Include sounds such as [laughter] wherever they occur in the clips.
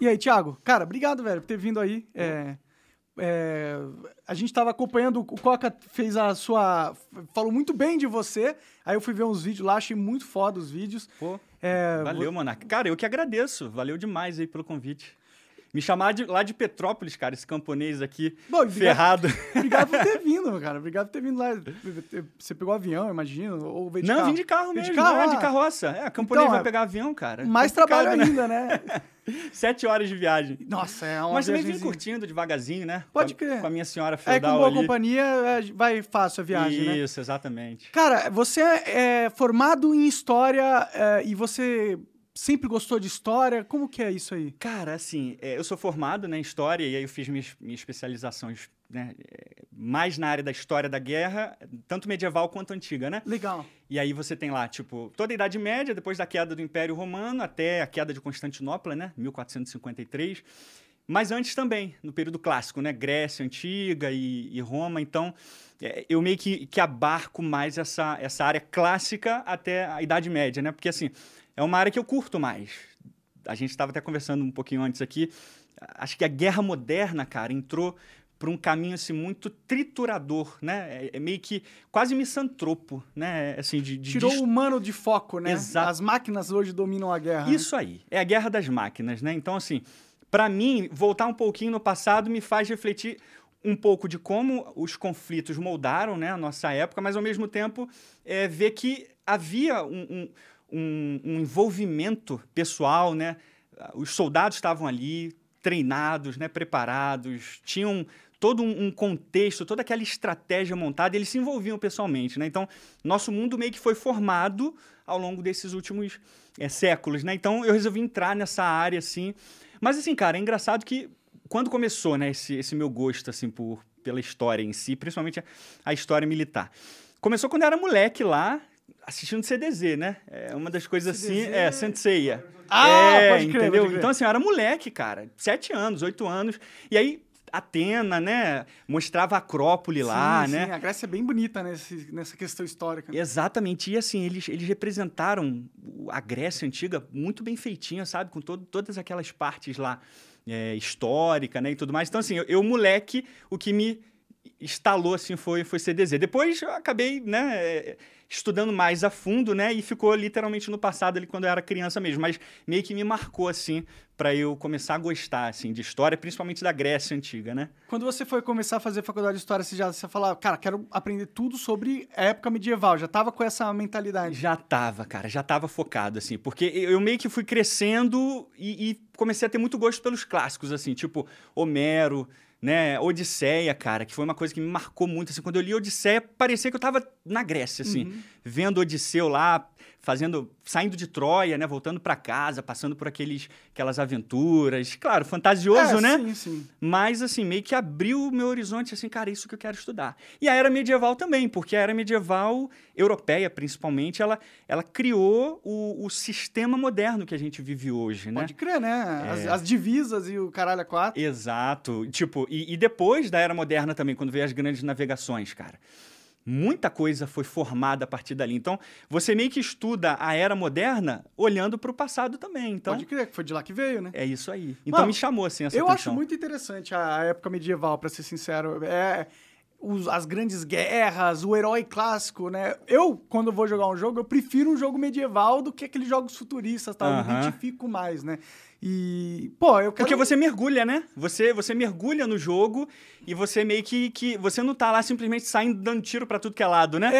E aí, Thiago? Cara, obrigado, velho, por ter vindo aí. É, é, a gente tava acompanhando, o Coca fez a sua. falou muito bem de você. Aí eu fui ver uns vídeos lá, achei muito foda os vídeos. Pô, É, valeu, Monark. Cara, eu que agradeço. Valeu demais aí pelo convite. Me chamar de, lá de Petrópolis, cara, esse camponês aqui, Bom, obrigado- ferrado. [laughs] Obrigado por ter [laughs] vindo, cara. Obrigado por ter vindo lá. Você pegou avião, imagino? Ou veio de Não, carro? vim de carro mesmo, de carro, é, ah. de carroça. É, camponês Então, vai é- pegar avião, cara. Mais Complicado, trabalho né? ainda, né? [laughs] Sete horas de viagem. Nossa, é uma Mas também vim curtindo devagarzinho, né? Pode crer. Com a minha senhora É, com feudal boa ali. companhia é, vai fácil a viagem, né? Isso, exatamente. Cara, você é formado em história é, e você sempre gostou de história. Como que é isso aí? Cara, assim, é, eu sou formado né, em História e aí eu fiz minha, minha especialização né, é, mais na área da História da Guerra, tanto medieval quanto antiga, né? Legal. E aí você tem lá, tipo, toda a Idade Média, depois da queda do Império Romano até a queda de Constantinopla, né? 1453. Mas antes também, no período clássico, né? Grécia Antiga e, e Roma. Então, é, eu meio que, que abarco mais essa, essa área clássica até a Idade Média, né? Porque, assim, é uma área que eu curto mais. A gente estava até conversando um pouquinho antes aqui. Acho que a guerra moderna, cara, entrou por um caminho assim muito triturador, né? É, é meio que quase misantropo, né? Assim de, de Tirou dest- o humano de foco, né? Exato. As máquinas hoje dominam a guerra. né? Isso aí, é a guerra das máquinas, né? Então, assim, para mim, voltar um pouquinho no passado me faz refletir um pouco de como os conflitos moldaram né, a nossa época, mas ao mesmo tempo é, ver que havia um, um, um- um envolvimento pessoal, né? Os soldados estavam ali, treinados, né, preparados, tinham todo um um contexto, toda aquela estratégia montada, eles se envolviam pessoalmente, né? Então, nosso mundo meio que foi formado ao longo desses últimos é, séculos, né? Então, eu resolvi entrar nessa área, assim. Mas, assim, cara, é engraçado que quando começou, né, esse, esse meu gosto, assim, por, pela história em si, principalmente a, a história militar. Começou quando eu era moleque lá, assistindo CDZ, né? É uma das coisas assim, CDZ? é, Senseiya. Ah, é, pode crer, entendeu? pode crer. Então, assim, eu era moleque, cara, sete anos, oito anos, e aí Atena, né, mostrava a Acrópole lá, Sim, né? sim, a Grécia é bem bonita nesse, nessa questão histórica. né? Exatamente. E assim, eles, eles representaram a Grécia antiga muito bem feitinha, sabe? Com todo, todas aquelas partes lá é, histórica, né? E tudo mais. Então, assim, eu, eu, moleque, o que me instalou, assim, foi, foi CDZ. Depois eu acabei, né, estudando mais a fundo, né? E ficou literalmente no passado ali, quando eu era criança mesmo. Mas meio que me marcou, assim, para eu começar a gostar, assim, de história, principalmente da Grécia antiga, né? Quando você foi começar a fazer faculdade de história, você já você falava, cara, quero aprender tudo sobre a época medieval. Já tava com essa mentalidade. Já tava, cara, já tava focado, assim, porque eu eu meio que fui crescendo e, e comecei a ter muito gosto pelos clássicos, assim, tipo Homero, né, Odisseia, cara, que foi uma coisa que me marcou muito, assim, quando eu li Odisseia, parecia que eu tava na Grécia, assim, Uhum. vendo Odisseu lá, fazendo, saindo de Troia, né, voltando pra casa, passando por aqueles, aquelas aventuras, claro, fantasioso, É, né? Sim, sim. Mas, assim, meio que abriu o meu horizonte, assim, cara, isso que eu quero estudar. E a era medieval também, porque a era medieval, europeia principalmente, ela, ela criou o, o sistema moderno que a gente vive hoje, né? Pode crer, né? As, as divisas e o caralho a quatro. Exato. Tipo, e, e depois da era moderna também, quando veio as grandes navegações, cara. Muita coisa foi formada a partir dali. Então, você meio que estuda a era moderna olhando para o passado também. Então, Pode crer, que foi de lá que veio, né? é isso aí. Então, Mano, me chamou, assim, essa Eu atenção. acho muito interessante a época medieval, pra ser sincero. É, os- as grandes guerras, o herói clássico, né? Eu, quando vou jogar um jogo, eu prefiro um jogo medieval do que aqueles jogos futuristas, tá? Eu me identifico mais, né? E, pô, eu quero... Porque você mergulha, né? Você, você mergulha no jogo e você meio que, que. Você não tá lá simplesmente saindo dando tiro pra tudo que é lado, né?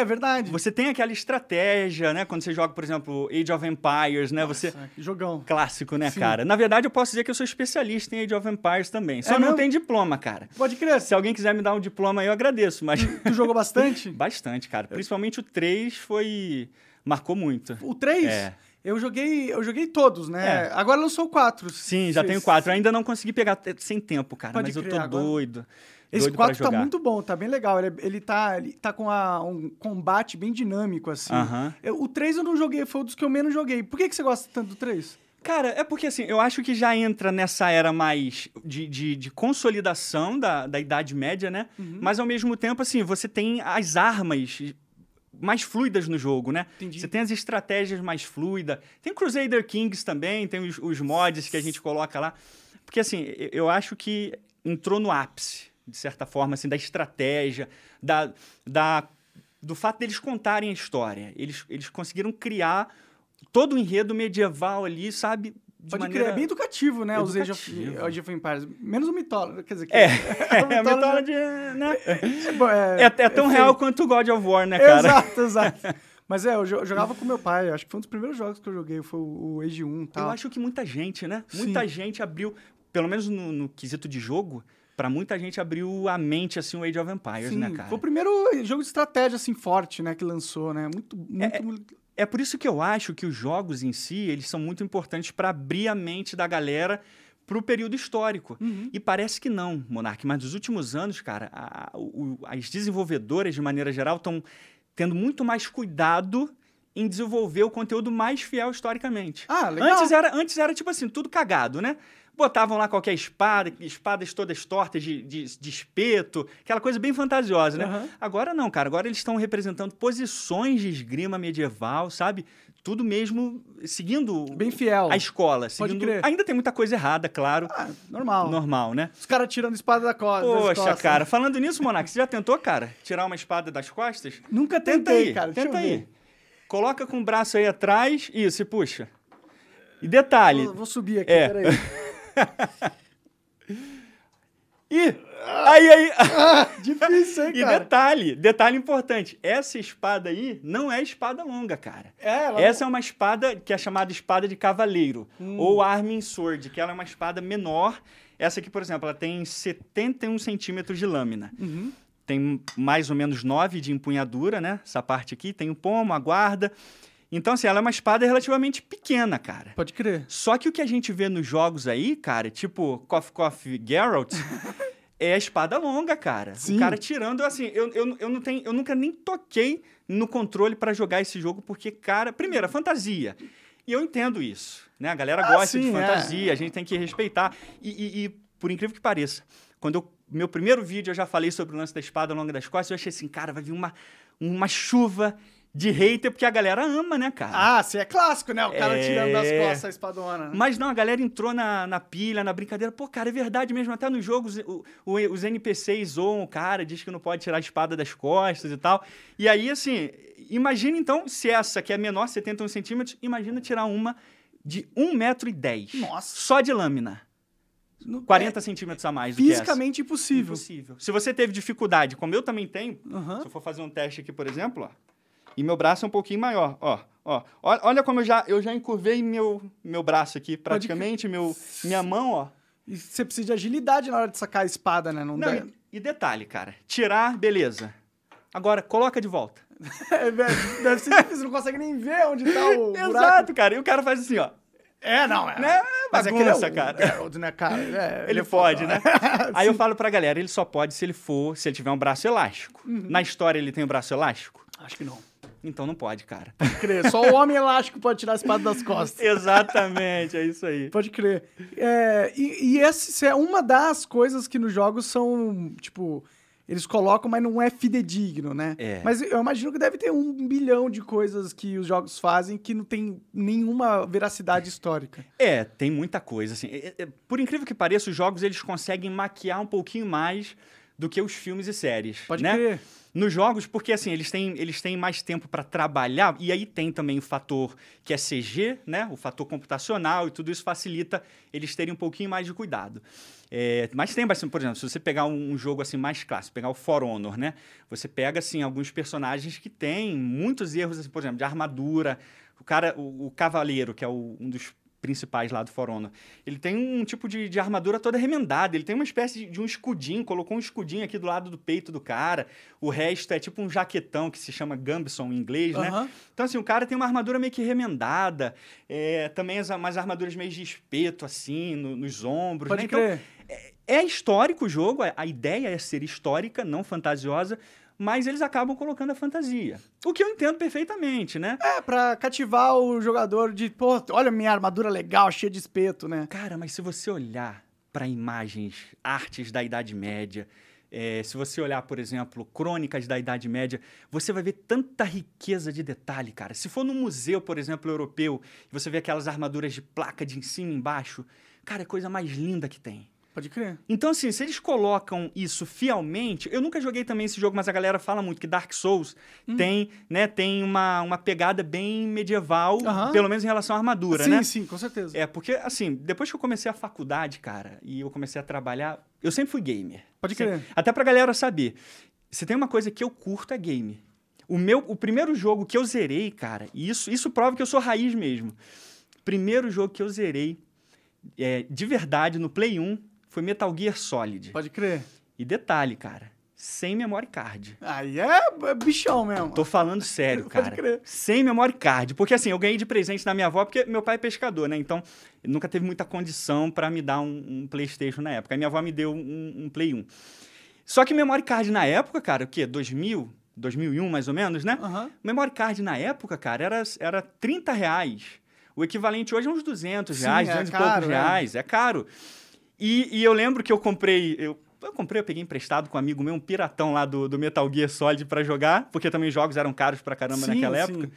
É, verdade. Você tem aquela estratégia, né? Quando você joga, por exemplo, Age of Empires, né? Você. Nossa, que jogão. Clássico, né, Sim. cara? Na verdade, eu posso dizer que eu sou especialista em Age of Empires também. Só É não mesmo? tem diploma, cara. Pode crer. Se alguém quiser me dar um diploma aí, eu agradeço, mas. Tu jogou bastante? [laughs] Bastante, cara. Principalmente o 3 foi. Marcou muito. O 3? É. Eu joguei, eu joguei todos, né? É. Agora lançou o 4. Sim, já tenho quatro. Eu ainda não consegui pegar sem tempo, cara. Pode mas eu tô agora- doido. Esse doido pra 4 tá muito bom, tá bem legal. Ele, ele tá, ele tá com a- um combate bem dinâmico, assim. Aham. Eu- o 3 eu não joguei, foi um dos que eu menos joguei. Por que, que você gosta tanto do 3? Cara, é porque assim, eu acho que já entra nessa era mais de, de, de consolidação da, da Idade Média, né? Uhum. Mas ao mesmo tempo, assim, você tem as armas mais fluidas no jogo, né? Entendi. Você tem as estratégias mais fluidas. Tem Crusader Kings também, tem os, os mods que a gente coloca lá. Porque, assim, eu- acho que entrou no ápice, de certa forma, assim, da estratégia, da, da, do fato deles contarem a história. Eles, eles conseguiram criar todo o enredo medieval ali, sabe? De Pode maneira... crer, é bem educativo, né? Os Age of, Empires. Menos o Mythology, quer dizer... que- É, [laughs] o é, a Mythology- Mythology, né? [laughs] é, É, é tão real quanto o God of War, né, cara? Exato, [laughs] exato. Mas é, eu jo- jogava com meu pai. Acho que foi um dos primeiros jogos que eu joguei. Foi o o Age 1 e tal. Eu acho que muita gente, né? Sim. Muita gente abriu, pelo menos no, no quesito de jogo, pra muita gente abriu a mente, assim, o Age of Empires, Sim, né, cara? foi o primeiro jogo de estratégia, assim, forte, né? Que lançou, né? Muito, muito... É por isso que eu acho que os jogos em si, eles são muito importantes pra abrir a mente da galera pro período histórico. Uhum. E parece que não, Monark, mas nos últimos anos, cara, a- o- as desenvolvedoras, de maneira geral, estão tendo muito mais cuidado em desenvolver o conteúdo mais fiel historicamente. Ah, legal. Antes era, antes era tipo assim, tudo cagado, né? Botavam lá qualquer espada, espadas todas tortas de, de, de espeto, aquela coisa bem fantasiosa, né? Aham. Agora não, cara. Agora eles estão representando posições de esgrima medieval, sabe? Tudo mesmo seguindo Bem fiel. a escola. Pode Seguindo... crer. Ainda tem muita coisa errada, claro. Ah, normal. Normal, né? Os caras tirando espada da costa. Poxa, costas. cara. Falando nisso, Monark, você já tentou, cara, tirar uma espada das costas? Nunca Tenta tentei, aí, cara. Tenta aí. ver. Coloca com o braço aí atrás, isso, e puxa. E detalhe. Vou, vou subir aqui, É. peraí. [laughs] Ih! [laughs] Aí, aí. Difícil, hein, [laughs] E cara? detalhe, detalhe importante. Essa espada aí não é espada longa, cara. É, ela Essa é uma espada que é chamada espada de cavaleiro, Hum. ou arming sword, que ela é uma espada menor. Essa aqui, por exemplo, ela tem 71 centímetros de lâmina. Uhum. Tem mais ou menos 9 de empunhadura, né? Essa parte aqui. Tem o pomo, a guarda. Então, assim, ela é uma espada relativamente pequena, cara. Pode crer. Só que o que a gente vê nos jogos aí, cara, tipo Coffee Coffee Geralt, [laughs] é a espada longa, cara. Sim. O cara tirando, assim, eu, eu, eu, não tenho, eu nunca nem toquei no controle pra jogar esse jogo, porque, cara, primeiro, é fantasia. E eu entendo isso, né? A galera Ah, gosta de sim, é. fantasia, a gente tem que respeitar. E, e- e, por incrível que pareça, quando eu, meu primeiro vídeo eu já falei sobre o lance da espada longa das costas, eu achei assim, cara, vai vir uma, uma chuva de hater, porque a galera ama, né, cara? Ah, você é clássico, né? O cara É. tirando das costas a espadona. né? Mas não, a galera entrou na, na pilha, na brincadeira. Pô, cara, é verdade mesmo. Até nos jogos, o- o- os NPCs zoam o cara, diz que não pode tirar a espada das costas e tal. E aí, assim, imagina então, se essa que é menor, 71 centímetros, imagina tirar uma de 1,10m. Nossa. Só de lâmina. No- 40 centímetros a mais é do que essa. fisicamente impossível. Impossível. Se você teve dificuldade, como eu também tenho, Aham. se eu for fazer um teste aqui, por exemplo, ó, e meu braço é um pouquinho maior, ó, ó. Olha, como eu já, eu já encurvei meu, meu braço aqui, praticamente, meu, minha mão, ó. E você precisa de agilidade na hora de sacar a espada, né? Não, Não, dá... e, detalhe, cara, tirar, beleza. Agora, coloca de volta. [laughs] É, deve ser difícil, você não consegue nem ver onde tá o [laughs] buraco. Exato, cara. E o cara faz assim, ó. É, não, é. Né? Mas é que ele Bagunça, é o cara. Geralt, né, cara? [laughs] É, Ele é pode, né? Aí eu falo pra galera, ele só pode se ele for, se ele tiver um braço elástico. Uhum. Na história ele tem o braço elástico? Acho que não. Então não pode, cara. Pode crer. Só o homem elástico pode tirar a espada das costas. [laughs] Exatamente, é isso aí. Pode crer. É, e, e essa é uma das coisas que nos jogos são, tipo, eles colocam, mas não é fidedigno, né? É. Mas eu imagino que deve ter um bilhão de coisas que os jogos fazem que não tem nenhuma veracidade histórica. É, tem muita coisa, assim. É, é, Por incrível que pareça, os jogos eles conseguem maquiar um pouquinho mais do que os filmes e séries, Pode né? crer. Nos jogos, porque assim, eles têm, eles têm mais tempo para trabalhar, e aí tem também o fator que é CG, né? O fator computacional, e tudo isso facilita eles terem um pouquinho mais de cuidado. É, mas tem bastante, por exemplo, se você pegar um, um jogo assim mais clássico, pegar o For Honor, né? Você pega assim alguns personagens que têm muitos erros, assim, por exemplo, de armadura. O cara, o, o cavaleiro, que é o- um dos principais lá do For Honor, ele tem um tipo de, de armadura toda remendada. Ele tem uma espécie de, de um escudinho, colocou um escudinho aqui do lado do peito do cara. O resto é tipo um jaquetão que se chama Gambson em inglês, né? Aham. Então, assim, o cara tem uma armadura meio que remendada. é, também as, umas armaduras meio de espeto, assim, no- nos ombros. Pode né? Então, crer. é histórico o jogo, a- a ideia é ser histórica, não fantasiosa, mas eles acabam colocando a fantasia. O que eu entendo perfeitamente, né? É, pra cativar o jogador de, pô, olha minha armadura legal, cheia de espeto, né? Cara, mas se você olhar para imagens, artes da Idade Média, É, se você olhar, por exemplo, crônicas da Idade Média, você vai ver tanta riqueza de detalhe, cara. Se for num museu, por exemplo, europeu, e você vê aquelas armaduras de placa de em cima e embaixo, cara, é a coisa mais linda que tem. Pode crer. Então, assim, se eles colocam isso fielmente. Eu nunca joguei também esse jogo, mas a galera fala muito que Dark Souls Hum. tem, né, tem uma, uma pegada bem medieval, pelo menos em relação à armadura, sim, né? sim, com certeza. É, porque, assim, depois que eu comecei a faculdade, cara, e eu comecei a trabalhar, eu sempre fui gamer. Pode Sempre- crer. Até pra galera saber. Se tem uma coisa que eu curto é game. O meu, o primeiro jogo que eu zerei, cara, e isso, isso prova que eu sou raiz mesmo. Primeiro jogo que eu zerei é, de verdade no Play 1 foi Metal Gear Solid. Pode crer. E detalhe, cara, sem memory card. Aí é bichão mesmo. Tô falando sério, [laughs] Pode cara. crer. Sem memory card. Porque assim, eu ganhei de presente da minha avó, porque meu pai é pescador, né? Então, nunca teve muita condição pra me dar um, um PlayStation na época. Aí minha avó me deu um, um Play 1. Só que memory card na época, cara, o quê? 2000? 2001, mais ou menos, né? Aham. Memory card na época, cara, era, era 30 reais. O equivalente hoje é uns 200 Sim, reais, é 200 e poucos é. reais. É caro. E, e eu lembro que eu comprei... Eu, eu comprei, eu peguei emprestado com um amigo meu, um piratão lá do, do Metal Gear Solid pra jogar, porque também os jogos eram caros pra caramba Sim, naquela sim. época.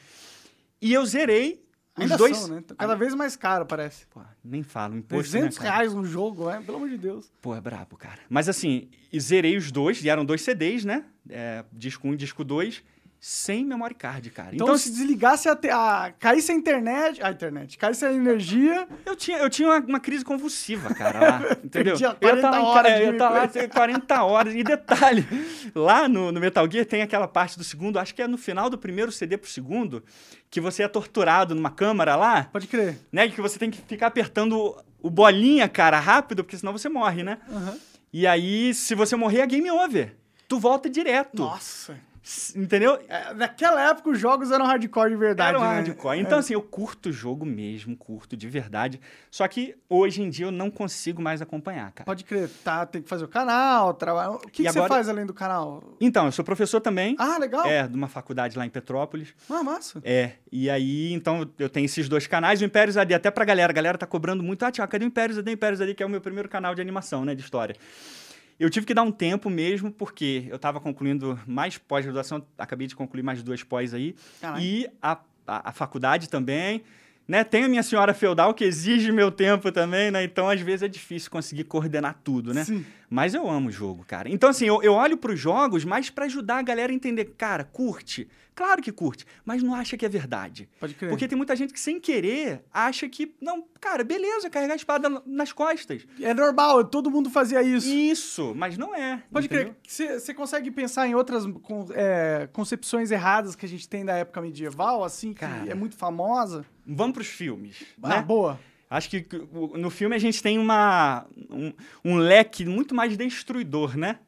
E eu zerei Ainda os dois... são, né? Cada vez mais caro, parece. Pô, nem falo, imposto, 300 né, reais um jogo, é? Pelo amor de Deus. Pô, é brabo, cara. Mas assim, zerei os dois, e eram dois CDs, né? É, disco 1 e disco 2, sem memory card, cara. Então, Então, se desligasse a, te- a. caísse a internet. A internet. Caísse a energia. eu tinha, eu tinha uma, uma crise convulsiva, cara, lá, [laughs] entendeu? Eu ia 40 tá em horas de eu ia tá lá gameplay. 40 horas. E detalhe, lá no, no Metal Gear tem aquela parte do segundo, acho que é no final do primeiro CD pro segundo, que você é torturado numa câmara lá, Pode crer. né? Que você tem que ficar apertando o bolinha, cara, rápido, porque senão você morre, né? Aham. E aí, se você morrer, é game over. Tu volta direto. Nossa. Entendeu? É, naquela época os jogos eram hardcore de verdade. Né? hardcore. Então, assim, eu curto o jogo mesmo, curto de verdade. Só que hoje em dia eu não consigo mais acompanhar, cara. Pode crer. Tá, tem que fazer o canal, trabalhar. O que, que E você agora- faz além do canal? Então, eu sou professor também. Ah, legal. É, de uma faculdade lá em Petrópolis. Ah, massa. É, e aí, então, eu tenho esses dois canais. O Impérios AD, até pra galera, a galera tá cobrando muito. Ah, Tiago, cadê o Impérios AD? Impérios AD, que é o meu primeiro canal de animação, né, de história. Eu tive que dar um tempo mesmo, porque eu tava concluindo mais pós-graduação, acabei de concluir mais duas pós aí. Caralho. E a, a, a faculdade também. Né? Tem a minha senhora feudal, que exige meu tempo também, né? Então, às vezes, é difícil conseguir coordenar tudo, né? Sim. Mas eu amo o jogo, cara. Então, assim, eu, eu olho pros jogos mais pra ajudar a galera a entender. Cara, curte. Claro que curte, mas não acha que é verdade. Pode crer. Porque tem muita gente que, sem querer, acha que, não, cara, beleza, carregar a espada na- nas costas. É normal, todo mundo fazia isso. Isso, mas não é. Pode entendeu? crer. Você consegue pensar em outras é, concepções erradas que a gente tem da época medieval, assim, que Cara. é muito famosa? Vamos pros filmes, Ah, né? boa. Acho que no filme a gente tem uma, um, um leque muito mais destruidor, né?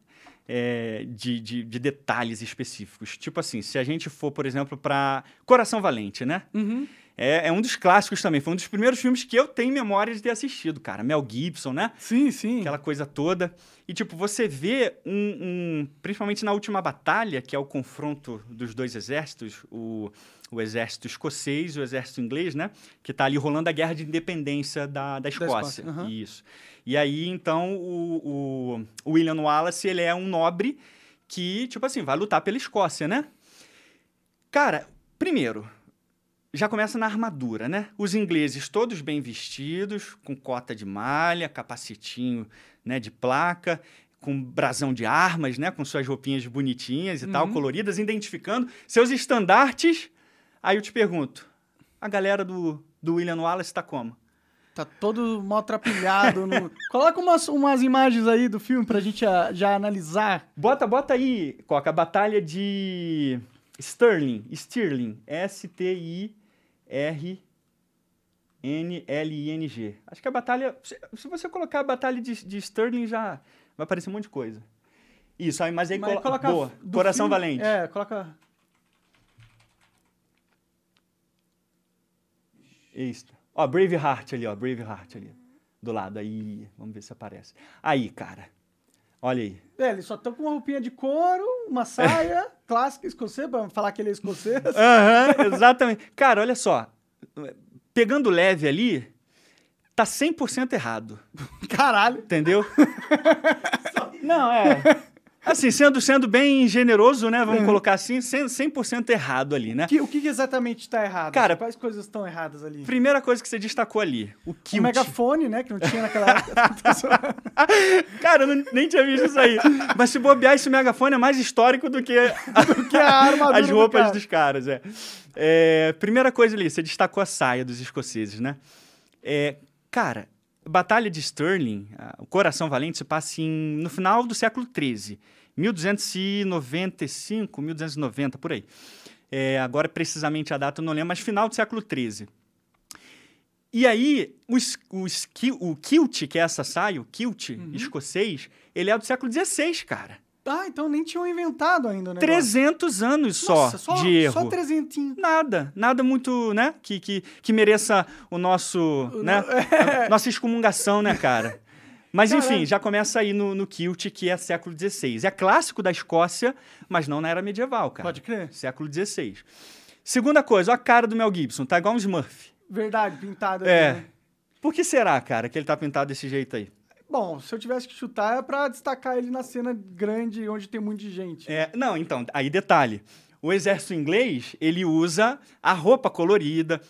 É, de, de, de detalhes específicos. Tipo assim, se a gente for, por exemplo, para Coração Valente, né? Uhum. É, é um dos clássicos também. Foi um dos primeiros filmes que eu tenho memória de ter assistido, cara. Mel Gibson, né? Sim, sim. Aquela coisa toda. E, tipo, você vê um, um- Principalmente na última batalha, que é o confronto dos dois exércitos, o, o exército escocês e o exército inglês, né? Que tá ali rolando a guerra de independência da, da Escócia. Escócia, aham. Isso. E aí, então, o, o, William Wallace, ele é um nobre que, tipo assim, vai lutar pela Escócia, né? Cara, primeiro, já começa na armadura, né? Os ingleses todos bem vestidos, com cota de malha, capacetinho né, de placa, com brasão de armas, né? Com suas roupinhas bonitinhas e tal, Uhum. coloridas, identificando seus estandartes. Aí eu te pergunto, a galera do, do William Wallace tá como? Tá todo mal trapilhado. no- [laughs] Coloca umas, umas imagens aí do filme pra gente ah, já analisar. Bota, bota aí, Coca, a batalha de Stirling, Stirling, S-T-I-R-N-L-I-N-G. Acho que a batalha, se, você colocar a batalha de, de Stirling já vai aparecer um monte de coisa. Isso, aí, mas aí Mas colo- coloca boa, Coração filme- Valente. É, coloca. Isso. Ó, Braveheart ali, ó, Braveheart ali, do lado, aí, vamos ver se aparece. Aí, cara, olha aí. É, eles só estão com uma roupinha de couro, uma [laughs] saia clássica escocesa, pra falar que ele é escocês. Aham, exatamente. Cara, olha só. Pegando leve ali, tá 100% errado. Caralho. Entendeu? [laughs] Não, é. Assim, sendo, sendo bem generoso, né? Vamos Uhum. colocar assim, 100%, 100% errado ali, né? Que- o que que exatamente está errado? Cara- Quais coisas estão erradas ali? Primeira coisa que você destacou ali, o O kilt. megafone, né? Que não tinha naquela época. [laughs] [laughs] Cara, eu não- nem tinha visto isso aí. Mas se bobear, esse megafone é mais histórico do que que a [laughs] armadura as do roupas cara. dos caras, é. É, Primeira coisa ali, você destacou a saia dos escoceses, né? É, cara, Batalha de Stirling, o Coração Valente, se passa em, no final do século XIII, 1295, 1290, por aí. É, agora, precisamente a data eu não lembro, mas final do século XIII. E aí, o, o, o kilt, que é essa saia, o kilt Uhum. escocês, ele é do século XVI, cara. Ah, então nem tinham inventado ainda o negócio. 300 anos só, Nossa, só de erro. Só trezentinho. Nada, nada muito, né? Que, que, que mereça o nosso, né? a [laughs] Nossa excomungação, né, cara? Mas enfim, Caralho. já começa aí no, no kilt, que é século XVI. É clássico da Escócia, mas não na era medieval, cara. Pode crer. Século XVI. Segunda coisa, ó a cara do Mel Gibson, tá igual um Smurf. Verdade, pintado É. ali, né? Por que será, cara, que ele tá pintado desse jeito aí? Bom, se eu tivesse que chutar, é pra destacar ele na cena grande, onde tem muita gente. É, não, então, aí detalhe. O exército inglês, ele usa a roupa colorida,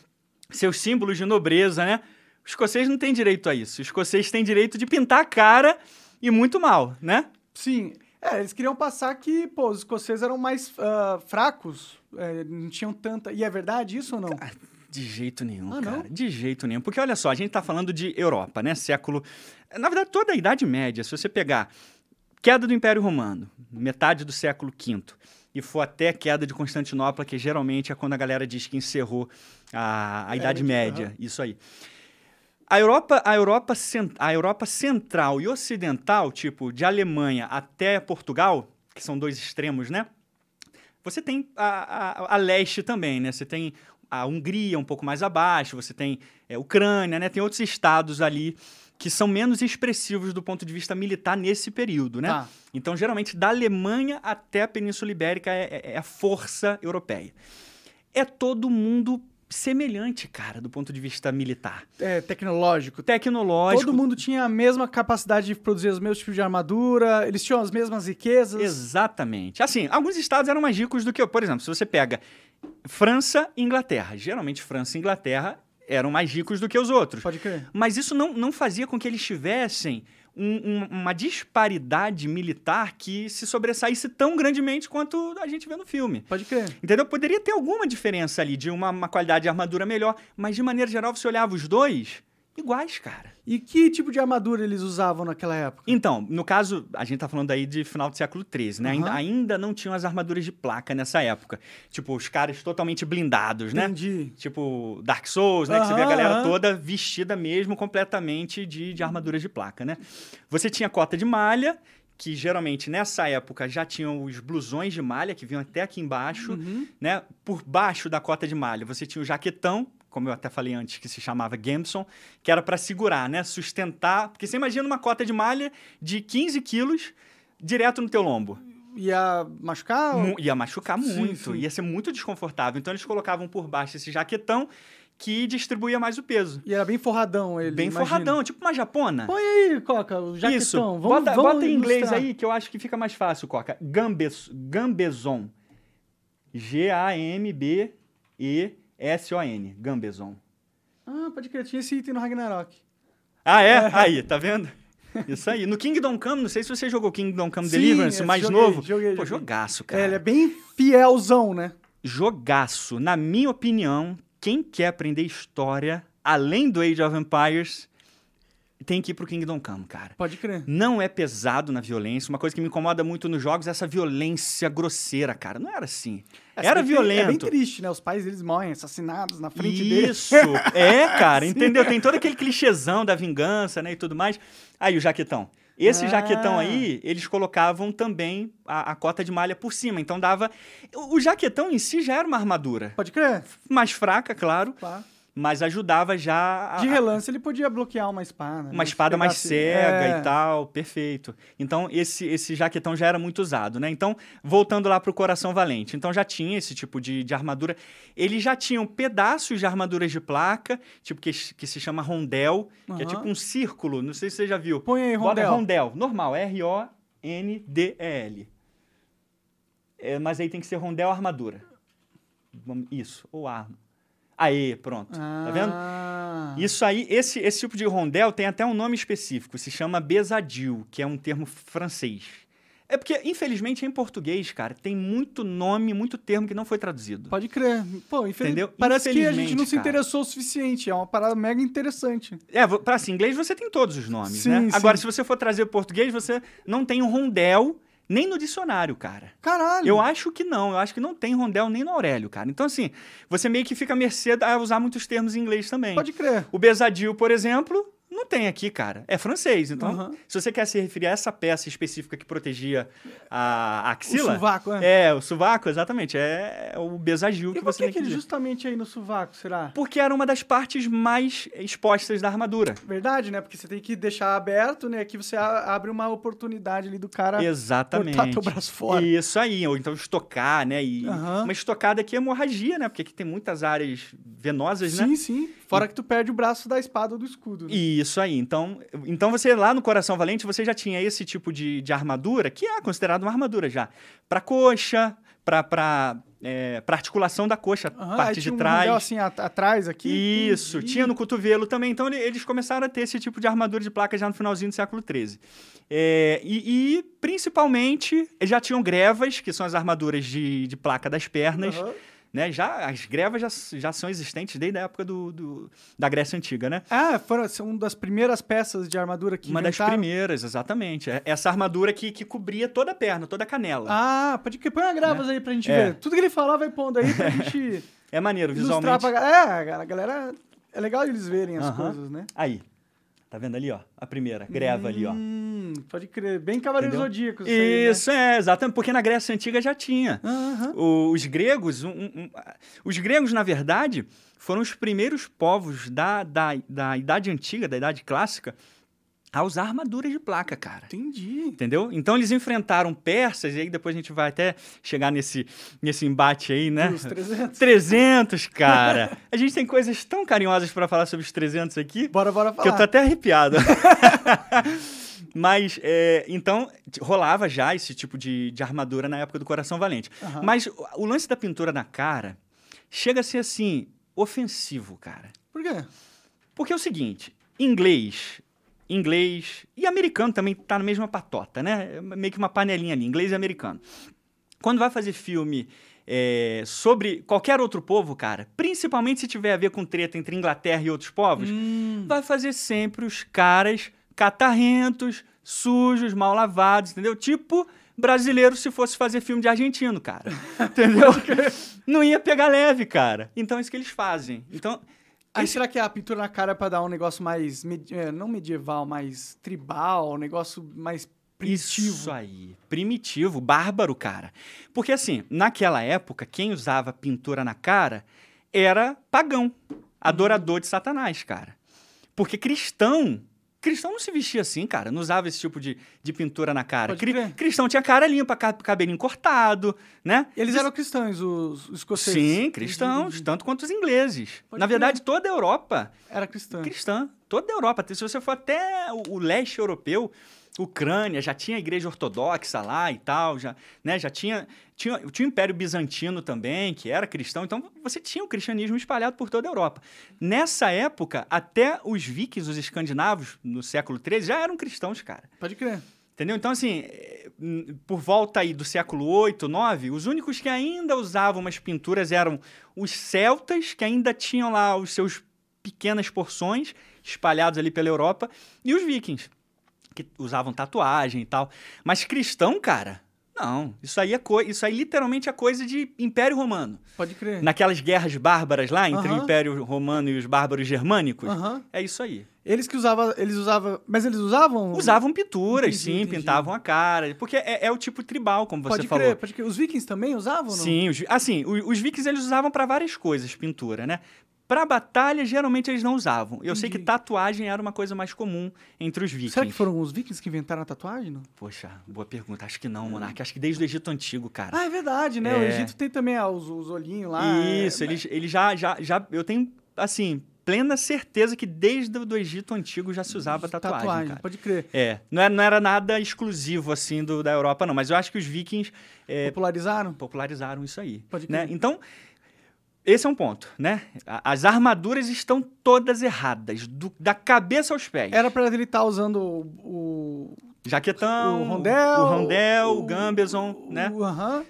seus símbolos de nobreza, né? Os escoceses não têm direito a isso. Os escoceses têm direito de pintar a cara e muito mal, né? Sim. É, eles queriam passar que, pô, os escoceses eram mais ah, fracos, é, não tinham tanta... E é verdade isso ou não? De jeito nenhum, Ah, cara. não? De jeito nenhum. Porque olha só, a gente tá falando de Europa, né? Século. Na verdade, toda a Idade Média, se você pegar queda do Império Romano, metade do século V, e for até a queda de Constantinopla, que geralmente é quando a galera diz que encerrou a, a Idade medieval. Média. Isso aí. A Europa, a, Europa, a Europa central e ocidental, tipo, de Alemanha até Portugal, que são dois extremos, né? Você tem a, a, a leste também, né? Você tem a Hungria um pouco mais abaixo, você tem é, Ucrânia, né? Tem outros estados ali que são menos expressivos do ponto de vista militar nesse período, né? Tá. Então, geralmente, da Alemanha até a Península Ibérica é, é- é a força europeia. É todo mundo semelhante, cara, do ponto de vista militar. É, tecnológico. Tecnológico. Todo mundo tinha a mesma capacidade de produzir os mesmos tipos de armadura, eles tinham as mesmas riquezas. Exatamente. Assim, alguns estados eram mais ricos do que. Por exemplo, se você pega França e Inglaterra. Geralmente, França e Inglaterra eram mais ricos do que os outros. Pode crer. Mas isso não, não fazia com que eles tivessem um- um- uma disparidade militar que se sobressaísse tão grandemente quanto a gente vê no filme. Pode crer. Entendeu? Poderia ter alguma diferença ali de uma, uma qualidade de armadura melhor, mas de maneira geral você olhava os dois iguais, cara. E que tipo de armadura eles usavam naquela época? Então, no caso, a gente tá falando aí de final do século XIII, né? Ainda, Aham. ainda não tinham as armaduras de placa nessa época. Tipo, os caras totalmente blindados, né? Entendi. Tipo, Dark Souls, né? Que você vê a galera toda vestida mesmo completamente de, de armaduras de placa, né? Você tinha cota de malha, que geralmente nessa época já tinham os blusões de malha, que vinham até aqui embaixo, Uhum. né? Por baixo da cota de malha, você tinha o jaquetão, como eu até falei antes, que se chamava Gamson, que era para segurar, né? Sustentar. Porque você imagina uma cota de malha de 15 quilos direto no teu lombo. Ia machucar? ou- Ia machucar Sim, muito, sim. ia ser muito desconfortável. Então eles colocavam por baixo esse jaquetão que distribuía mais o peso. E era bem forradão ele, Bem imagino. forradão, tipo uma japona. Põe aí, Coca, o jaquetão. Isso. Vamos, bota, vamos bota em inglês ilustrar. aí que eu acho que fica mais fácil, Coca. Gambes, Gambezon. G-A-M-B-E-S-O-N. Gambezon. Ah, pode crer, tinha esse item no Ragnarok. Ah, [laughs] é? Aí, tá vendo? Isso aí. No Kingdom Come, não sei se você jogou Kingdom Come Sim, Deliverance, o mais joguei, novo. joguei, Pô, joguei. jogaço, É, cara. ele é bem fielzão, né? Jogaço. Na minha opinião, quem quer aprender história, além do Age of Empires, tem que ir pro Kingdom Come, cara. Pode crer. Não é pesado na violência. Uma coisa que me incomoda muito nos jogos é essa violência grosseira, cara. Não era assim. É, era bem que É bem violento. triste, né? Os pais deles morrem assassinados na frente deles. Isso! É, cara, [laughs] entendeu? Tem todo aquele clichêzão da vingança, né, e tudo mais. Aí, o jaquetão. Esse Ah. jaquetão aí, eles colocavam também a, a cota de malha por cima. Então dava. O, o jaquetão em si já era uma armadura. Pode crer? Mais fraca, claro, Claro. Mas ajudava já a, De relance ele podia bloquear uma espada. né? uma espada mais cega É. e tal, perfeito. Então, esse, esse jaquetão já era muito usado, né? Então, voltando lá pro Coração Valente. Então, já tinha esse tipo de, de armadura. Eles já tinham pedaços de armaduras de placa, tipo, que, que se chama rondel, que é tipo um círculo, não sei se você já viu. Põe aí, Bota Rondel. rondel, normal, R-O-N-D-E-L. É, mas aí tem que ser rondel armadura. Isso, ou arma. Aê, pronto. Tá vendo? Ah. Isso aí, esse, esse tipo de rondel tem até um nome específico, se chama besadil, que é um termo francês. É porque, infelizmente, em português, cara, tem muito nome, muito termo que não foi traduzido. Pode crer. Pô, infeliz... Entendeu? parece que a gente não se cara. interessou o suficiente. É uma parada mega interessante. É, pra assim, inglês você tem todos os nomes, Sim, né? sim. Agora, se você for trazer português, você não tem um rondel nem no dicionário, cara. Caralho. Eu acho que não, eu acho que não tem rondel nem no Aurélio, cara. Então, assim, você meio que fica à mercê a usar muitos termos em inglês também. Pode crer. O besadil, por exemplo, não tem aqui, cara. É francês. Então, Aham. se você quer se referir a essa peça específica que protegia a axila... O sovaco, é. É, o sovaco, exatamente. É o besagil que por você que, tem que que ele dizer. justamente aí no sovaco, será? Porque era uma das partes mais expostas da armadura. Verdade, né? Porque você tem que deixar aberto, né? Aqui você abre uma oportunidade ali do cara Exatamente. cortar teu braço fora. Isso aí, ou então estocar, né? E Aham. uma estocada aqui é hemorragia, né? Porque aqui tem muitas áreas venosas, né? Sim, sim. Fora que tu perde o braço da espada ou do escudo. né? Isso aí. Então, então você lá no Coração Valente, você já tinha esse tipo de, de armadura, que é considerado uma armadura já. Pra coxa, pra, pra, é, pra articulação da coxa, Aham, parte de tinha um trás. rondel assim at- atrás aqui. Isso, Entendi. tinha no cotovelo também. Então ele- eles começaram a ter esse tipo de armadura de placa já no finalzinho do século XIII. É, e, e, principalmente já tinham grevas, que são as armaduras de, de placa das pernas. Aham. Né? Já, as grevas já, já são existentes desde a época do, do- da Grécia Antiga, né? Ah, foram são uma das primeiras peças de armadura que Uma das inventaram? primeiras, exatamente. É Essa armadura que, que cobria toda a perna, toda a canela. Ah, pode que põe uma gravas aí pra gente É. ver. Tudo que ele falar vai pondo aí pra [laughs] gente É maneiro, visualmente. pra. É, a galera... É legal eles verem as Aham. coisas, né? Aí. Tá vendo ali, ó? A primeira, greva ali, ó. Hum, pode crer. Bem Cavaleiros? Zodíacos. aí, né? Isso, é, exatamente, porque na Grécia Antiga já tinha. O- Os gregos, um- um- os gregos, na verdade, foram os primeiros povos da, da, da Idade Antiga, da Idade Clássica, a usar armaduras de placa, cara. Entendi. Entendeu? Então eles enfrentaram persas, e aí depois a gente vai até chegar nesse, nesse embate aí, né? Os 300. 300, cara! [laughs] A gente tem coisas tão carinhosas pra falar sobre os 300 aqui, Bora, bora falar. que eu tô até arrepiado. [laughs] [laughs] Mas, é, então, rolava já esse tipo de, de armadura na época do Coração Valente. Aham. Mas o, o lance da pintura na cara chega a ser, assim, ofensivo, cara. Por quê? Porque é o seguinte, inglês, inglês e americano também tá na mesma patota, né? É meio que uma panelinha ali, inglês e americano. Quando vai fazer filme é, sobre qualquer outro povo, cara, principalmente se tiver a ver com treta entre Inglaterra e outros povos, Hum, vai fazer sempre os caras catarrentos, sujos, mal lavados, entendeu? Tipo brasileiro se fosse fazer filme de argentino, cara. [laughs] Entendeu? Não ia pegar leve, cara. Então é isso que eles fazem. Então, Aí será que a pintura na cara é pra dar um negócio mais. medi- é, não medieval, mais tribal, um negócio mais primitivo? Isso aí. Primitivo, bárbaro, cara. Porque assim, naquela época, quem usava pintura na cara era pagão, adorador de Satanás, cara. Porque cristão. Cristão não se vestia assim, cara. Não usava esse tipo de, de pintura na cara. Cri- cristão tinha cara limpa, ca- cabelinho cortado, né? Eles eram cristãos, os, os escoceses. Sim, cristãos, tanto quanto os ingleses. Pode Na verdade, toda a Europa Era cristã. cristã. Toda a Europa. Se você for até o leste europeu, Ucrânia, já tinha a igreja ortodoxa lá e tal, já, né, já tinha, tinha, tinha o Império Bizantino também, que era cristão, então você tinha o cristianismo espalhado por toda a Europa. Nessa época, até os vikings, os escandinavos, no século XIII, já eram cristãos, cara. Pode crer. Entendeu? Então, assim, eh, por volta aí do século VIII, IX, os únicos que ainda usavam umas pinturas eram os celtas, que ainda tinham lá os seus pequenas porções espalhados ali pela Europa, e os vikings, que usavam tatuagem e tal. Mas cristão, cara, não. Isso aí é co isso aí literalmente é coisa de Império Romano. Pode crer. Naquelas guerras bárbaras lá entre o Aham. Império Romano e os bárbaros germânicos. Aham. É isso aí. Eles que usavam. Eles usavam. Mas eles usavam. Usavam pinturas, Entendi, sim, entendi. pintavam a cara. Porque é, é o tipo tribal, como você Pode falou. crer, pode crer. Os vikings também usavam? não? Sim, os, assim, o- os vikings eles usavam para várias coisas, pintura, né? Pra batalha, geralmente eles não usavam. Eu sei que Entendi. tatuagem era uma coisa mais comum entre os vikings. Será que foram os vikings que inventaram a tatuagem? Não? Poxa, boa pergunta. Acho que não, Monark. Acho que desde o Egito Antigo, cara. Ah, é verdade, né? O É. Egito tem também ah, os, os olhinhos lá. Isso, é, eles, eles já, já, já... Eu tenho, assim, plena certeza que desde o Egito Antigo já se usava tatuagem, cara. pode crer. É, não era, não era nada exclusivo, assim, do, da Europa, não. Mas eu acho que os vikings é, Popularizaram? popularizaram isso aí. Pode né? crer. Então, esse é um ponto, né? As armaduras estão todas erradas, do- da cabeça aos pés. Era pra ele estar usando o... o- Jaquetão, O rondel, o, rondel, o, o- gambeson, né?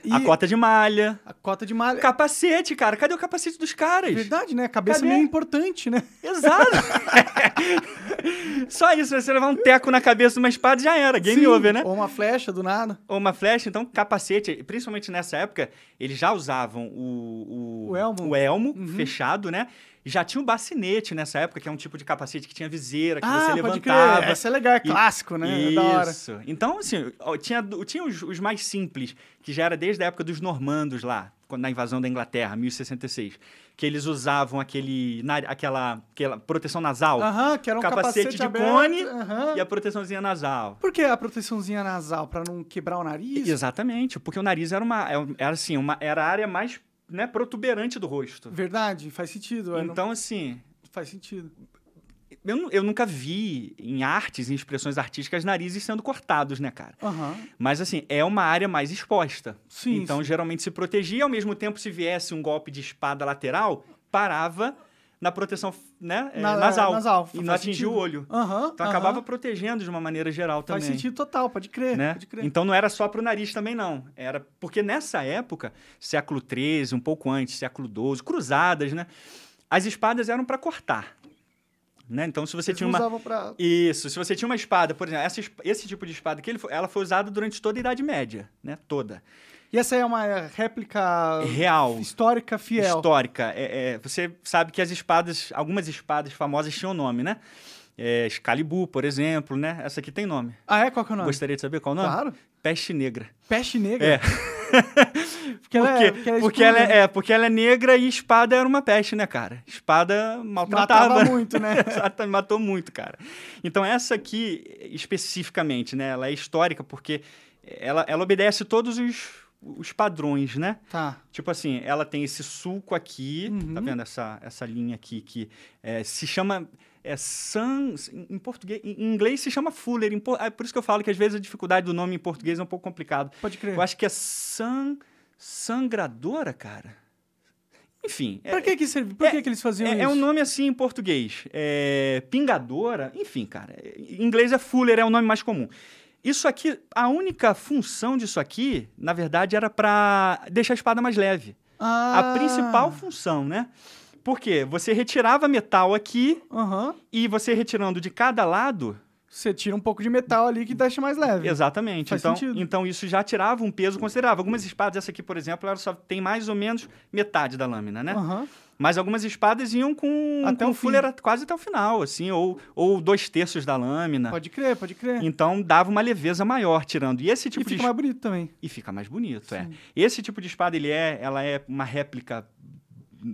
e A cota de malha. a cota de malha. Capacete, cara. Cadê o capacete dos caras? Verdade, né? Cabeça Cadê? meio importante, né? Exato. [laughs] Só isso, você levar um teco na cabeça de uma espada já era. Game Sim, over, né? Ou uma flecha do nada. Ou uma flecha, então capacete, principalmente nessa época, eles já usavam o, o, O elmo. o elmo Uhum. fechado, né? Já tinha o bacinete nessa época, que é um tipo de capacete que tinha viseira, que ah, você levantava. crer. Essa é legal, é E- clássico, né? É da hora. Isso. Então, assim, tinha, tinha os, os mais simples, que já era desde a época dos normandos lá, na invasão da Inglaterra, 1066, que eles usavam aquele, na- aquela, aquela proteção nasal Aham, que era um Capacete capacete, de aberto. cone aham. e a proteçãozinha nasal. Por que a proteçãozinha nasal? Pra não quebrar o nariz? Exatamente, porque o nariz era uma, era assim, uma, era a área mais né, protuberante do rosto. Verdade, faz sentido. é, não- Então, assim, Faz sentido. eu, eu nunca vi em artes, em expressões artísticas, narizes sendo cortados, né, cara? Aham. Mas, assim, é uma área mais exposta. Sim, então, sim. geralmente se protegia, ao mesmo tempo, se viesse um golpe de espada lateral, parava na proteção né, é, Na- nasal, nasal, e não faz atingia o olho. Aham. Então, aham. acabava protegendo de uma maneira geral também. Faz sentido total, pode crer. né? Pode crer. Então não era só pro nariz também, não. Era porque nessa época, século XIII, um pouco antes, século XII, cruzadas, né? As espadas eram para cortar. Né? Então, se você Eles tinha uma. pra... Isso, se você tinha uma espada, por exemplo, essa, esse tipo de espada aqui, ele ela foi usada durante toda a Idade Média, né? Toda. E essa é uma réplica Real. histórica fiel. Histórica. É, é, você sabe que as espadas, algumas espadas famosas tinham nome, né? É, Excalibur, por exemplo, né? Essa aqui tem nome. Ah, é? Qual que é o nome? Gostaria de saber qual é o nome? Claro. Peste Negra. Peste negra? É. [laughs] Porque ela Porque, é, porque ela é porque, ela é, é, porque ela é negra e espada era uma peste, né, cara? Espada maltratava. Matava muito, né? [laughs] Exato, matou muito, cara. Então, essa aqui, especificamente, né? Ela é histórica porque ela, ela obedece todos os, os padrões, né? Tá. Tipo assim, ela tem esse sulco aqui, tá Uhum. vendo essa, essa linha aqui que é, se chama é San, em português, em inglês se chama Fuller, em por- é por isso que eu falo que às vezes a dificuldade do nome em português é um pouco complicado. Pode crer. Eu acho que é san, sangradora, cara. Enfim, é, Pra que que serve? Por é- que que eles faziam é, isso? é um nome assim em português. É, pingadora, enfim, cara. Em inglês é Fuller, é o nome mais comum. Isso aqui, a única função disso aqui, na verdade, era para deixar a espada mais leve. Ah. A principal função, né? Porque você retirava metal aqui Aham. e você retirando de cada lado, Você tira um pouco de metal ali que deixa mais leve. exatamente. Faz então, sentido. então isso já tirava um peso considerável. Algumas espadas, essa aqui, por exemplo, ela só tem mais ou menos metade da lâmina, né? Aham. Mas algumas espadas iam com, Até com o fim. fuller quase até o final, assim, ou, ou dois terços da lâmina. Pode crer, pode crer. Então dava uma leveza maior tirando. E esse E tipo de fica mais bonito também. e fica mais bonito, é. Sim. Esse tipo de espada, ele é, ela é uma réplica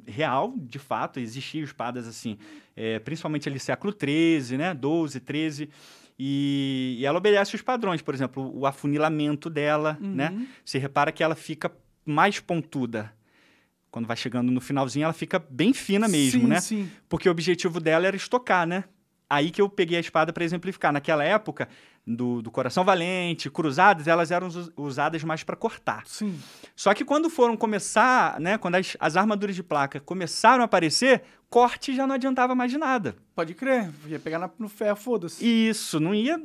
real, de fato, existiam espadas assim, é, principalmente ali século XIII, né, 12, 13, e, e ela obedece os padrões, por exemplo, o afunilamento dela, né, Uhum. você repara que ela fica mais pontuda. Quando vai chegando no finalzinho, ela fica bem fina mesmo, sim, né? Sim, Porque o objetivo dela era estocar, né? Aí que eu peguei a espada para exemplificar. Naquela época, do, do Coração Valente, Cruzadas, elas eram us- usadas mais para cortar. sim. Só que quando foram começar, né? Quando as, as armaduras de placa começaram a aparecer, corte já não adiantava mais de nada. Pode crer. Ia pegar na- no ferro, foda-se. Isso, não ia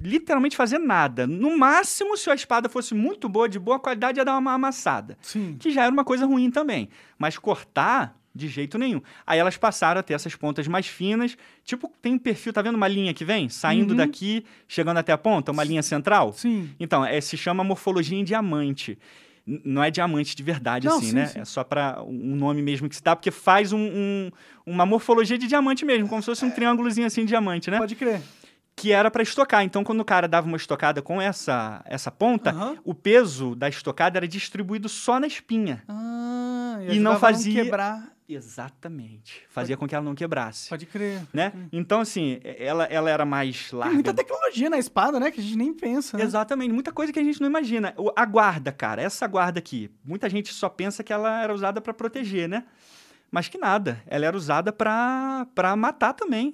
literalmente fazer nada. No máximo, se a espada fosse muito boa, de boa qualidade, ia dar uma amassada. Sim. que já era uma coisa ruim também. Mas cortar, de jeito nenhum. Aí elas passaram a ter essas pontas mais finas. Tipo, tem um perfil, tá vendo uma linha que vem? Saindo Uhum. daqui, chegando até a ponta, uma linha central? Sim. Então, é, se chama morfologia em diamante. N- Não é diamante de verdade, Não, assim, sim, né? sim. É só para um nome mesmo que se dá, porque faz um- um- uma morfologia de diamante mesmo, como se fosse um triângulozinho assim de diamante, né? Pode crer. Que era para estocar. Então, quando o cara dava uma estocada com essa, essa ponta, Aham. o peso da estocada era distribuído só na espinha. Ah, E não ajudava a fazia- quebrar. Exatamente. Fazia com que ela não quebrasse. Pode crer. Né? Então, assim, ela, ela era mais Tem larga. muita tecnologia na espada, né? Que a gente nem pensa. Né? Exatamente, muita coisa que a gente não imagina. O- A guarda, cara, essa guarda aqui, muita gente só pensa que ela era usada para proteger, né? mas que nada. Ela era usada pra matar também.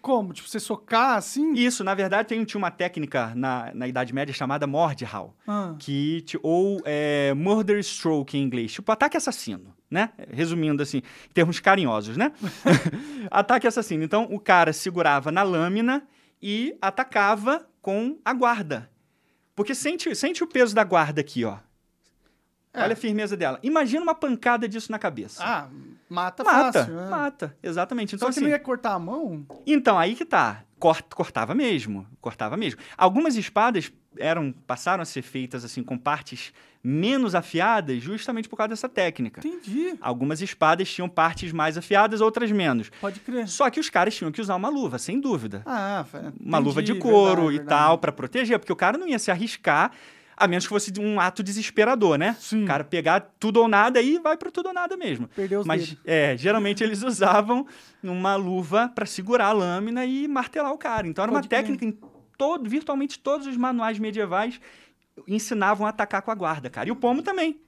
Como? Tipo, você socar assim? Isso, na verdade, tem, tinha uma técnica na, na Idade Média chamada Mordhau, Ah, que, ou é, Murder Stroke em inglês, tipo ataque assassino, né? Resumindo assim, em termos carinhosos, né? [laughs] [laughs] ataque assassino. Então, o cara segurava na lâmina e atacava com a guarda. Porque sente, sente o peso da guarda aqui, ó. É. Olha a firmeza dela. Imagina uma pancada disso na cabeça. Ah, mata, mata, fácil. né? mata, exatamente. Então, Só que assim, não ia cortar a mão? então, aí que tá. Cort- cortava mesmo. Cortava mesmo. Algumas espadas eram passaram a ser feitas assim com partes menos afiadas justamente por causa dessa técnica. Entendi. Algumas espadas tinham partes mais afiadas, outras menos. Pode crer. Só que os caras tinham que usar uma luva, sem dúvida. Ah, fa- Uma luva de entendi, couro verdade, e verdade. tal, pra proteger, porque o cara não ia se arriscar, a menos que fosse um ato desesperador, né? Sim. O cara pegar tudo ou nada e vai pro tudo ou nada mesmo. Perdeu os Mas, dedos. é, geralmente eles usavam uma luva para segurar a lâmina e martelar o cara. Então era uma Pode crer. técnica em todo, virtualmente todos os manuais medievais ensinavam a atacar com a guarda, cara. E o pomo também.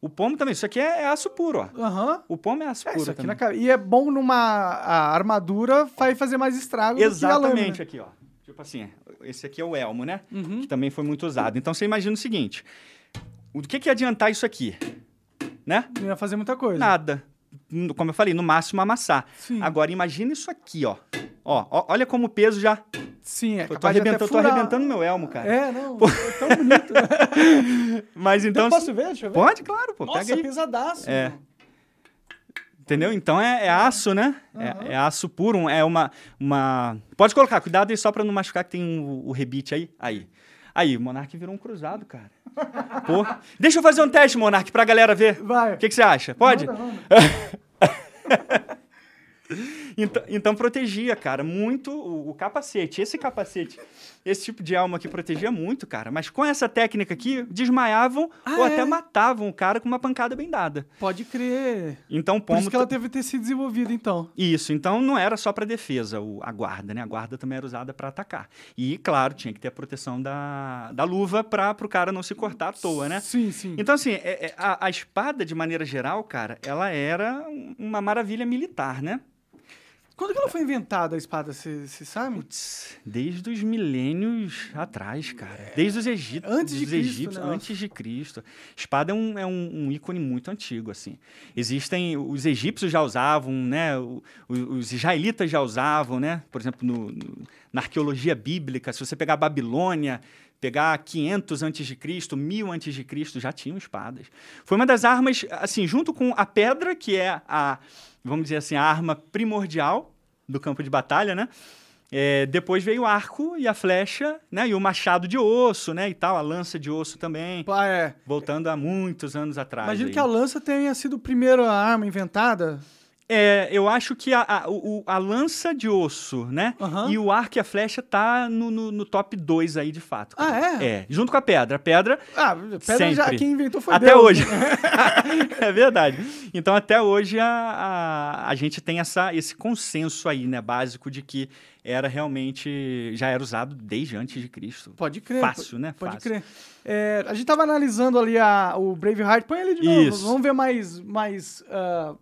O pomo também. Isso aqui é, é aço puro, ó. Aham. O pomo é aço É, puro isso aqui também. na. E é bom numa a armadura, vai fazer mais estrago do que a Exatamente lâmina. aqui, ó. Tipo assim, esse aqui é o elmo, né? Uhum. Que também foi muito usado. Então você imagina o seguinte: o que, que ia adiantar isso aqui? Né? Não ia fazer muita coisa. Nada. Como eu falei, no máximo amassar. Sim. Agora imagina isso aqui, ó. Ó, ó, olha como o peso já. Sim, é Eu tô, arrebentando, tô arrebentando meu elmo, cara. É, não. É tão bonito. [laughs] Mas então. eu posso ver? Deixa eu ver. Pode, claro, pô. Nossa, pega aí. pesadaço. É. mano. Entendeu? Então é, é aço, né? É, é aço puro. É uma, uma. Pode colocar, cuidado aí só pra não machucar que tem um- o rebite aí. Aí. Aí, o Monark virou um cruzado, cara. [laughs] Pô. Deixa eu fazer um teste, Monark, pra galera ver. Vai. O que, que você acha? Pode? Manda, manda. [laughs] Então, então protegia, cara, muito o, o capacete. Esse capacete, esse tipo de alma aqui protegia muito, cara. Mas com essa técnica aqui, desmaiavam Ah, ou é? até matavam o cara com uma pancada bem dada. Pode crer. Então, Por pomo. isso que ela teve que ter se desenvolvido, então. Isso, então não era só para defesa o, a guarda, né? A guarda também era usada para atacar. E, claro, tinha que ter a proteção da, da luva para o cara não se cortar à toa, né? Sim, sim. Então, assim, é- é- a, a espada, de maneira geral, cara, ela era um- uma maravilha militar, né? Quando que ela foi inventada, a espada, você sabe? Putz, desde os milênios atrás, cara. Desde os egípcios. Antes de Cristo, egípcios, né? Antes de Cristo. Espada é um, é um, um ícone muito antigo, assim. Existem... Os egípcios já usavam, né? o- os israelitas já usavam, né? Por exemplo, no- no- na arqueologia bíblica, se você pegar a Babilônia, pegar 500 antes de Cristo, 1000 antes de Cristo, já tinham espadas. Foi uma das armas, assim, junto com a pedra, que é a, vamos dizer assim, a arma primordial do campo de batalha, né? É, depois veio o arco e a flecha, né? E o machado de osso, né? E tal, a lança de osso também, Ah, é. voltando a muitos anos atrás. Imagino aí. que a lança tenha sido a primeira arma inventada. É, eu acho que a, a, o- a lança de osso, né? Aham. E o arco e a flecha tá no, no, no top 2 aí, de fato. Ah, é? É, junto com a pedra. A pedra, Ah, pedra já Sempre. quem inventou foi até Deus. hoje. [laughs] é verdade. Então, até hoje, a, a, a gente tem essa, esse consenso aí, né? Básico de que era realmente... Já era usado desde antes de Cristo. Pode crer. Fácil, né? Pode Fácil. crer. É, a gente tava analisando ali a, o Braveheart. Põe ele de novo. Isso. Vamos ver mais, mais ah,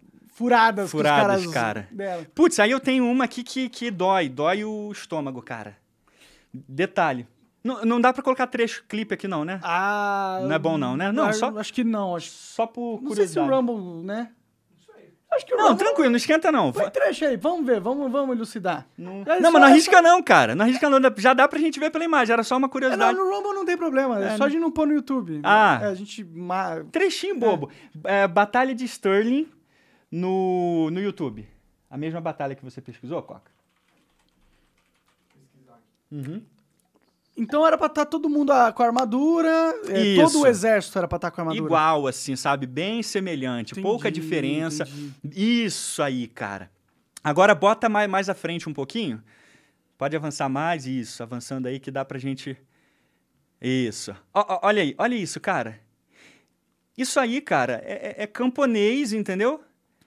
furadas, Furadas, cara. caras deram. Putz, aí eu tenho uma aqui que, que dói. Dói o estômago, cara. Detalhe. Não, não dá pra colocar trecho clipe aqui, não, né? Ah, Não é bom não, né? Não, ah, só- Acho que não. Acho, Só por não sei se curiosidade. o Rumble, né? Acho que o Não, Rumble... tranquilo, não esquenta não. Põe trecho aí, vamos ver, vamos, vamos elucidar. Não, É não mas não é arrisca só- não, cara. Não arrisca não. Já dá pra gente ver pela imagem. Era só uma É, não, curiosidade. no Rumble não tem problema, é, É, só né? de não pôr no YouTube. Ah. É, a gente... Trechinho bobo. É, batalha de Sterling no, no YouTube. A mesma batalha que você pesquisou, Coca? Uhum. Então era pra estar todo mundo ah, com a armadura, é, Isso. todo o exército era pra estar com a armadura. Igual, assim, sabe? Bem semelhante. Entendi, pouca diferença. entendi. Isso aí, cara. Agora bota mais, mais à frente um pouquinho. Pode avançar mais. Isso, avançando aí que dá pra gente. Isso. Ó, ó, olha aí, olha isso, cara. Isso aí, cara, é, é- é camponês, entendeu?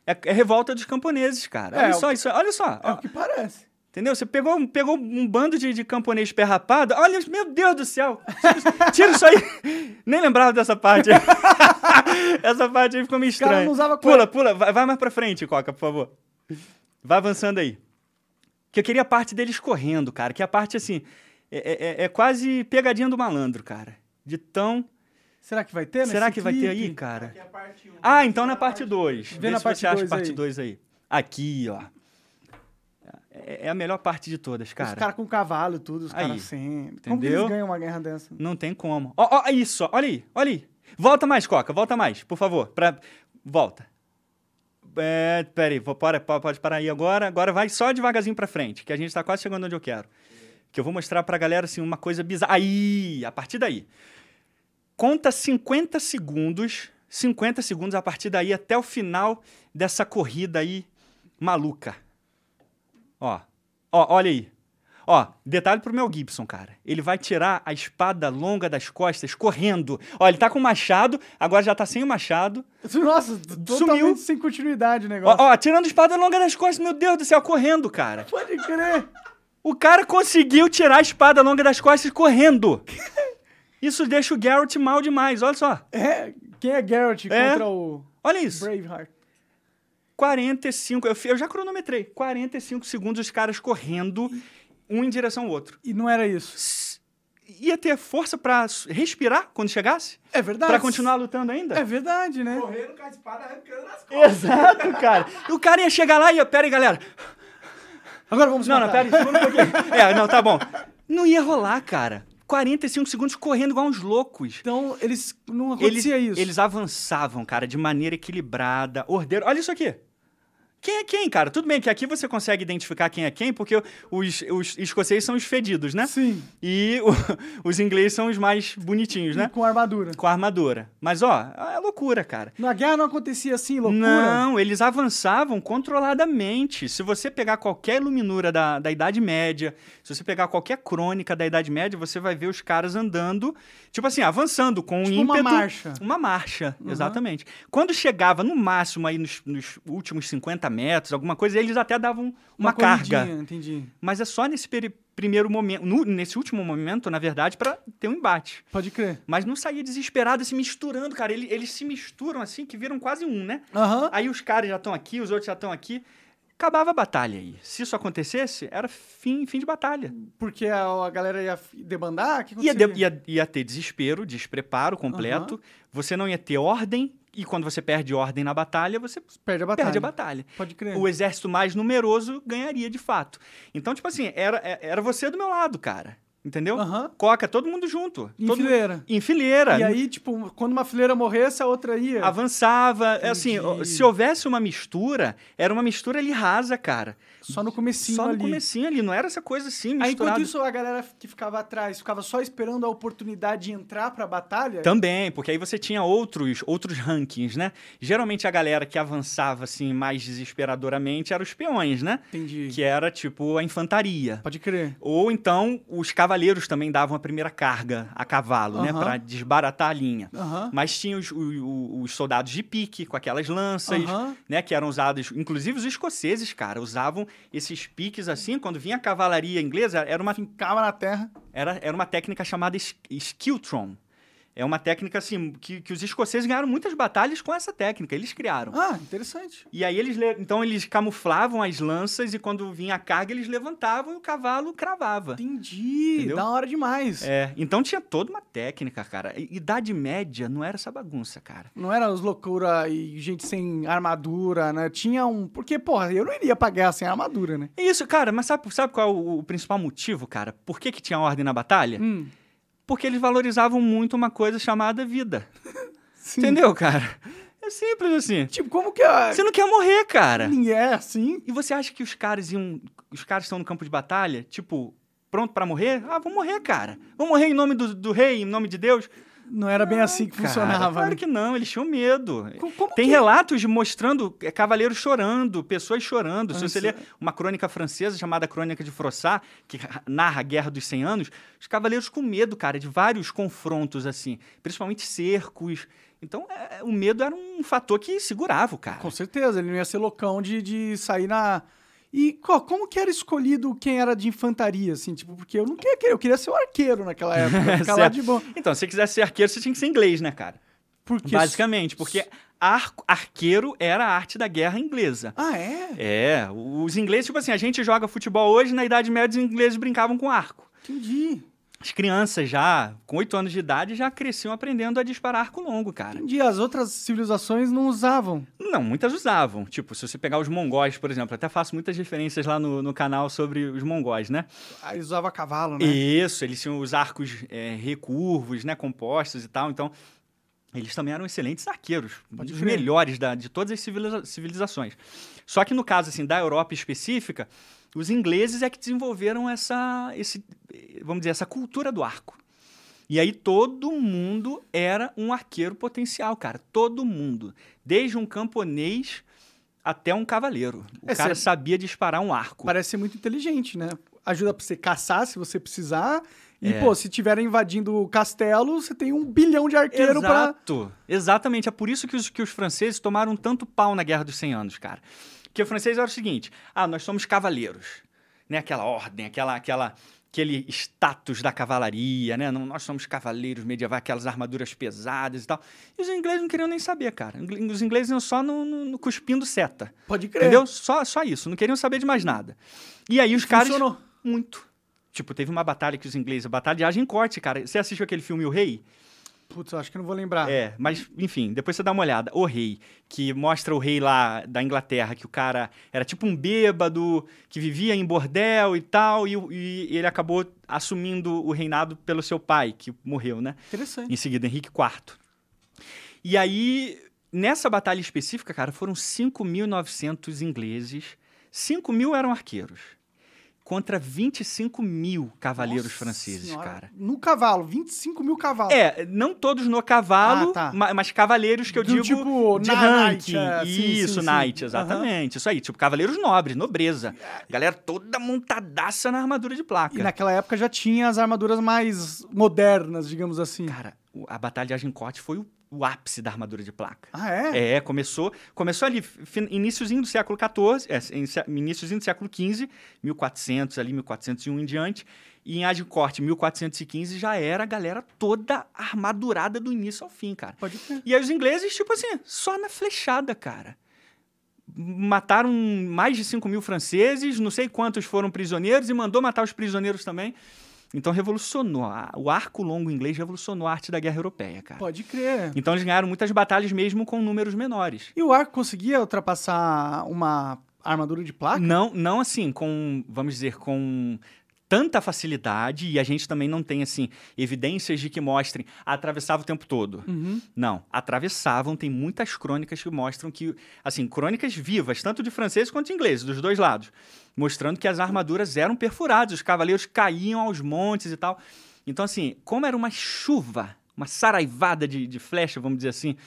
É, é revolta dos camponeses, cara. É, Olha o só, isso, olha só. É o que parece. Entendeu? Você pegou, pegou um bando de, de camponês perrapado. Olha, meu Deus do céu! Tira, [laughs] tira isso aí! Nem lembrava dessa parte. [laughs] Essa parte aí ficou meio estranha. cara não usava Pula, pula. Vai, vai mais pra frente, Coca, por favor. Vai avançando aí. Que eu queria a parte deles correndo, cara. Que a parte, assim, é, é- é quase pegadinha do malandro, cara. De tão... Será que vai ter? Será que vai ter clipe? aí, cara? Aqui é a parte 1. Ah, então na parte 2. Vê Vê na se parte você acha dois parte aí. 2 aí. Aqui, ó. É é a melhor parte de todas, Os cara. caras com cavalo e tudo, os Aí, caras. Como que entendeu? eles ganham uma guerra dessa? Não tem como. Ó, ó, isso, ó, olha aí, olha aí. Volta mais, Coca, volta mais, por favor. Pra... Volta. É, peraí, vou, pode, pode parar aí agora. Agora vai só devagarzinho pra frente, que a gente tá quase chegando onde eu quero. Que eu vou mostrar pra galera, assim, uma coisa bizarra. Aí, a partir daí. Conta 50 segundos, 50 segundos a partir daí até o final dessa corrida aí maluca. Ó, ó, olha aí. Ó, detalhe pro Mel Gibson, cara. Ele vai tirar a espada longa das costas correndo. Ó, ele tá com o machado, agora já tá sem o machado. Nossa, totalmente sem continuidade o Ó, negócio. ó, tirando a espada longa das costas, meu Deus do céu, correndo, cara. Pode crer. O cara conseguiu tirar a espada longa das costas correndo. [laughs] Isso deixa o Garrett mal demais, olha só. É, quem é Garrett É. contra o Olha isso. Braveheart? 45, eu, eu já cronometrei. 45 segundos os caras correndo, um em direção ao outro. E não era isso. S- Ia ter força pra s- respirar quando chegasse? É verdade. Pra continuar lutando ainda? É verdade, né? Correndo com a espada arrancando nas costas. Exato, cara. E o cara ia chegar lá e ia, pera aí, galera. Agora vamos Não, não, matar. pera aí, um pouquinho. [laughs] É, não, tá bom. Não ia rolar, cara. 45 segundos correndo igual uns loucos. Então, eles não Eles, acontecia isso. eles avançavam, cara, de maneira equilibrada, ordeiro. Olha isso aqui. Quem é quem, cara? Tudo bem que aqui você consegue identificar quem é quem, porque os, os escoceses são os fedidos, né? Sim. E o- os ingleses são os mais bonitinhos, né? Com armadura. Com armadura. Mas, ó, é loucura, cara. Na guerra não acontecia assim, loucura? Não, eles avançavam controladamente. Se você pegar qualquer iluminura da, da Idade Média, se você pegar qualquer crônica da Idade Média, você vai ver os caras andando, tipo assim, avançando com um Tipo uma ímpeto. marcha. Uma marcha, Uhum. exatamente. Quando chegava no máximo aí nos, nos últimos 50 metros, alguma coisa, eles até davam uma, carga. corridinha, Entendi. Mas é só nesse primeiro momento, no- nesse último momento, na verdade, para ter um embate. Pode crer. Mas não saía desesperado, se misturando, cara. Ele- Eles se misturam assim, que viram quase um, né? Aham. Aí os caras já estão aqui, os outros já estão aqui. Acabava a batalha aí. Se isso acontecesse, era fim, fim de batalha. Porque a, a galera ia debandar? O que Ia, de- ia, ia ter desespero, despreparo completo. Você não ia ter ordem. E quando você perde ordem na batalha, você Perde a batalha. perde a batalha. Pode crer. O exército mais numeroso ganharia de fato. Então, tipo assim, era, é- era você do meu lado, cara. Entendeu? Aham. Coca, todo mundo junto. Em todo mundo- fileira. Em fileira. E aí, tipo, quando uma fileira morresse, a outra ia. Avançava. É Assim, Entendi. se houvesse uma mistura, era uma mistura ali rasa, cara. Só no comecinho Só no ali. comecinho ali, não era essa coisa assim, Aí, misturada. enquanto isso, a galera que ficava atrás ficava só esperando a oportunidade de entrar pra batalha. Também, porque aí você tinha outros, outros rankings, né? Geralmente a galera que avançava assim mais desesperadoramente eram os peões, né? Entendi. Que era tipo a infantaria. Pode crer. Ou então os cavaleiros também davam a primeira carga a cavalo, né? Pra desbaratar a linha. Mas tinha os, o- os soldados de pique, com aquelas lanças, né? Que eram usados. Inclusive os escoceses, cara, usavam esses piques assim. Quando vinha a cavalaria inglesa, era uma, Fincava na terra. era, era uma técnica chamada skiltron. É uma técnica assim que, que os escoceses ganharam muitas batalhas com essa técnica. Eles criaram. Ah, interessante. E aí eles le- então eles camuflavam as lanças e quando vinha a carga eles levantavam e o cavalo cravava. Entendi. Entendeu? Da hora demais. É, então tinha toda uma técnica, cara. Idade média não era essa bagunça, cara. Não era os loucura e gente sem armadura, né? Tinha um. Porque, porra, eu não iria guerra sem armadura, né? Isso, cara, mas sabe, sabe qual é o, o principal motivo, cara? Por que, que tinha ordem na batalha? Hum. Porque eles valorizavam muito uma coisa chamada vida. [laughs] Sim. Entendeu, cara? É simples assim. Tipo, como que a. Você não quer morrer, cara. É assim? E você acha que os caras iam. Os caras estão no campo de batalha, tipo, pronto pra morrer? Ah, vão morrer, cara. Vão morrer em nome do, do rei, em nome de Deus? Não era bem assim que Cara, funcionava. Claro né? que não, eles tinham medo. Co- como Tem que- relatos de mostrando é, cavaleiros chorando, pessoas chorando. Se você ler uma crônica francesa chamada Crônica de Froissart, que narra a Guerra dos 100 Anos, os cavaleiros com medo, cara, de vários confrontos, assim, principalmente cercos. Então, é, o medo era um fator que segurava o cara. Com certeza, ele não ia ser loucão de, de sair na. E co- como que era escolhido quem era de infantaria, assim? Tipo, porque eu não queria, eu queria ser o arqueiro naquela época. [laughs] Ficar lá de bom. Então, se você quisesse ser arqueiro, você tinha que ser inglês, né, cara? Porque... Basicamente, porque arco- arqueiro era a arte da guerra inglesa. Ah, é? É, os ingleses, tipo assim, a gente joga futebol hoje, na Idade Média os ingleses brincavam com arco. Entendi. As crianças já, com 8 anos de idade, já cresciam aprendendo a disparar arco longo, cara. Entendi. As outras civilizações não usavam. Não, muitas usavam. Tipo, se você pegar os mongóis, por exemplo, até faço muitas referências lá no, no canal sobre os mongóis, né? Aí usava cavalo, né? Isso, eles tinham os arcos é, recurvos, né, compostos e tal, então eles também eram excelentes arqueiros, Pode os melhores da- de todas as civiliza- civilizações. Só que no caso assim da Europa específica, os ingleses é que desenvolveram essa, esse, vamos dizer, essa cultura do arco. E aí todo mundo era um arqueiro potencial, cara, todo mundo, desde um camponês até um cavaleiro. O É, cara sabia disparar um arco. Parece ser muito inteligente, né? Ajuda pra você caçar se você precisar. E, É. pô, se tiverem invadindo o castelo, você tem um bilhão de arqueiro pra. Exato. Exatamente. É por isso que os, que os franceses tomaram tanto pau na Guerra dos 100 Anos, cara. Porque o francês era o seguinte: ah, nós somos cavaleiros. Né? Aquela ordem, aquela, aquela, aquele status da cavalaria, né? Não, nós somos cavaleiros medievais, aquelas armaduras pesadas e tal. E os ingleses não queriam nem saber, cara. Os ingleses iam só no, no- no cuspindo seta. Pode crer. Entendeu? Só, só isso. Não queriam saber de mais nada. E aí os caras. Funcionou. Muito. Tipo, teve uma batalha que os ingleses, a batalha de Agincourt, cara. Você assistiu aquele filme O Rei? Putz, acho que não vou lembrar. É, mas enfim, depois você dá uma olhada. O Rei, que mostra o rei lá da Inglaterra, que o cara era tipo um bêbado, que vivia em bordel e tal, e, e ele acabou assumindo o reinado pelo seu pai, que morreu, né? Interessante. Em seguida, Henrique IV. E aí, nessa batalha específica, cara, foram 5.900 ingleses, 5 mil eram arqueiros, contra 25 mil cavaleiros Nossa franceses, senhora. cara. No cavalo, 25 mil cavalos. É, não todos no cavalo, Ah, tá. ma- mas cavaleiros que eu Do digo tipo, de na- ranking. knight, é, sim, isso, sim, sim. knight, exatamente. Isso aí, tipo cavaleiros nobres, nobreza. Galera toda montadaça na armadura de placa. E naquela época já tinha as armaduras mais modernas, digamos assim. Cara, a batalha de Agincourt foi o, o ápice da armadura de placa. Ah, é? É, começou, começou ali, iníciozinho do século XIV, é, iníciozinho do século XV, 1400 ali, 1401 em diante, e em Agincourt, 1415, já era a galera toda armadurada do início ao fim, cara. Pode crer. E aí os ingleses, tipo assim, só na flechada, cara. Mataram mais de 5 mil franceses, não sei quantos foram prisioneiros, e mandou matar os prisioneiros também. Então revolucionou. O arco longo inglês revolucionou a arte da guerra europeia, cara. Pode crer. Então eles ganharam muitas batalhas mesmo com números menores. E o arco conseguia ultrapassar uma armadura de placa? Não, não assim, com, vamos dizer, com tanta facilidade, e a gente também não tem, assim, evidências de que mostrem atravessava o tempo todo. Uhum. Não, atravessavam, tem muitas crônicas que mostram que, assim, crônicas vivas, tanto de franceses quanto de ingleses, dos dois lados, mostrando que as armaduras eram perfuradas, os cavaleiros caíam aos montes e tal. Então, assim, como era uma chuva, uma saraivada de, de flecha, vamos dizer assim,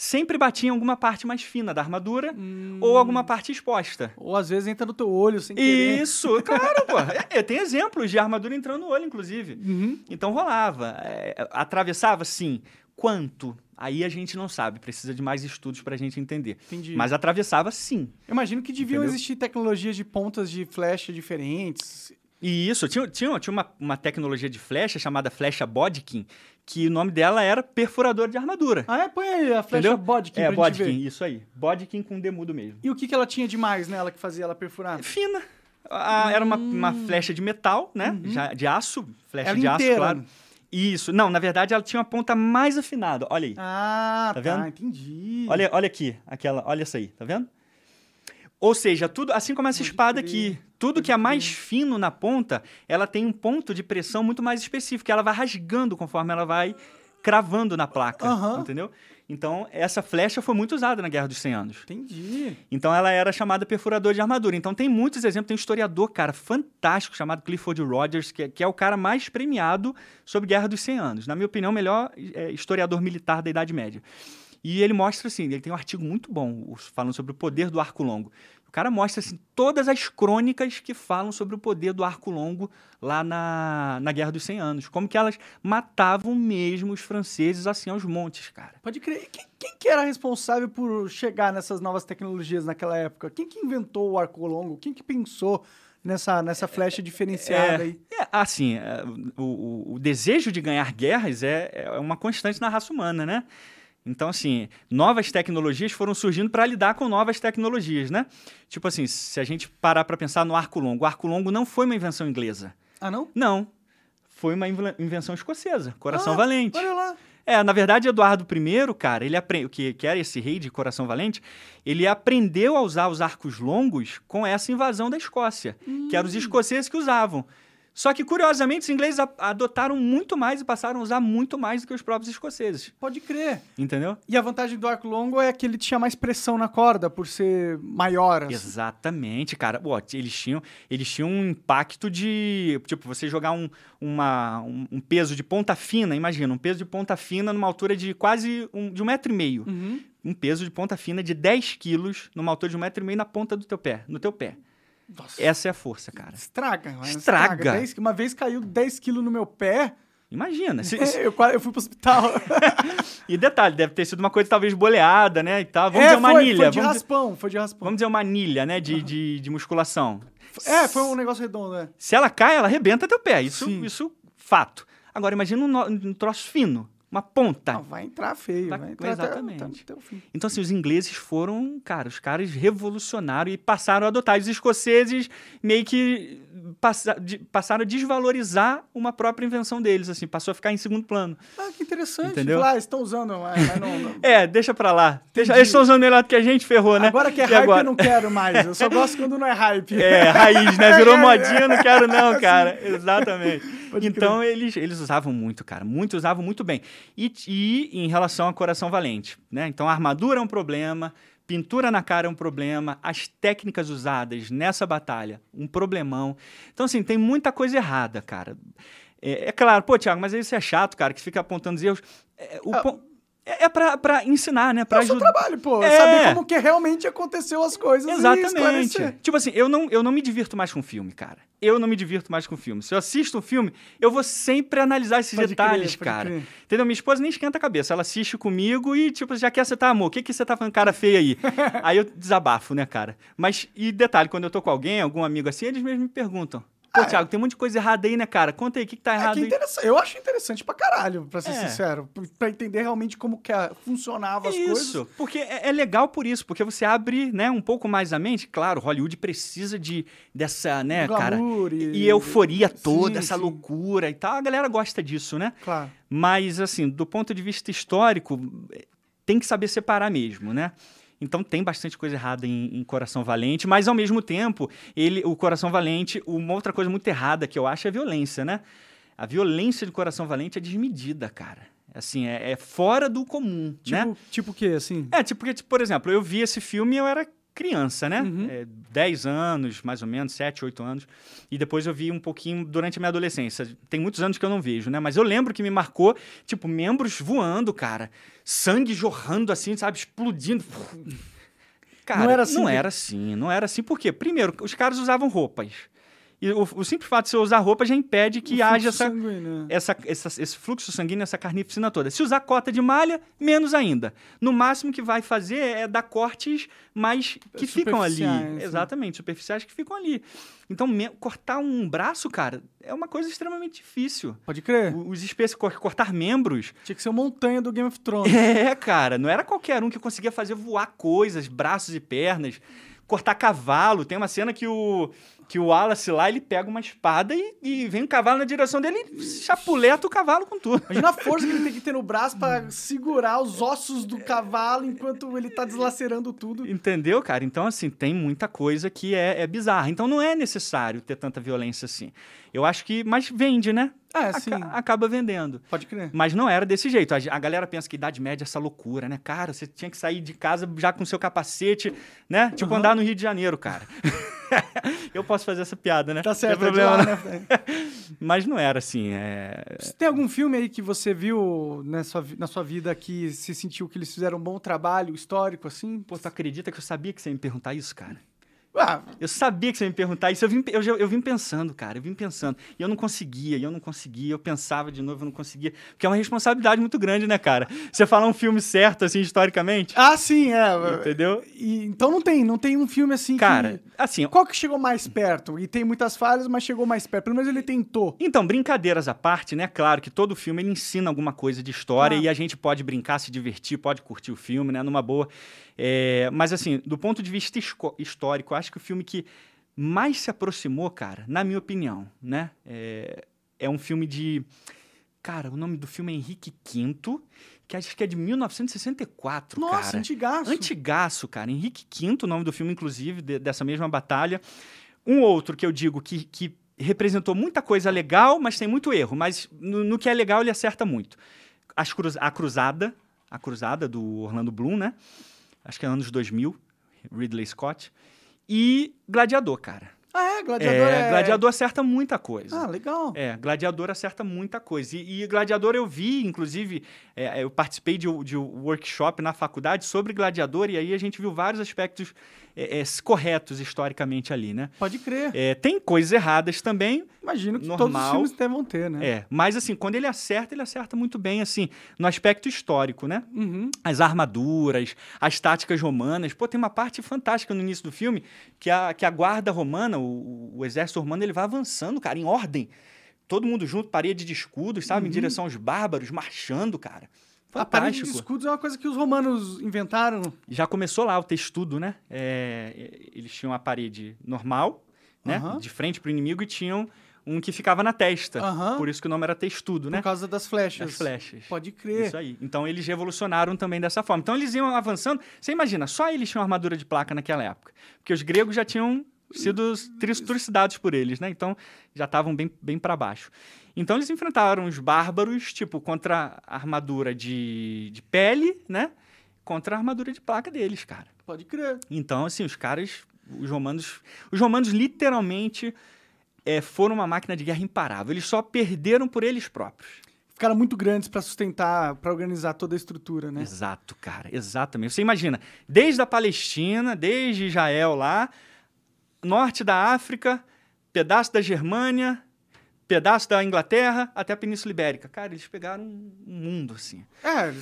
sempre batia em alguma parte mais fina da armadura Hum. ou alguma parte exposta. Ou às vezes entra no teu olho sem querer. Isso, claro, pô. É, tem exemplos de armadura entrando no olho, inclusive. Uhum. Então rolava. É, atravessava, sim. Quanto? Aí a gente não sabe, precisa de mais estudos pra gente entender. Entendi. Mas atravessava sim. Eu imagino que deviam Entendeu? existir tecnologias de pontas de flecha diferentes. E isso, tinha, tinha, tinha uma, uma tecnologia de flecha chamada flecha Bodkin, que o nome dela era perfurador de armadura. Ah, é? Põe aí a flecha entendeu? Bodkin É, Bodkin, isso aí. Bodkin com demudo mesmo. E o que, que ela tinha demais nela que fazia ela perfurar? Fina. Ah, era uma, uma flecha de metal, né? Já, de aço, flecha Hum. Ela de aço, inteira. claro. Isso. Não, na verdade ela tinha uma ponta mais afinada. Olha aí. Ah, Tá tá, vendo? entendi. Olha, olha aqui, aquela, olha essa aí, tá vendo? Ou seja, tudo, assim como essa Pode espada crer, aqui, tudo que é mais fino na ponta, ela tem um ponto de pressão muito mais específico, ela vai rasgando conforme ela vai cravando na placa, Aham. entendeu? Então, essa flecha foi muito usada na Guerra dos 100 Anos. Entendi. Então, ela era chamada perfurador de armadura. Então, tem muitos exemplos. Tem um historiador, cara, fantástico, chamado Clifford Rogers, que é, que é o cara mais premiado sobre Guerra dos 100 Anos. Na minha opinião, o melhor é, historiador militar da Idade Média. E ele mostra assim, ele tem um artigo muito bom falando sobre o poder do arco longo. O cara mostra assim, todas as crônicas que falam sobre o poder do arco longo lá na, na Guerra dos 100 Anos. Como que elas matavam mesmo os franceses assim aos montes, cara. Pode crer. Quem, quem que era responsável por chegar nessas novas tecnologias naquela época? Quem que inventou o arco longo? Quem que pensou nessa, nessa flecha diferenciada aí? É, assim, é, o, o- o desejo de ganhar guerras é, é uma constante na raça humana, né? Então, assim, novas tecnologias foram surgindo para lidar com novas tecnologias, né? Tipo assim, se a gente parar para pensar no arco longo, o arco longo não foi uma invenção inglesa. Ah, não? Não. Foi uma inv- invenção escocesa, Coração Ah, Valente. Olha lá. É, na verdade, Eduardo I, cara, ele aprendeu, que, que era esse rei de Coração Valente, ele aprendeu a usar os arcos longos com essa invasão da Escócia, que eram os escoceses que usavam. Só que, curiosamente, os ingleses adotaram muito mais e passaram a usar muito mais do que os próprios escoceses. Pode crer. Entendeu? E a vantagem do arco longo é que ele tinha mais pressão na corda, por ser maior. assim. Exatamente, cara. Pô, eles tinham, eles tinham um impacto de. Tipo, você jogar um, uma, um, um peso de ponta fina, imagina, um peso de ponta fina numa altura de quase um, de um metro e meio. Uhum. Um peso de ponta fina de 10 quilos numa altura de um metro e meio na ponta do teu pé, no teu pé. Nossa. Essa é a força, cara. Estraga. Estraga. 10 uma vez caiu 10 quilos no meu pé, Imagina. se- [laughs] se- eu, eu fui pro hospital. [laughs] e detalhe, deve ter sido uma coisa talvez boleada, né? E tal. Vamos é, dizer uma foi, anilha. foi de vamos, dizer, raspão, foi de raspão. vamos dizer uma anilha, né? De, de, de musculação. É, foi um negócio redondo, né? Se ela cai, ela arrebenta teu pé. Isso, Sim. isso fato. Agora, imagina um, um troço fino, uma ponta. Não, vai entrar feio, Tá, vai entrar até- exatamente. até- até fim. Então, assim, os ingleses foram, cara, os caras revolucionaram e passaram a adotar. Os escoceses meio que passa- de- passaram a desvalorizar uma própria invenção deles, assim, passou a ficar em segundo plano. Ah, que interessante. Entendeu? Lá, estão usando, mas, mas não, não. É, deixa pra lá. Deixa, eles estão usando melhor do que a gente, ferrou, né? Agora que é E hype, agora? eu não quero mais. Eu só gosto quando não é hype. É, raiz, né? Virou [laughs] É, é, modinha, não quero não, [laughs] cara. Exatamente. Pode então, eles, eles usavam muito, cara. Muito, usavam muito bem. E, e em relação a Coração Valente, né? Então, a armadura é um problema, pintura na cara é um problema, as técnicas usadas nessa batalha, um problemão. Então, assim, tem muita coisa errada, cara. É, é claro, pô, Thiago, mas isso é chato, cara, que fica apontando os erros. É, o Ah, pon- é, é pra, pra ensinar, né? Pra É o seu trabalho, pô. É. Saber como que realmente aconteceu as coisas Exatamente. Tipo assim, eu não, eu não me divirto mais com filme, cara. Eu não me divirto mais com filme. Se eu assisto um filme, eu vou sempre analisar esses Pode detalhes, crer, cara. crer. Entendeu? Minha esposa nem esquenta a cabeça. Ela assiste comigo e, tipo, já quer acertar, amor, o que, que você tá falando cara feia aí? [laughs] aí eu desabafo, né, cara? Mas, e detalhe, quando eu tô com alguém, algum amigo assim, eles mesmos me perguntam. Pô, Thiago, tem um monte de coisa errada aí, né, cara? Conta aí, o que, que tá É errado que aí? interessante. Eu acho interessante pra caralho, pra ser É. sincero. Pra entender realmente como que a- funcionavam as isso, coisas. porque é, é legal por isso, porque você abre, né, um pouco mais a mente. Claro, Hollywood precisa de dessa, né, cara, Glamour e, e- euforia toda, Sim, essa sim. loucura e tal. A galera gosta disso, né? Claro. Mas, assim, do ponto de vista histórico, tem que saber separar mesmo, né? Então tem bastante coisa errada em, em Coração Valente, mas ao mesmo tempo, ele, o Coração Valente, uma outra coisa muito errada que eu acho é a violência, né? A violência de Coração Valente é desmedida, cara. Assim, é, é fora do comum, né? Tipo, tipo o quê, assim? É, tipo, porque, tipo, por exemplo, eu vi esse filme e eu era criança, né? Uhum. É, 10 anos, mais ou menos, 7, 8 anos. E depois eu vi um pouquinho durante a minha adolescência. Tem muitos anos que eu não vejo, né? Mas eu lembro que me marcou, tipo, membros voando, cara. Sangue jorrando assim, sabe? Explodindo. Cara, Não era assim Não que- era assim, não era assim. Por quê? Primeiro, os caras usavam roupas. E o, o simples fato de você usar roupa já impede que haja essa, né? essa, essa- esse fluxo sanguíneo, essa carnificina toda. Se usar cota de malha, menos ainda. No máximo que vai fazer é dar cortes mais que ficam ali. Né? Exatamente, superficiais que ficam ali. Então, me- cortar um braço, cara, é uma coisa extremamente difícil. Pode crer. O- Os espécies cortar membros. Tinha que ser uma montanha do Game of Thrones. [laughs] É, cara, não era qualquer um que conseguia fazer voar coisas, braços e pernas. Cortar cavalo. Tem uma cena que o, que o Wallace lá, ele pega uma espada e, e vem um cavalo na direção dele e chapuleta o cavalo com tudo. Imagina a força que ele tem que ter no braço pra segurar os ossos do cavalo enquanto ele tá deslacerando tudo. Entendeu, cara? Então, assim, tem muita coisa que é, é bizarra. Então, não é necessário ter tanta violência assim. Eu acho que. Mas vende, né? É, sim. acaba vendendo. Pode crer. Mas não era desse jeito. A, a galera pensa que Idade Média é essa loucura, né? Cara, você tinha que sair de casa já com seu capacete, né? Tipo, Uhum. andar no Rio de Janeiro, cara. [laughs] Eu posso fazer essa piada, né? Tá certo, tem problema, lá, né? [laughs] Mas não era assim. É... Tem algum filme aí que você viu na sua, na sua vida que se sentiu que eles fizeram um bom trabalho histórico, assim? Pô, tu acredita que eu sabia que você ia me perguntar isso, cara? Ah, Eu sabia que você ia me perguntar isso. Eu vim, eu, eu vim pensando, cara. Eu vim pensando. E eu não conseguia, e eu não conseguia. Eu pensava de novo, eu não conseguia. Porque é uma responsabilidade muito grande, né, cara? Você falar um filme certo, assim, historicamente. ah, sim, é. Entendeu? E, então não tem, não tem um filme assim Cara, que... assim, Qual que chegou mais perto? E tem muitas falhas, mas chegou mais perto. Pelo menos ele tentou. Então, brincadeiras à parte, né? Claro que todo filme ele ensina alguma coisa de história Ah. e a gente pode brincar, se divertir, pode curtir o filme, né? Numa boa. É, mas, assim, do ponto de vista histórico, acho que o filme que mais se aproximou, cara, na minha opinião, né? É, é um filme de. Cara, o nome do filme é Henrique V, que acho que é de 1964, Nossa, cara. antigaço. Antigaço, cara. Henrique V, o nome do filme, inclusive, de- dessa mesma batalha. Um outro que eu digo que, que representou muita coisa legal, mas tem muito erro. Mas no, no que é legal, ele acerta muito. As cruz, a Cruzada, a Cruzada do Orlando Bloom, né? Acho que é anos 2000, Ridley Scott. E Gladiador, cara. Ah, é? Gladiador é... Gladiador acerta muita coisa. Ah, legal. É, Gladiador acerta muita coisa. E, e Gladiador eu vi, inclusive, é, eu participei de, de um workshop na faculdade sobre Gladiador, e aí a gente viu vários aspectos é, é, corretos historicamente ali, né? Pode crer. É, tem coisas erradas também, Imagino que todos os normal. filmes devam ter, né? é, mas assim, quando ele acerta, ele acerta muito bem, assim, no aspecto histórico, né? Uhum. as armaduras, as táticas romanas. Pô, tem uma parte fantástica no início do filme que a, que a guarda romana, o, o exército romano, ele vai avançando, cara, em ordem. Todo mundo junto, parede de escudos, sabe? Em direção aos bárbaros, marchando, cara. A parede de Fantástico. escudos é uma coisa que os romanos inventaram. Já começou lá o textudo, né? É, eles tinham a parede normal, né? De frente pro inimigo e tinham um que ficava na testa. Por isso que o nome era textudo, né? Por causa das flechas. Das flechas. Pode crer. Isso aí. Então eles revolucionaram também dessa forma. Então eles iam avançando. Você imagina, só eles tinham armadura de placa naquela época. Porque os gregos já tinham sido tris- trucidados por eles, né? Então já estavam bem, bem para baixo. Então eles enfrentaram os bárbaros, tipo, contra a armadura de, de pele, né? Contra a armadura de placa deles, cara. Pode crer. Então, assim, os caras, os romanos, os romanos literalmente é, foram uma máquina de guerra imparável. Eles só perderam por eles próprios. Ficaram muito grandes pra sustentar, pra organizar toda a estrutura, né? Exato, cara, exatamente. Você imagina, desde a Palestina, desde Israel lá, norte da África, pedaço da Germânia, pedaço da Inglaterra, até a Península Ibérica. Cara, eles pegaram um mundo, assim. É,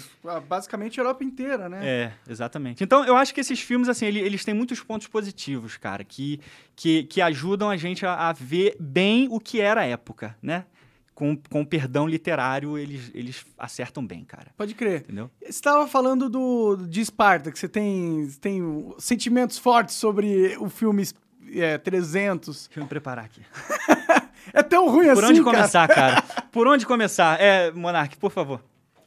basicamente a Europa inteira, né? É, exatamente. Então, eu acho que esses filmes, assim, ele- eles têm muitos pontos positivos, cara, que, que, que ajudam a gente a, a ver bem o que era a época, né? Com, com perdão literário, eles, eles acertam bem, cara. Pode crer. Entendeu? Você estava falando do, de Esparta, que você tem, tem sentimentos fortes sobre o filme é, 300. Deixa eu me preparar aqui. [laughs] É tão ruim Por assim, onde cara. começar, cara? [laughs] Por onde começar? É, Monark, por favor.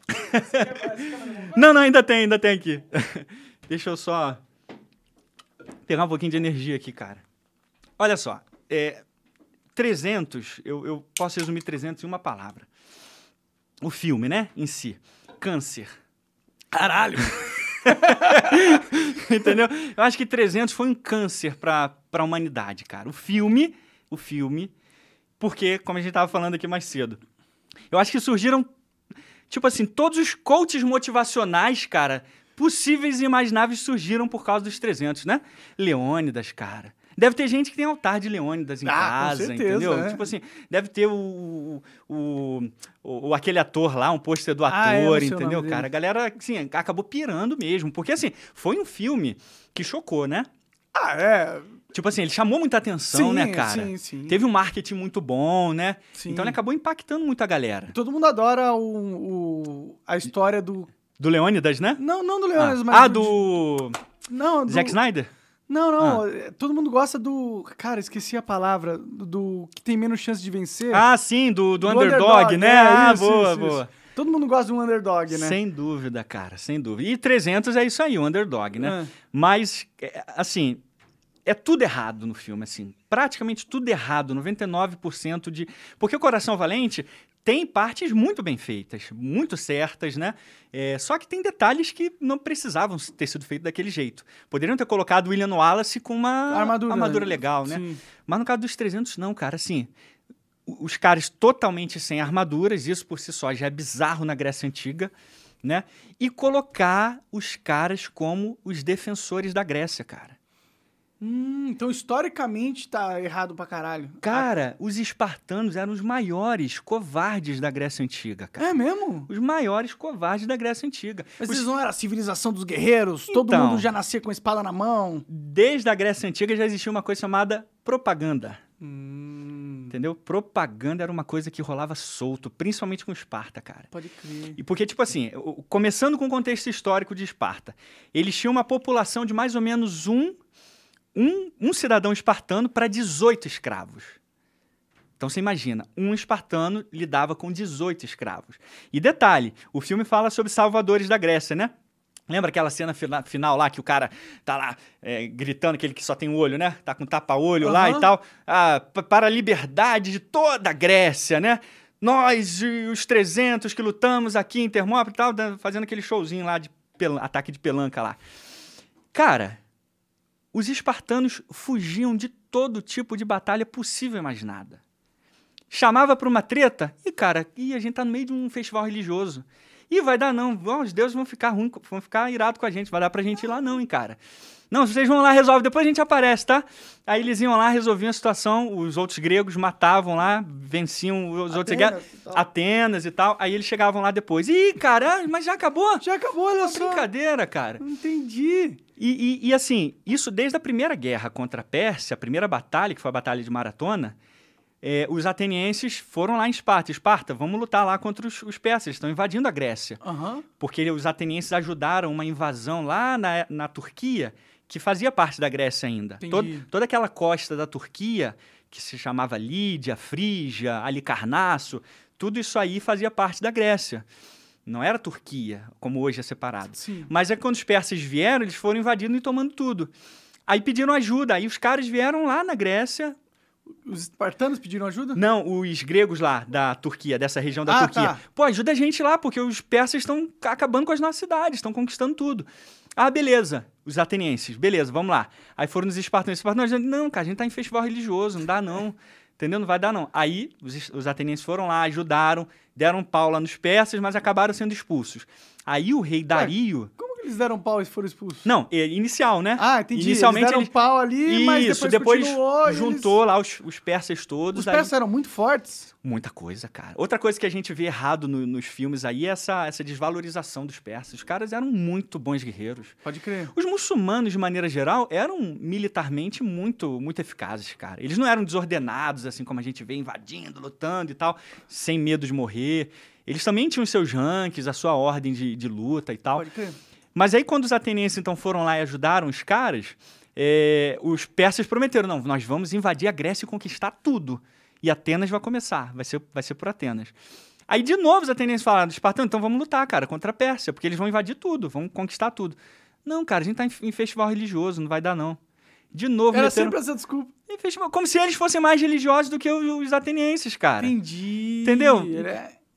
[laughs] não, não, ainda tem, ainda tem aqui. [laughs] Deixa eu só pegar um pouquinho de energia aqui, cara. Olha só, é, 300, eu, eu posso resumir 300 em uma palavra. O filme, né, em si. Câncer. Caralho. Entendeu? Eu acho que 300 foi um câncer pra, pra humanidade, cara. O filme, o filme, porque, como a gente tava falando aqui mais cedo, eu acho que surgiram, tipo assim, todos os coaches motivacionais, cara, possíveis e imagináveis surgiram por causa dos 300, né? Leônidas, cara. Deve ter gente que tem altar de Leônidas em Ah, casa, certeza, entendeu? é. Tipo assim, deve ter o, o, o- aquele ator lá, um pôster do Ah, é, ator, nome entendeu, cara? A galera, assim, acabou pirando mesmo. Porque, assim, foi um filme que chocou, né? Ah, é. Tipo assim, ele chamou muita atenção, Sim, né, cara? sim, sim. Teve um marketing muito bom, né? Sim. Então ele acabou impactando muito a galera. Todo mundo adora o, o- a história do. Do Leônidas, né? Não, não do Ah, Leônidas, mas. ah, do Não, do. Zack Snyder? Não, não. Ah. Todo mundo gosta do. Cara, esqueci a palavra. Do, do que tem menos chance de vencer. Ah, sim, do, do, Do underdog, né? é, ah, isso, boa, isso, boa. isso. Todo mundo gosta de um underdog, né? Sem dúvida, cara, sem dúvida. E 300 é isso aí, o underdog, né? É. Mas, é, assim, é tudo errado no filme, assim. Praticamente tudo errado, 99% de... Porque o Coração Valente tem partes muito bem feitas, muito certas, né? É, só que tem detalhes que não precisavam ter sido feitos daquele jeito. Poderiam ter colocado o William Wallace com uma Armadura. legal, né? Sim. Mas no caso dos 300, não, cara, assim, os caras totalmente sem armaduras, isso por si só já é bizarro na Grécia Antiga, né? E colocar os caras como os defensores da Grécia, cara. Hum, então historicamente tá errado pra caralho. Cara, os espartanos eram os maiores covardes da Grécia Antiga, cara. É mesmo? Os maiores covardes da Grécia Antiga. Mas Os- eles não eram a civilização dos guerreiros? Todo Então. mundo já nascia com a espada na mão? Desde a Grécia Antiga já existia uma coisa chamada propaganda. Hum, Entendeu? Propaganda era uma coisa que rolava solto, principalmente com Esparta, cara. pode crer. E porque, tipo assim, começando com o contexto histórico de Esparta, eles tinham uma população de mais ou menos um, um, um cidadão espartano para 18 escravos. Então você imagina, um espartano lidava com 18 escravos. E detalhe, o filme fala sobre salvadores da Grécia, né? Lembra aquela cena fina- final lá que o cara tá lá é, gritando, aquele que só tem o olho, né? Tá com tapa-olho lá Aham. e tal. Ah, para a liberdade de toda a Grécia, né? Nós e os 300 que lutamos aqui em Termópila e tal, fazendo aquele showzinho lá de ataque de pelanca lá. Cara, os espartanos fugiam de todo tipo de batalha possível e imaginada. Chamava pra uma treta e, cara, e a gente tá no meio de um festival religioso. E vai dar não, os deuses vão ficar ruim, vão ficar irados com a gente, vai dar pra gente ir lá não, hein, cara. Não, vocês vão lá, resolve, depois a gente aparece, tá? Aí eles iam lá, resolviam a situação, os outros gregos matavam lá, venciam os outros Atenas e tal. Atenas e tal, aí eles chegavam lá depois. Ih, cara, mas já acabou? Já acabou, olha só. brincadeira, cara. Não entendi. E, e- e, assim, isso desde a primeira guerra contra a Pérsia, a primeira batalha, que foi a Batalha de Maratona, é, os atenienses foram lá em Esparta. Esparta, vamos lutar lá contra os, os persas, estão invadindo a Grécia. Aham. Porque os atenienses ajudaram uma invasão lá na, na Turquia, que fazia parte da Grécia ainda. Entendi. Tod- toda aquela costa da Turquia, que se chamava Lídia, Frígia, Alicarnasso, tudo isso aí fazia parte da Grécia. Não era Turquia, como hoje é separado. Sim. Mas é que quando os persas vieram, eles foram invadindo e tomando tudo. Aí pediram ajuda. Aí os caras vieram lá na Grécia. Os espartanos pediram ajuda? Não, os gregos lá da Turquia, dessa região da Ah, Turquia. tá. Pô, ajuda a gente lá, porque os persas estão acabando com as nossas cidades, estão conquistando tudo. Ah, beleza. Os atenienses, beleza, vamos lá. Aí foram os espartanos. Os espartanos, não, cara, a gente tá em festival religioso, não dá não. Entendeu? Não vai dar não. Aí os, os atenienses foram lá, ajudaram, deram pau lá nos persas, mas acabaram sendo expulsos. Aí o rei Dario... que eles deram pau e foram expulsos? Não, é inicial, né? Ah, entendi. Inicialmente eles deram eles- pau ali, mas Isso, depois, depois, continuou, e juntou lá os, os persas todos. Eles... Os aí- persas eram muito fortes. Muita coisa, cara. Outra coisa que a gente vê errado no- nos filmes aí é essa, essa desvalorização dos persas. Os caras eram muito bons guerreiros. Pode crer. Os muçulmanos, de maneira geral, eram militarmente muito, muito eficazes, cara. Eles não eram desordenados, assim como a gente vê, invadindo, lutando e tal, sem medo de morrer. Eles também tinham os seus ranks, a sua ordem de, de luta e tal. Pode crer. Mas aí, quando os atenienses então foram lá e ajudaram os caras, é, os persas prometeram: não, nós vamos invadir a Grécia e conquistar tudo. E Atenas vai começar, vai ser, vai ser por Atenas. Aí, de novo, os atenienses falaram: Espartano, então vamos lutar, cara, contra a Pérsia, porque eles vão invadir tudo, vão conquistar tudo. Não, cara, a gente tá em, em festival religioso, não vai dar, não. De novo, Era meteram- sempre essa desculpa. em festival, como se eles fossem mais religiosos do que os, atenienses, cara. Entendi. Entendeu?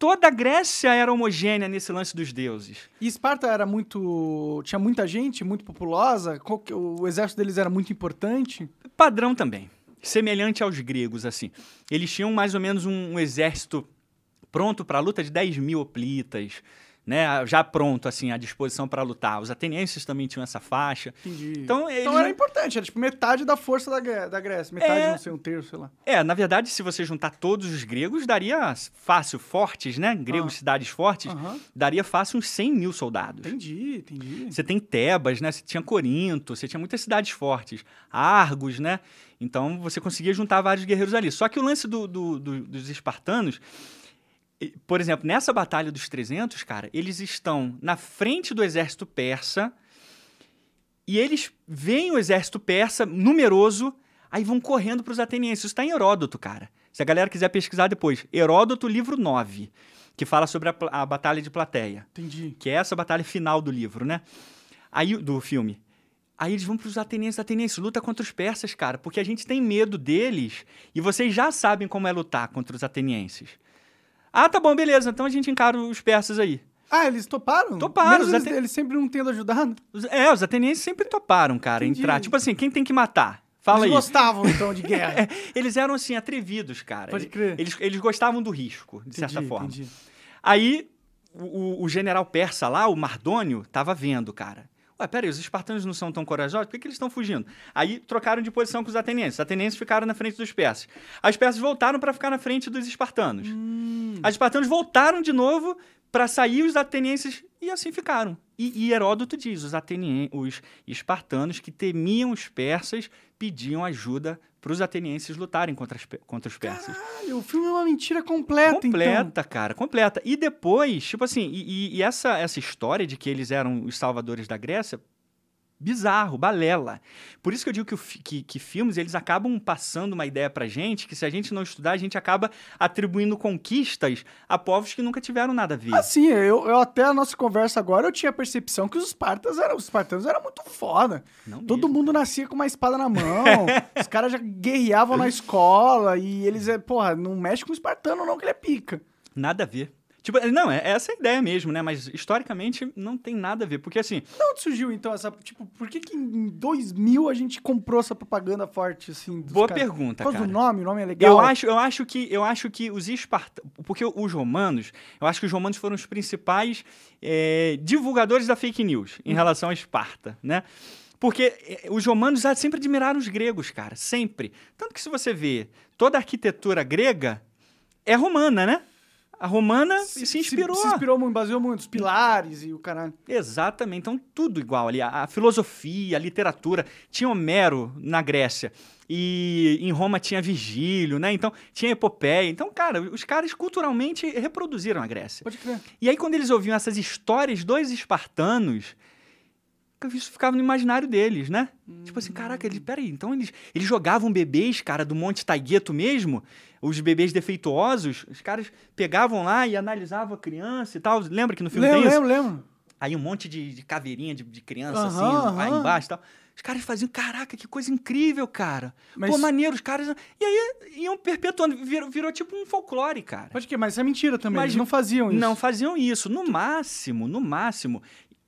Toda a Grécia era homogênea nesse lance dos deuses. E Esparta era muito. Tinha muita gente, muito populosa. O exército deles era muito importante. padrão também, semelhante aos gregos, assim. Eles tinham mais ou menos um, um exército pronto para a luta de 10 mil hoplitas, né? Já pronto, assim, à disposição para lutar. Os atenienses também tinham essa faixa. Entendi. Então, eles Então era importante, era tipo metade da força da, da Grécia. Metade, É. não sei, um terço, sei lá. É, na verdade, se você juntar todos os gregos, daria fácil, fortes, né? Gregos, Ah. cidades fortes, Aham. daria fácil uns 100 mil soldados. Entendi, entendi. Você tem Tebas, né? Você tinha Corinto, você tinha muitas cidades fortes. Argos, né? Então você conseguia juntar vários guerreiros ali. Só que o lance do- do- do- dos espartanos, por exemplo, nessa batalha dos 300, cara, eles estão na frente do exército persa e eles veem o exército persa numeroso, aí vão correndo para os atenienses. Isso está em Heródoto, cara. Se a galera quiser pesquisar depois. Heródoto, livro 9, que fala sobre a, a batalha de Plateia Entendi. que é essa batalha final do livro, né? Aí, do filme. Aí eles vão pros atenienses, atenienses, luta contra os persas, cara, porque a gente tem medo deles e vocês já sabem como é lutar contra os atenienses. Ah, tá bom, beleza, então a gente encara os persas aí. Ah, eles toparam? Toparam, Mesmo eles, aten- eles sempre não tendo ajudado. É, os atenienses sempre toparam, cara, Entendi. entrar. Tipo assim, quem tem que matar? Fala eles aí. gostavam, [laughs] então, de guerra. É, eles eram, assim, atrevidos, cara. Pode crer. Eles, eles gostavam do risco, de certa Entendi, forma. entendi. Aí, o, o- o general persa lá, o Mardônio, tava vendo, cara. Ué, peraí, os espartanos não são tão corajosos? Por que, que eles estão fugindo? Aí trocaram de posição com os atenienses. Os atenienses ficaram na frente dos persas. As persas voltaram para ficar na frente dos espartanos. Hum. Os espartanos voltaram de novo para sair os atenienses e assim ficaram. E, e Heródoto diz, os, atenien, os espartanos que temiam os persas pediam ajuda para os atenienses lutarem contra, as, contra os persas. Caralho, o filme é uma mentira completa, então. Completa, cara, completa. E depois, tipo assim, e, e- e essa, essa história de que eles eram os salvadores da Grécia, bizarro, balela. Por isso que eu digo que, o que, que filmes, eles acabam passando uma ideia pra gente, que se a gente não estudar, a gente acaba atribuindo conquistas a povos que nunca tiveram nada a ver. Assim, eu, eu até a nossa conversa agora, eu tinha a percepção que os espartas eram, os espartanos eram muito foda. Não Todo mesmo, mundo nascia com uma espada na mão. [laughs] os caras já guerreavam na escola e eles, é, porra, não mexe com o espartano não, que ele é pica. Nada a ver. Tipo, não, é essa é a ideia mesmo, né? Mas historicamente não tem nada a ver. Porque assim, De onde surgiu, então, essa, tipo, por que que em 2000 a gente comprou essa propaganda forte, assim? boa caras? pergunta, Por causa cara. do nome, o nome é legal. Eu acho, eu acho que eu acho que os espartanos, porque os romanos, eu acho que os romanos foram os principais eh, divulgadores da fake news em relação a Esparta, né? Porque eh, os romanos sempre admiraram os gregos, cara, sempre. Tanto que se você vê toda a arquitetura grega é romana, né? A romana se, inspirou. Se, inspirou muito, baseou muito, os pilares e o caralho. Exatamente. Então, tudo igual ali. A, a filosofia, a literatura. Tinha Homero na Grécia. E em Roma tinha Virgílio, né? Então, tinha epopeia. Então, cara, os caras culturalmente reproduziram a Grécia. Pode crer. E aí, quando eles ouviam essas histórias dos espartanos, isso ficava no imaginário deles, né? Tipo assim, caraca, ele, peraí, então eles, eles jogavam bebês, cara, do Monte Taigueto mesmo, os bebês defeituosos, os caras pegavam lá e analisavam a criança e tal. Lembra que no filme Lembro, tem isso? lembro, lembro. Aí um monte de, de caveirinha de, de criança, assim, aí aham. embaixo e tal. Os caras faziam, caraca, que coisa incrível, cara. Mas- Pô, maneiro, os caras... E aí iam perpetuando, virou, virou tipo um folclore, cara. Pode crer, mas isso é mentira também. Mas eles não faziam isso. Não faziam isso. No máximo, no máximo,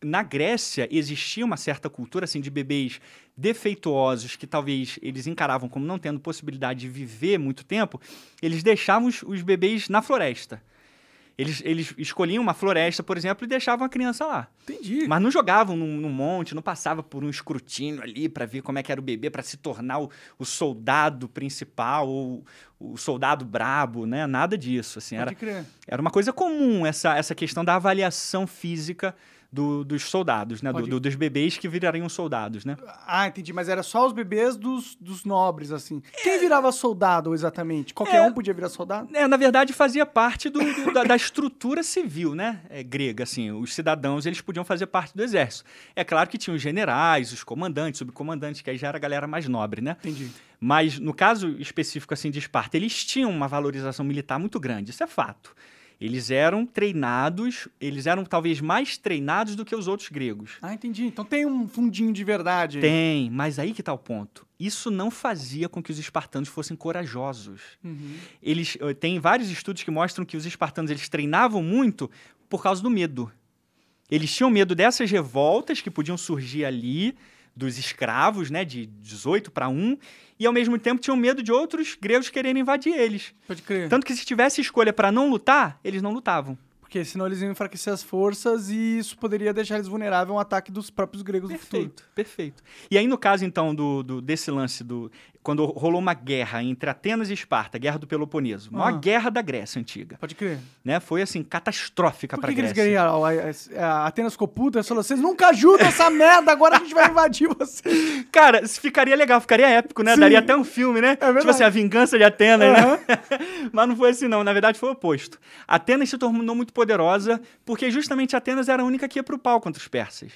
na Grécia existia uma certa cultura assim de bebês defeituosos que talvez eles encaravam como não tendo possibilidade de viver muito tempo, eles deixavam os, os bebês na floresta. Eles, eles escolhiam uma floresta, por exemplo, e deixavam a criança lá. Entendi. Mas não jogavam num, num monte, não passava por um escrutínio ali para ver como é que era o bebê, para se tornar o, o soldado principal ou o soldado brabo, né? Nada disso, assim. Era, Pode crer. era uma coisa comum essa, essa questão da avaliação física do- dos soldados, né? Do- do- dos bebês que virariam soldados, né? Ah, entendi. Mas era só os bebês dos, dos nobres, assim. Quem virava soldado, exatamente? Qualquer É. um podia virar soldado? É, na verdade, fazia parte do- da, da estrutura civil, né? É, grega, assim. Os cidadãos, eles podiam fazer parte do exército. É claro que tinham os generais, os comandantes, subcomandantes, que aí já era a galera mais nobre, né? Entendi. Mas no caso específico assim de Esparta, eles tinham uma valorização militar muito grande, isso é fato. Eles eram treinados, eles eram talvez mais treinados do que os outros gregos. Ah, entendi. Então tem um fundinho de verdade. aí. Tem, mas aí que tá o ponto. Isso não fazia com que os espartanos fossem corajosos. Uhum. Eles eh, tem vários estudos que mostram que os espartanos eles treinavam muito por causa do medo. Eles tinham medo dessas revoltas que podiam surgir ali dos escravos, né, de 18 para 1, e ao mesmo tempo tinham medo de outros gregos quererem invadir eles. Pode crer. Tanto que se tivesse escolha para não lutar, eles não lutavam. Porque senão eles iam enfraquecer as forças e isso poderia deixar eles vulneráveis a um ataque dos próprios gregos no futuro. Perfeito, perfeito. E aí, no caso, então, do, do- desse lance do. Quando rolou uma guerra entre Atenas e Esparta, guerra do Peloponeso, a maior Ah. guerra da Grécia antiga, Pode crer. né? Foi assim, catastrófica Por para que, que eles Grécia. ganharam? A, a- a Atenas ficou puta falou: vocês nunca ajudam essa merda, agora a gente vai invadir vocês. [laughs] Cara, isso ficaria legal, ficaria épico, né? Sim. Daria até um filme, né? verdade. tipo assim, a vingança de Atenas, né? Aham. [laughs] Mas não foi assim, não. Na verdade, foi o oposto. Atenas se tornou muito poderosa porque justamente Atenas era a única que ia pro pau contra os persas.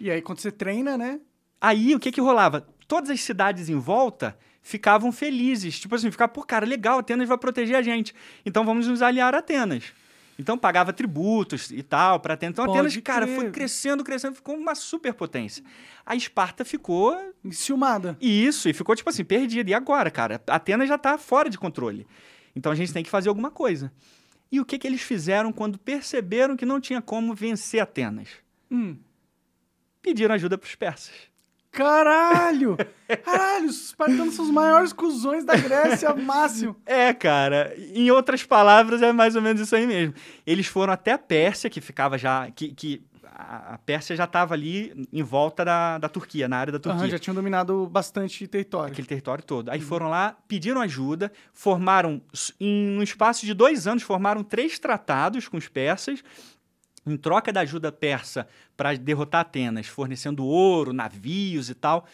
E aí, quando você treina, né? Aí, o que que rolava? Todas as cidades em volta ficavam felizes. Tipo assim, ficava, pô, cara, legal, Atenas vai proteger a gente. Então vamos nos aliar a Atenas. Então pagava tributos e tal para Atenas. Então Pode Atenas, cara, crer. foi crescendo, crescendo, ficou uma superpotência. A Esparta ficou Enciumada. Isso, e ficou tipo assim, perdida. E agora, cara? Atenas já tá fora de controle. Então a gente tem que fazer alguma coisa. E o que, que eles fizeram quando perceberam que não tinha como vencer Atenas? Hum. Pediram ajuda para os persas. Caralho! Caralho, os espartanos são os maiores cuzões da Grécia, máximo. É, cara. Em outras palavras, é mais ou menos isso aí mesmo. Eles foram até a Pérsia, que ficava já. que, que a, Pérsia já estava ali em volta da, da Turquia, na área da Turquia. Aham, já tinham dominado bastante território. Aquele território todo. Aí foram lá, pediram ajuda, formaram, em um espaço de dois anos, formaram três tratados com os persas, em troca da ajuda persa para derrotar Atenas, fornecendo ouro, navios e tal.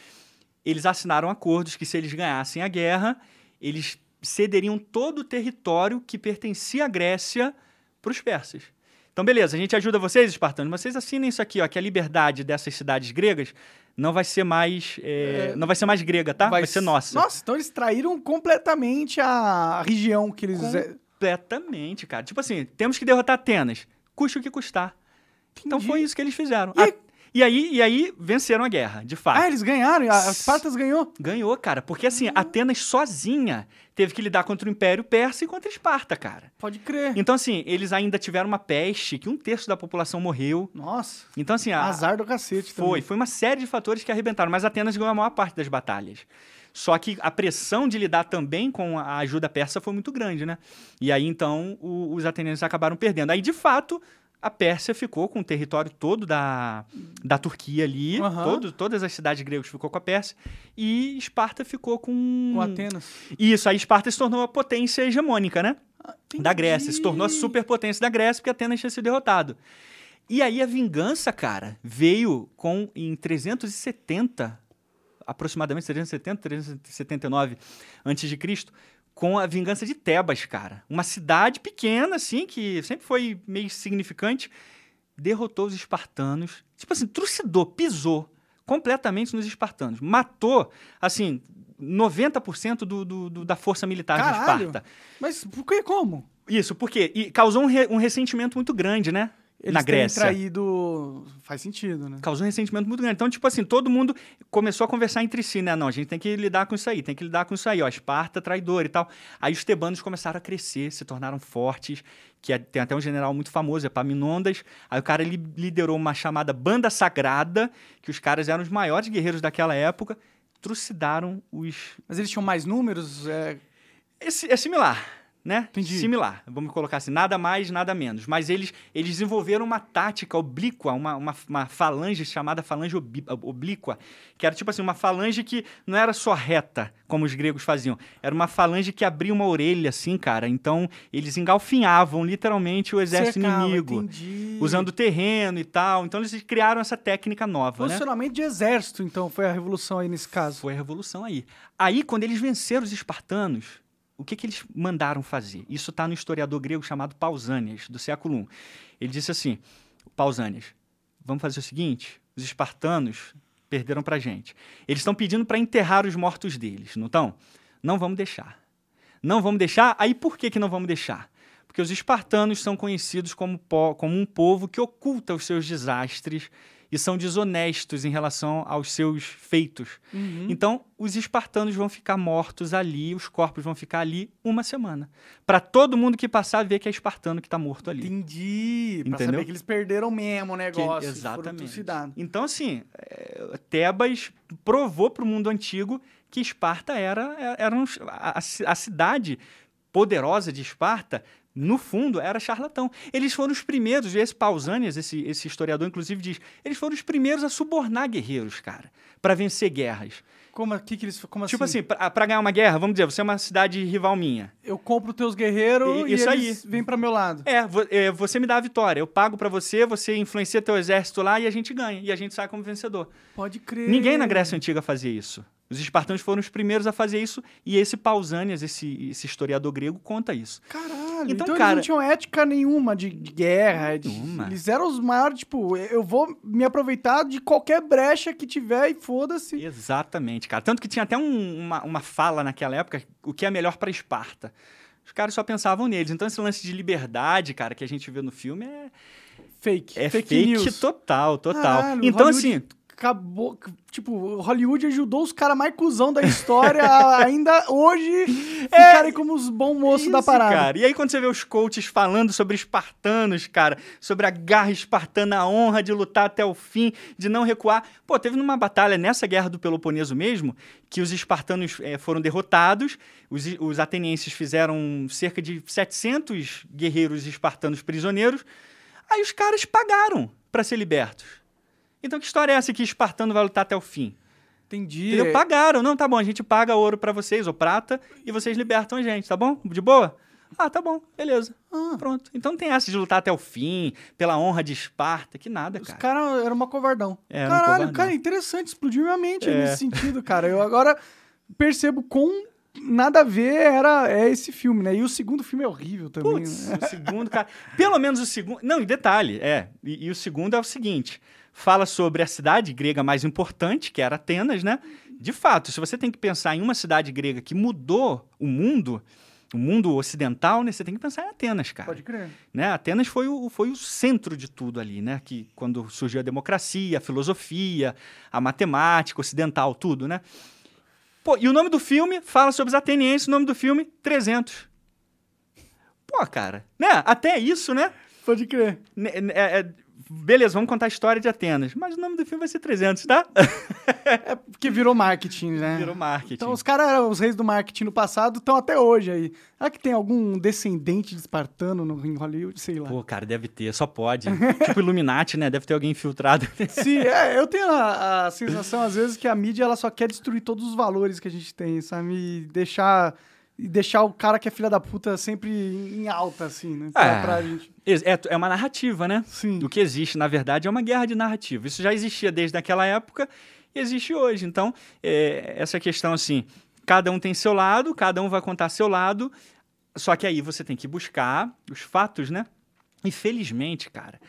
Eles assinaram acordos que, se eles ganhassem a guerra, eles cederiam todo o território que pertencia à Grécia para os persas. Então, beleza, a gente ajuda vocês, espartanos, mas vocês assinem isso aqui, ó, que a liberdade dessas cidades gregas não vai ser mais, é, É, não vai ser mais grega, tá? Vai, ser nossa. Nossa, então eles traíram completamente a região que eles... Completamente, cara. Tipo assim, temos que derrotar Atenas, custe o que custar. Então Entendi. foi isso que eles fizeram. E- A- E aí, e aí venceram a guerra, de fato. Ah, eles ganharam? A a Espartas ganhou? Ganhou, cara, porque assim, Uhum. Atenas sozinha teve que lidar contra o Império Persa e contra Esparta, cara. Pode crer. Então, assim, eles ainda tiveram uma peste, que um terço da população morreu. Nossa, Então, assim, a, azar do cacete foi, também. foi uma série de fatores que arrebentaram, mas Atenas ganhou a maior parte das batalhas. Só que a pressão de lidar também com a ajuda persa foi muito grande, né? E aí, então, o- os atenienses acabaram perdendo. Aí, de fato, a Pérsia ficou com o território todo da, da Turquia ali, Aham. todo, todas as cidades gregas ficou com a Pérsia, e Esparta ficou com... Com Atenas. Isso, aí Esparta se tornou a potência hegemônica, né? da Grécia. Se tornou a superpotência da Grécia porque Atenas tinha sido derrotado. E aí a vingança, cara, veio com em 370, aproximadamente 370, 379 antes de Cristo, com a vingança de Tebas, cara. Uma cidade pequena assim que sempre foi meio significante, derrotou os espartanos. Tipo assim, trucidou, pisou completamente nos espartanos. Matou, assim, 90% do, do, do- da força militar de Caralho. Esparta. Mas por que, como? Isso, porque e causou um, re- um ressentimento muito grande, né? Eles na Grécia. traído... Faz sentido, né? Causou um ressentimento muito grande. Então, tipo assim, todo mundo começou a conversar entre si, né? Não, a gente tem que lidar com isso aí, tem que lidar com isso aí, ó. Esparta, traidor e tal. Aí os tebanos começaram a crescer, se tornaram fortes, que é- tem até um general muito famoso, Epaminondas. Aí o cara ele liderou uma chamada Banda Sagrada, que os caras eram os maiores guerreiros daquela época, trucidaram os Mas eles tinham mais números? É... É, si- é similar, né? Entendi. Similar. Vamos colocar assim, nada mais, nada menos. Mas eles, eles desenvolveram uma tática oblíqua, uma, uma, uma falange chamada falange oblíqua, que era tipo assim, uma falange que não era só reta, como os gregos faziam. Era uma falange que abria uma orelha, assim, cara. Então, eles engalfinhavam literalmente o exército cercava, inimigo. Entendi. Usando terreno e tal. Então, eles criaram essa técnica nova, né? Posicionamento de exército, então, foi a revolução aí nesse caso. Foi a revolução aí. Aí, quando eles venceram os espartanos, o que, que eles mandaram fazer? Isso está no historiador grego chamado Pausanias, do século I. Ele disse assim: Pausanias, vamos fazer o seguinte: os espartanos perderam para gente. Eles estão pedindo para enterrar os mortos deles, não estão? Não vamos deixar. Não vamos deixar? Aí por que, que não vamos deixar? Porque os espartanos são conhecidos como, como um povo que oculta os seus desastres e são desonestos em relação aos seus feitos. Uhum. Então, os espartanos vão ficar mortos ali, os corpos vão ficar ali uma semana. Para todo mundo que passar ver que é espartano que está morto ali. Entendi. Pra Entendeu? saber que eles perderam mesmo o Que- negócio. Foram exatamente. Então, assim, é, Tebas provou para o mundo antigo que Esparta era, era um- a, a cidade poderosa de Esparta, no fundo, era charlatão. Eles foram os primeiros, e esse Pausanias, esse, esse historiador, inclusive, diz, eles foram os primeiros a subornar guerreiros, cara, para vencer guerras. Como, que que eles, como Tipo assim? assim, para ganhar uma guerra, vamos dizer, você é uma cidade rival minha. Eu compro teus guerreiros e isso eles vêm pra meu lado. É, vo- é, você me dá a vitória, eu pago para você, você influencia teu exército lá e a gente ganha, e a gente sai como vencedor. Pode crer. Ninguém na Grécia Antiga fazia isso. Os espartanos foram os primeiros a fazer isso, e esse Pausanias, esse, esse historiador grego, conta isso. Caralho. Então, Então, cara- eles não tinham ética nenhuma de, guerra. de-. Eles eram os maiores, tipo, eu vou me aproveitar de qualquer brecha que tiver e foda-se. Exatamente, cara. Tanto que tinha até um- uma, uma fala naquela época, o que é melhor para Esparta. Os caras só pensavam neles. Então, esse lance de liberdade, cara, que a gente vê no filme é, Fake. é fake, news. total, total. Caralho, então, Hollywood assim, Acabou. Tipo, Hollywood ajudou os caras mais cuzão da história a [laughs] ainda hoje ficarem como os bons moços da Isso, parada. Cara. E aí, quando você vê os coaches falando sobre espartanos, cara, sobre a garra espartana, a honra de lutar até o fim, de não recuar. Pô, teve numa batalha nessa guerra do Peloponeso mesmo, que os espartanos eh, foram derrotados, os, os atenienses fizeram cerca de 700 guerreiros espartanos prisioneiros. Aí os caras pagaram para ser libertos. Então, que história é essa que espartano vai lutar até o fim? Entendi. Entendeu? Pagaram. Não, tá bom, a gente paga ouro para vocês, ou prata, e vocês libertam a gente, tá bom? De boa? Ah, tá bom, beleza. Ah. Pronto. Então não tem essa de lutar até o fim, pela honra de Esparta, que nada, Os cara. caras eram uma covardão. É, era um Caralho, covardão. cara, interessante, explodiu minha mente É. nesse sentido, cara. Eu agora percebo com nada a ver era é esse filme, né? E o segundo filme é horrível também. Putz, né? o segundo, cara. Pelo menos o segundo. Não, e detalhe, é. E, e o segundo é o seguinte: fala sobre a cidade grega mais importante, que era Atenas, né? De fato, se você tem que pensar em uma cidade grega que mudou o mundo, o mundo ocidental, né? Você tem que pensar em Atenas, cara. Pode crer. né? Atenas foi o, foi o centro de tudo ali, né? Que quando surgiu a democracia, a filosofia, a matemática ocidental, tudo, né? Pô, e o nome do filme fala sobre os atenienses, o nome do filme 300. Pô, cara, né? Até isso, né? Pode crer. Né, é- é- beleza, vamos contar a história de Atenas, mas o nome do filme vai ser 300, tá? [laughs] É porque virou marketing, né? Virou marketing. Então os caras eram os reis do marketing no passado, estão até hoje aí. Será que tem algum descendente de espartano no em Hollywood? Sei lá. Pô, cara, deve ter, só pode. [laughs] tipo Illuminati, né? Deve ter alguém infiltrado. [laughs] Sim, é, eu tenho a, a sensação, às vezes, que a mídia ela só quer destruir todos os valores que a gente tem, sabe? E deixar, e deixar o cara que é filha da puta sempre em alta, assim, né? Pra, É. pra gente. É, é uma narrativa, né? Sim. O que existe, na verdade, é uma guerra de narrativa. Isso já existia desde aquela época e existe hoje. Então, é, essa questão assim, cada um tem seu lado, cada um vai contar seu lado, só que aí você tem que buscar os fatos, né? E felizmente, cara,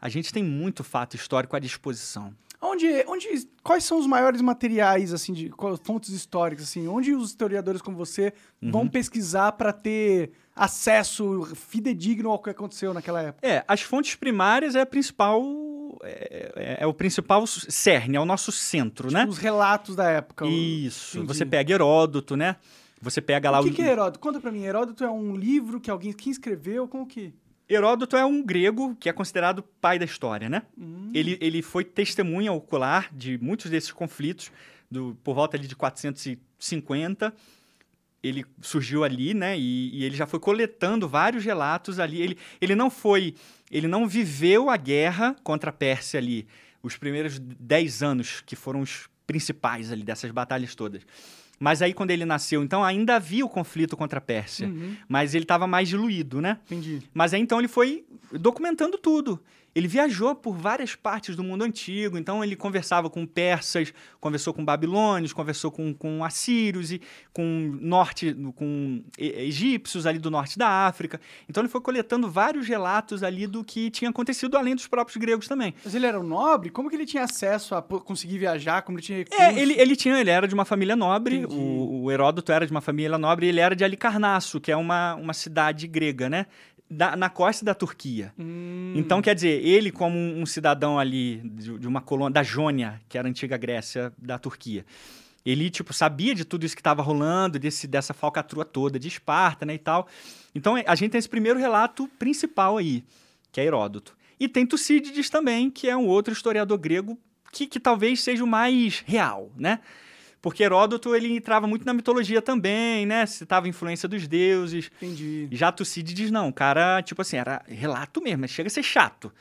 a gente tem muito fato histórico à disposição. Onde, onde, quais são os maiores materiais, assim, de fontes históricas, assim? Onde os historiadores como você Uhum. vão pesquisar para ter acesso fidedigno ao que aconteceu naquela época? É, as fontes primárias é a principal. É, é- é o principal cerne, é o nosso centro, né? Os relatos da época. o- Isso. Você pega Heródoto, né? Você pega lá O que, que é Heródoto? Conta pra mim. Heródoto é um livro que alguém quem escreveu? Como que? Heródoto é um grego que é considerado pai da história, né? Hum. Ele, ele foi testemunha ocular de muitos desses conflitos, do, por volta ali de 450. Ele surgiu ali, né? E, e ele já foi coletando vários relatos ali. Ele, ele não foi. Ele não viveu a guerra contra a Pérsia ali, os primeiros 10 anos, que foram os principais ali dessas batalhas todas. Mas aí, quando ele nasceu, então ainda havia o conflito contra a Pérsia. Uhum, Mas ele estava mais diluído, né? entendi. Mas aí então ele foi documentando tudo. Ele viajou por várias partes do mundo antigo, então ele conversava com persas, conversou com babilônios, conversou com, com assírios e com norte, com egípcios ali do norte da África. Então ele foi coletando vários relatos ali do que tinha acontecido além dos próprios gregos também. Mas ele era um nobre? Como que ele tinha acesso a conseguir viajar? Como ele tinha recursos? É, ele, ele tinha, ele era de uma família nobre, o, o Heródoto era de uma família nobre, e ele era de Alicarnasso, que é uma, uma cidade grega, né? Da- na costa da Turquia. Hum, Então, quer dizer, ele, como um um cidadão ali de, de uma colônia da Jônia, que era a antiga Grécia da Turquia, ele, tipo, sabia de tudo isso que estava rolando, desse, dessa falcatrua toda de Esparta, né, e tal. Então, a gente tem esse primeiro relato principal aí, que é Heródoto. E tem Tucídides também, que é um outro historiador grego que, que talvez seja o mais real, né? Porque Heródoto, ele entrava muito na mitologia também, né? Citava a influência dos deuses. entendi. Já Tucídides não, o cara, tipo assim, era relato mesmo, mas chega a ser chato.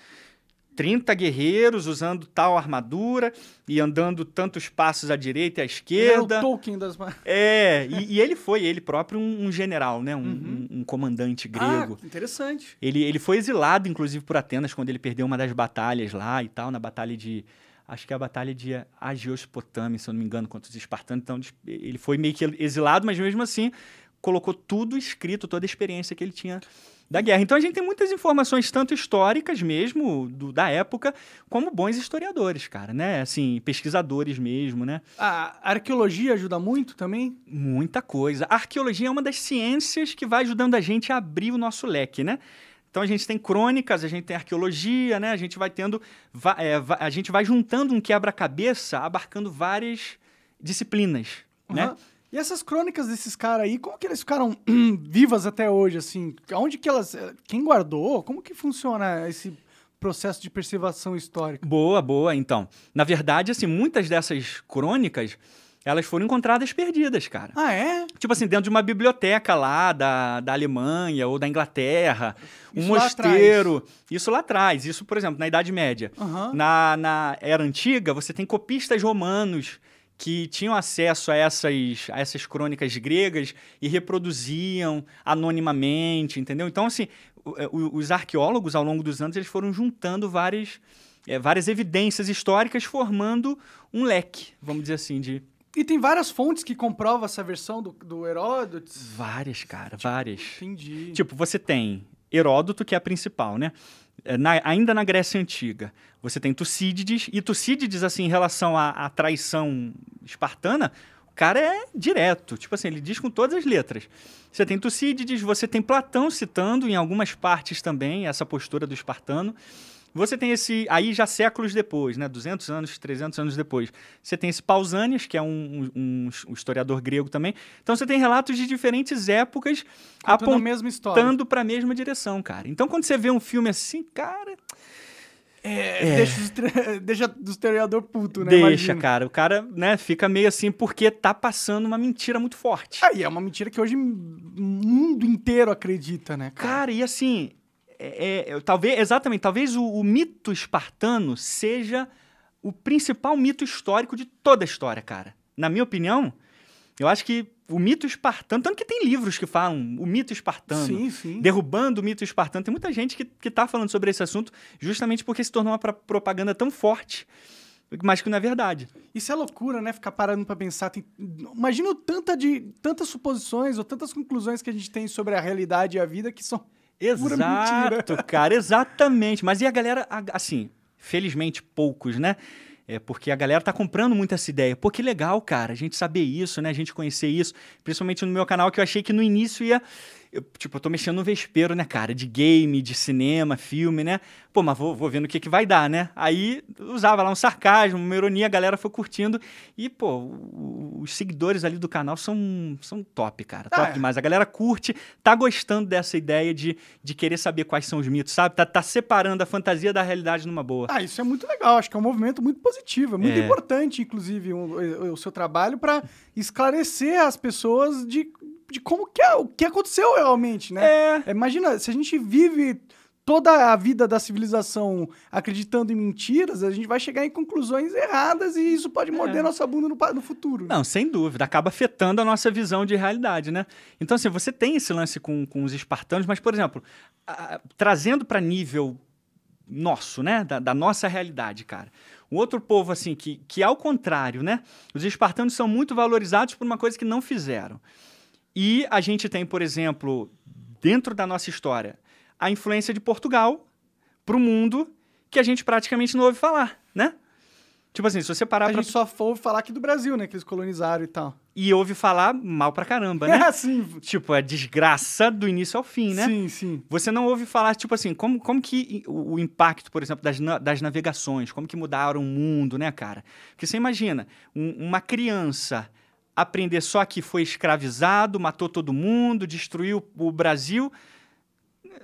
30 guerreiros usando tal armadura e andando tantos passos à direita e à Ele era esquerda. o Tolkien das... [laughs] É, e, e ele foi, ele próprio, um, um general, né? Um, Uhum. um- um comandante grego. Ah, interessante. Ele, ele foi exilado, inclusive, por Atenas, quando ele perdeu uma das batalhas lá e tal, na batalha de. Acho que é a batalha de Agiospotame, se eu não me engano, contra os espartanos. Então, ele foi meio que exilado, mas mesmo assim colocou tudo escrito, toda a experiência que ele tinha da guerra. Então a gente tem muitas informações, tanto históricas mesmo, do- da época, como bons historiadores, cara, né? Assim, pesquisadores mesmo, né? A arqueologia ajuda muito também? Muita coisa. A arqueologia é uma das ciências que vai ajudando a gente a abrir o nosso leque, né? Então a gente tem crônicas, a gente tem arqueologia, né? A gente vai tendo, é, a gente vai juntando um quebra-cabeça, abarcando várias disciplinas, né? Aham. E essas crônicas desses caras aí, como que eles ficaram [clears throat] vivas até hoje, assim? Onde que elas... Quem guardou? Como que funciona esse processo de preservação histórica? Boa, boa. Então, na verdade, assim, muitas dessas crônicas, elas foram encontradas perdidas, cara. Ah, é? Tipo assim, dentro de uma biblioteca lá da, da Alemanha ou da Inglaterra, um Isso lá mosteiro. Isso lá atrás. Isso, por exemplo, na Idade Média. Aham. Na, na Era Antiga, você tem copistas romanos que tinham acesso a essas, a essas crônicas gregas e reproduziam anonimamente, entendeu? Então, assim, o- os arqueólogos, ao longo dos anos, eles foram juntando várias, eh, várias evidências históricas, formando um leque, vamos dizer assim, de... E tem várias fontes que comprovam essa versão do, do Heródoto. Várias, cara, várias. Entendi. Tipo, você tem Heródoto, que é a principal, né? É, na- ainda na Grécia Antiga, você tem Tucídides, e Tucídides, assim, em relação à, à traição espartana, o cara é direto. Tipo assim, ele diz com todas as letras. Você tem Tucídides, você tem Platão citando em algumas partes também essa postura do espartano. Você tem esse, aí já séculos depois, né, 200 anos, 300 anos depois, você tem esse Pausanias, que é um, um- um historiador grego também. Então você tem relatos de diferentes épocas Contando apontando para a mesma direção, cara. Então, quando você vê um filme assim, cara, É, Deixa, os tre- [laughs] deixa do historiador puto, né? deixa, Imagina. cara. O cara, né, fica meio assim porque tá passando uma mentira muito forte. Aí é uma mentira que hoje o mundo inteiro acredita, né? Cara? Cara, e assim, é- é- talvez, exatamente, talvez o, o mito espartano seja o principal mito histórico de toda a história, cara. Na minha opinião, eu acho que o mito espartano, tanto que tem livros que falam o mito espartano. Sim, sim. derrubando o mito espartano. Tem muita gente que, que tá falando sobre esse assunto justamente porque se tornou uma propaganda tão forte, mas que não é verdade. Isso é loucura, né? Ficar parando pra pensar. Tem... Imagina tanta de tantas suposições ou tantas conclusões que a gente tem sobre a realidade e a vida que são. Exato, cara, exatamente. Mas e a galera, assim, felizmente poucos, né? É porque a galera tá comprando muito essa ideia. Pô, que legal, cara, a gente saber isso, né? A gente conhecer isso. Principalmente no meu canal, que eu achei que no início ia. Eu, tipo, eu tô mexendo no vespeiro, né, cara? De game, de cinema, filme, né? Pô, mas vou, vou vendo o que, que vai dar, né? Aí usava lá um sarcasmo, uma ironia, a galera foi curtindo. E, pô, os seguidores ali do canal são, são top, cara. Top Ah, é. demais. A galera curte, tá gostando dessa ideia de, de querer saber quais são os mitos, sabe? Tá, tá separando a fantasia da realidade numa boa. Ah, isso é muito legal. Acho que é um movimento muito positivo. É muito É. importante, inclusive, o, o- o seu trabalho para esclarecer as pessoas de, de como que é, o que aconteceu realmente, né? É. Imagina, se a gente vive toda a vida da civilização acreditando em mentiras, a gente vai chegar em conclusões erradas e isso pode morder nossa bunda no, no futuro. né? Não, sem dúvida. Acaba afetando a nossa visão de realidade, né? Então, assim, você tem esse lance com, com os espartanos, mas, por exemplo, a- trazendo para nível nosso, né? Da, da nossa realidade, cara. Um outro povo, assim, que, que ao contrário, né? Os espartanos são muito valorizados por uma coisa que não fizeram. E a gente tem, por exemplo, dentro da nossa história, a influência de Portugal para o mundo que a gente praticamente não ouve falar, né? Tipo assim, se você parar A pra... gente só ouve falar aqui do Brasil, né? Que eles colonizaram e tal. e ouve falar mal pra caramba, né? É, [laughs] sim. tipo, é desgraça do início ao fim, né? Sim, sim. Você não ouve falar, tipo assim, como, como que o, o impacto, por exemplo, das, das navegações, como que mudaram o mundo, né, cara? Porque você imagina, um- uma criança aprender só que foi escravizado, matou todo mundo, destruiu o Brasil,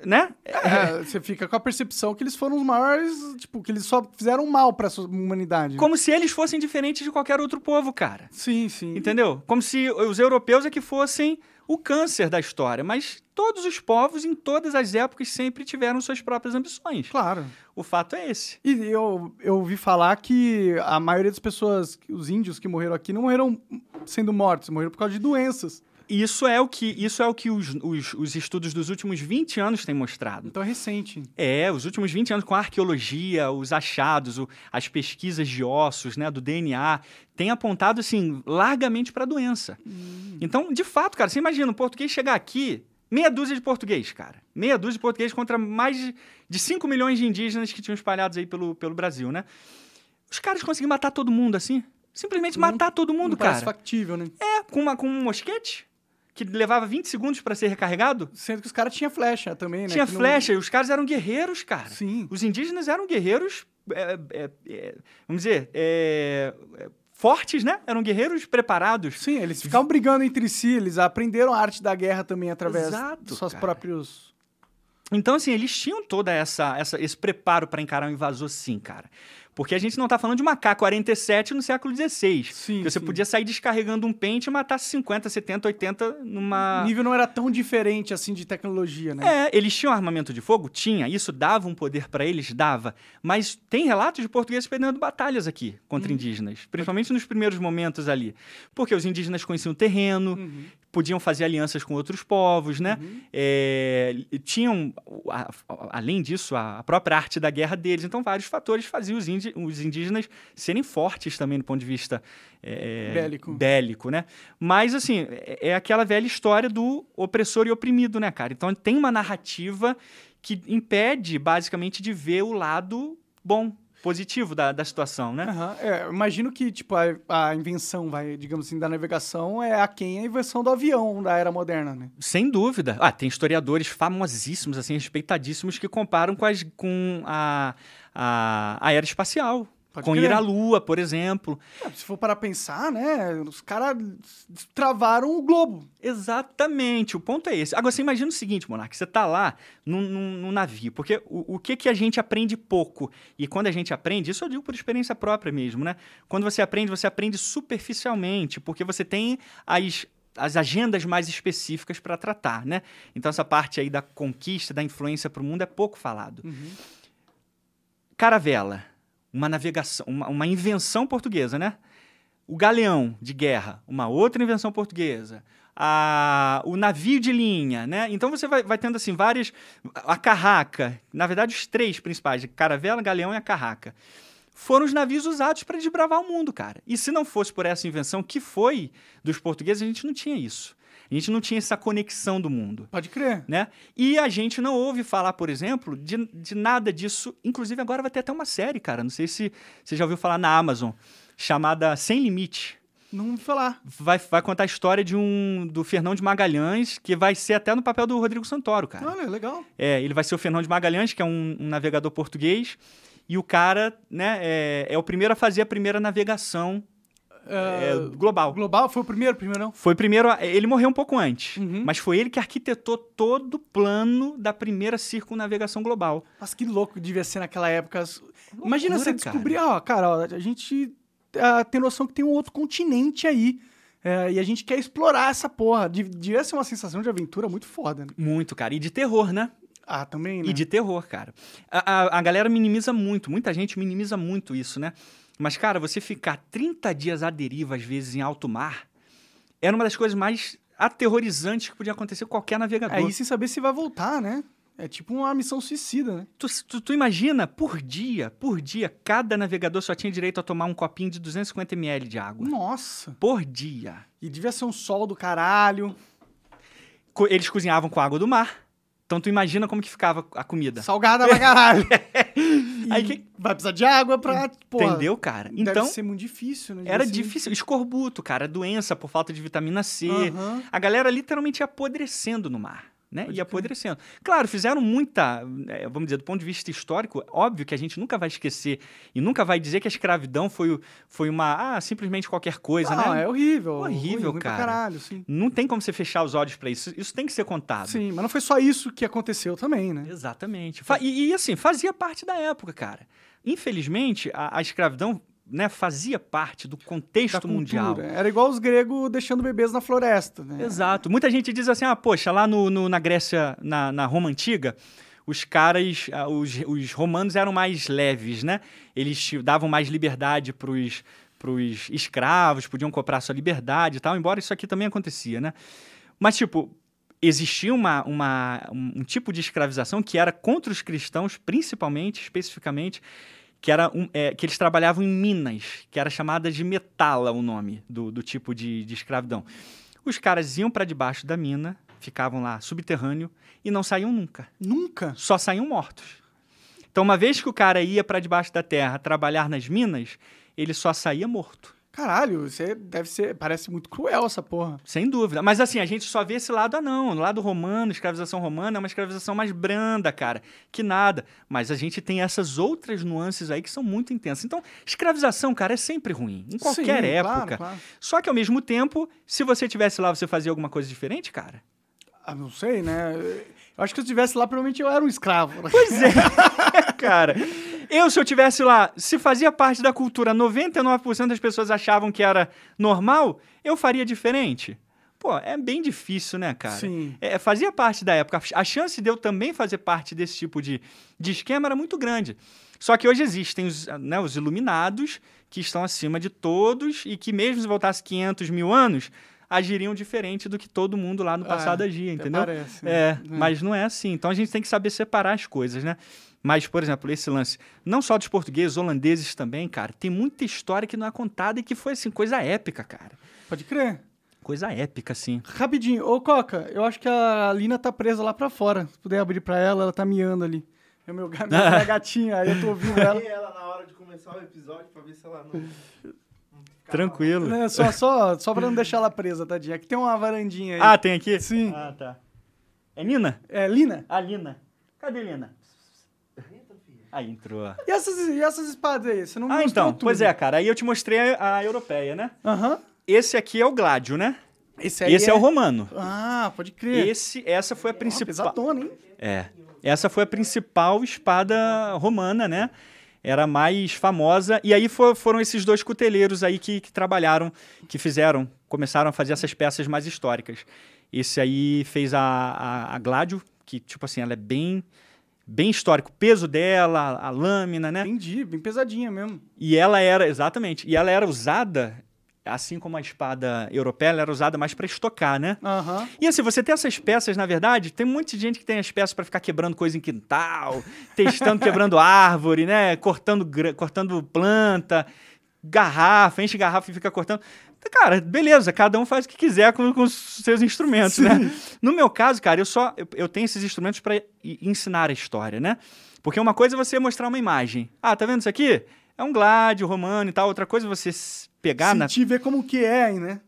né? É, você fica com a percepção que eles foram os maiores, tipo, que eles só fizeram mal pra sua humanidade. Como se eles fossem diferentes de qualquer outro povo, cara. Sim, sim. Entendeu? Como se os europeus é que fossem o câncer da história, mas todos os povos, em todas as épocas, sempre tiveram suas próprias ambições. Claro. O fato é esse. E eu, eu ouvi falar que a maioria das pessoas, os índios que morreram aqui, não morreram sendo mortos, morreram por causa de doenças. Isso é o que, isso é o que os, os, os estudos dos últimos 20 anos têm mostrado. Então é recente. É, os últimos 20 anos com a arqueologia, os achados, o- as pesquisas de ossos, né, do DNA, têm apontado, assim, largamente para a doença. Então, de fato, cara, você imagina o português chegar aqui, meia dúzia de português, cara. Meia dúzia de português contra mais de, de 5 milhões de indígenas que tinham espalhados aí pelo, pelo Brasil, né? Os caras conseguiram matar todo mundo, assim. Simplesmente Não- matar todo mundo, não parece cara. factível, né? É, com, uma, com um mosquete que levava 20 segundos para ser recarregado. Sendo que os caras tinham flecha também, né? Tinha que não- flecha, e os caras eram guerreiros, cara. Sim. Os indígenas eram guerreiros, é, é, é, vamos dizer, é, é, fortes, né? Eram guerreiros preparados. Sim, eles ficavam brigando entre si, eles aprenderam a arte da guerra também através Exato, dos seus cara. próprios. Então, assim, eles tinham toda essa, essa esse preparo para encarar um invasor, sim, cara. Porque a gente não tá falando de uma K-47 no século XVI. Sim, que você sim. podia sair descarregando um pente e matar 50, 70, 80 numa... O nível não era tão diferente assim de tecnologia, né? É, eles tinham armamento de fogo? Tinha. Isso dava um poder pra eles? Dava. Mas tem relatos de portugueses perdendo batalhas aqui contra indígenas. Principalmente nos primeiros momentos ali. Porque os indígenas conheciam o terreno, Uhum. Podiam fazer alianças com outros povos, né? É, tinham, a- a- além disso, a, a própria arte da guerra deles. Então, vários fatores faziam os, indi- os indígenas serem fortes também do ponto de vista é, Bélico. bélico, né? Mas, assim, é, é aquela velha história do opressor e oprimido, né, cara? Então, tem uma narrativa que impede, basicamente, de ver o lado bom, positivo da, da situação, né? Aham, é, imagino que, tipo, a, a invenção, vai, digamos assim, da navegação é aquém a invenção do avião da era moderna, né? Sem dúvida. Ah, tem historiadores famosíssimos, assim, respeitadíssimos, que comparam com, as, com a, a, a era espacial. Pode com crer. ir à Lua, por exemplo. É, se for para pensar, né, os caras travaram o globo. Exatamente, o ponto é esse. Agora, você imagina o seguinte, Monark, você tá lá num, num- num navio, porque o, o que, que a gente aprende pouco? E quando a gente aprende, isso eu digo por experiência própria mesmo, né? Quando você aprende, você aprende superficialmente, porque você tem as as agendas mais específicas para tratar, né? Então essa parte aí da conquista, da influência para o mundo é pouco falado. Caravela, uma navegação, uma, uma invenção portuguesa, né? O galeão de guerra, uma outra invenção portuguesa. A, o navio de linha, né? Então você vai, vai tendo assim várias. A carraca, na verdade, os três principais: caravela, galeão e a carraca. Foram os navios usados para desbravar o mundo, cara. E se não fosse por essa invenção que foi dos portugueses, a gente não tinha isso. A gente não tinha essa conexão do mundo Pode crer. né? E a gente não ouve falar, por exemplo, de, de nada disso. Inclusive, agora vai ter até uma série, cara. Não sei se você já ouviu falar na Amazon, chamada Sem Limite. Não vou falar. Vai, vai contar a história de um do Fernão de Magalhães, que vai ser até no papel do Rodrigo Santoro, cara. Olha, legal. É, ele vai ser o Fernão de Magalhães, que é um, um navegador português. E o cara, né, é, é o primeiro a fazer a primeira navegação é, É, global. Global foi o primeiro, primeiro não? Foi primeiro. a- Ele morreu um pouco antes, Uhum. mas foi ele que arquitetou todo o plano da primeira circunnavegação global. Mas que louco devia ser naquela época. Imagina você Loucura, descobrir, ó, cara, ó, a gente ah, tem noção que tem um outro continente aí. é, e a gente quer explorar essa porra. Dev- Devia ser uma sensação de aventura muito foda, né? Muito, cara. E de terror, né? Ah, também, né? E de terror, cara. A, a, a galera minimiza muito, muita gente minimiza muito isso, né? Mas, cara, você ficar 30 dias à deriva, às vezes, em alto mar, era uma das coisas mais aterrorizantes que podia acontecer com qualquer navegador. Aí sem saber se vai voltar, né? É tipo uma missão suicida, né? Tu, tu, tu imagina, por dia, por dia, cada navegador só tinha direito a tomar um copinho de 250 ml de água. Nossa. Por dia. E devia ser um sol do caralho. Co- Eles cozinhavam com água do mar. Então tu imagina como que ficava a comida. Salgada pra caralho. [laughs] Aí que- vai precisar de água pra. Porra, Entendeu, cara? Deve Então, ser muito difícil, né? Era ser- difícil. Escorbuto, cara. Doença por falta de vitamina C. Aham. A galera literalmente apodrecendo no mar. Né? Pode crer. apodrecendo. Claro, fizeram muita, eh, vamos dizer, do ponto de vista histórico, óbvio que a gente nunca vai esquecer e nunca vai dizer que a escravidão foi, foi uma, ah, simplesmente qualquer coisa, Não, né? é horrível. Horrível, ruim, ruim cara. Pra caralho, sim. Não tem como você fechar os olhos pra isso. Isso tem que ser contado. Sim, mas não foi só isso que aconteceu também, né? Exatamente. E, e, assim, fazia parte da época, cara. Infelizmente, a, a escravidão né, fazia parte do contexto mundial. Era igual os gregos deixando bebês na floresta, né? Exato. Muita gente diz assim, ah, poxa, lá no, no- na Grécia, na, na Roma Antiga, os caras, ah, os, os romanos eram mais leves, né? Eles davam mais liberdade pros, pros escravos, podiam comprar sua liberdade e tal, embora isso aqui também acontecia, né? Mas, tipo, existia uma, uma, um, um tipo de escravização que era contra os cristãos, principalmente, especificamente, que, era um, é, que eles trabalhavam em minas, que era chamada de metala o nome do, do tipo de, de escravidão. Os caras iam para debaixo da mina, ficavam lá subterrâneo e não saíam nunca. Nunca. Só saíam mortos. Então, uma vez que o cara ia para debaixo da terra trabalhar nas minas, ele só saía morto. Caralho, você deve ser. Parece muito cruel essa porra. Sem dúvida. Mas assim, a gente só vê esse lado, ah, não. O lado romano, escravização romana, é uma escravização mais branda, cara. Que nada. Mas a gente tem essas outras nuances aí que são muito intensas. Então, escravização, cara, é sempre ruim. Em qualquer Sim, época. Claro, claro. Só que ao mesmo tempo, se você tivesse lá, você fazia alguma coisa diferente, cara? Ah, não sei, né? Eu acho que se eu estivesse lá, provavelmente eu era um escravo. Pois é, [laughs] cara. Eu, se eu tivesse lá, se fazia parte da cultura, 99% das pessoas achavam que era normal, eu faria diferente. Pô, é bem difícil, né, cara? Sim. É, fazia parte da época. A chance de eu também fazer parte desse tipo de, de esquema era muito grande. Só que hoje existem os, né, os iluminados que estão acima de todos e que, mesmo se voltasse 500 mil anos, agiriam diferente do que todo mundo lá no passado É, agia, entendeu? parece, né? É, É. mas não é assim. Então a gente tem que saber separar as coisas, né? Mas, por exemplo, esse lance, não só dos portugueses, holandeses também, cara, tem muita história que não é contada e que foi, assim, coisa épica, cara. Pode crer. Coisa épica, assim. Rapidinho. Ô, Coca, eu acho que a Lina tá presa lá pra fora. Se puder abrir pra ela, ela tá miando ali. É o meu, ga- minha [laughs] gatinha, aí eu tô ouvindo ela. Peguei ela na hora de começar o episódio pra ver se ela não. [laughs] Tranquilo. É, só, só, só pra não deixar ela presa, tadinha. Aqui tem uma varandinha aí. Ah, tem aqui? Sim. Ah, tá. É Nina? É, Lina? A Lina. Cadê Lina? Aí entrou. E essas, e essas espadas aí? Você não Ah, então. tudo. Pois é, cara. Aí eu te mostrei a, a europeia, né? Aham. Esse aqui é o Gládio, né? Esse aí Esse é... o romano. Ah, pode crer. Esse, essa foi a principal. pesadona, hein? É. Essa foi a principal espada romana, né? Era a mais famosa. E aí fo- foram esses dois cuteleiros aí que, que trabalharam, que fizeram, começaram a fazer essas peças mais históricas. Esse aí fez a, a, a Gládio, que, tipo assim, ela é bem, bem histórico. O peso dela, a, a lâmina, né? Entendi, bem pesadinha mesmo. E ela era, exatamente, e ela era usada, assim como a espada europeia, ela era usada mais para estocar, né? Aham. E assim, você tem essas peças, na verdade, tem de gente que tem as peças para ficar quebrando coisa em quintal, [laughs] testando, quebrando árvore, né? Cortando, cortando planta, garrafa, enche garrafa e fica cortando. Cara, beleza, cada um faz o que quiser com, com os seus instrumentos, né? No meu caso, cara, eu só eu, eu tenho esses instrumentos para ensinar a história, né? Porque uma coisa é você mostrar uma imagem. Ah, tá vendo isso aqui? É um gládio romano e tal. Outra coisa é você pegar na Sentir, ver como que é, né?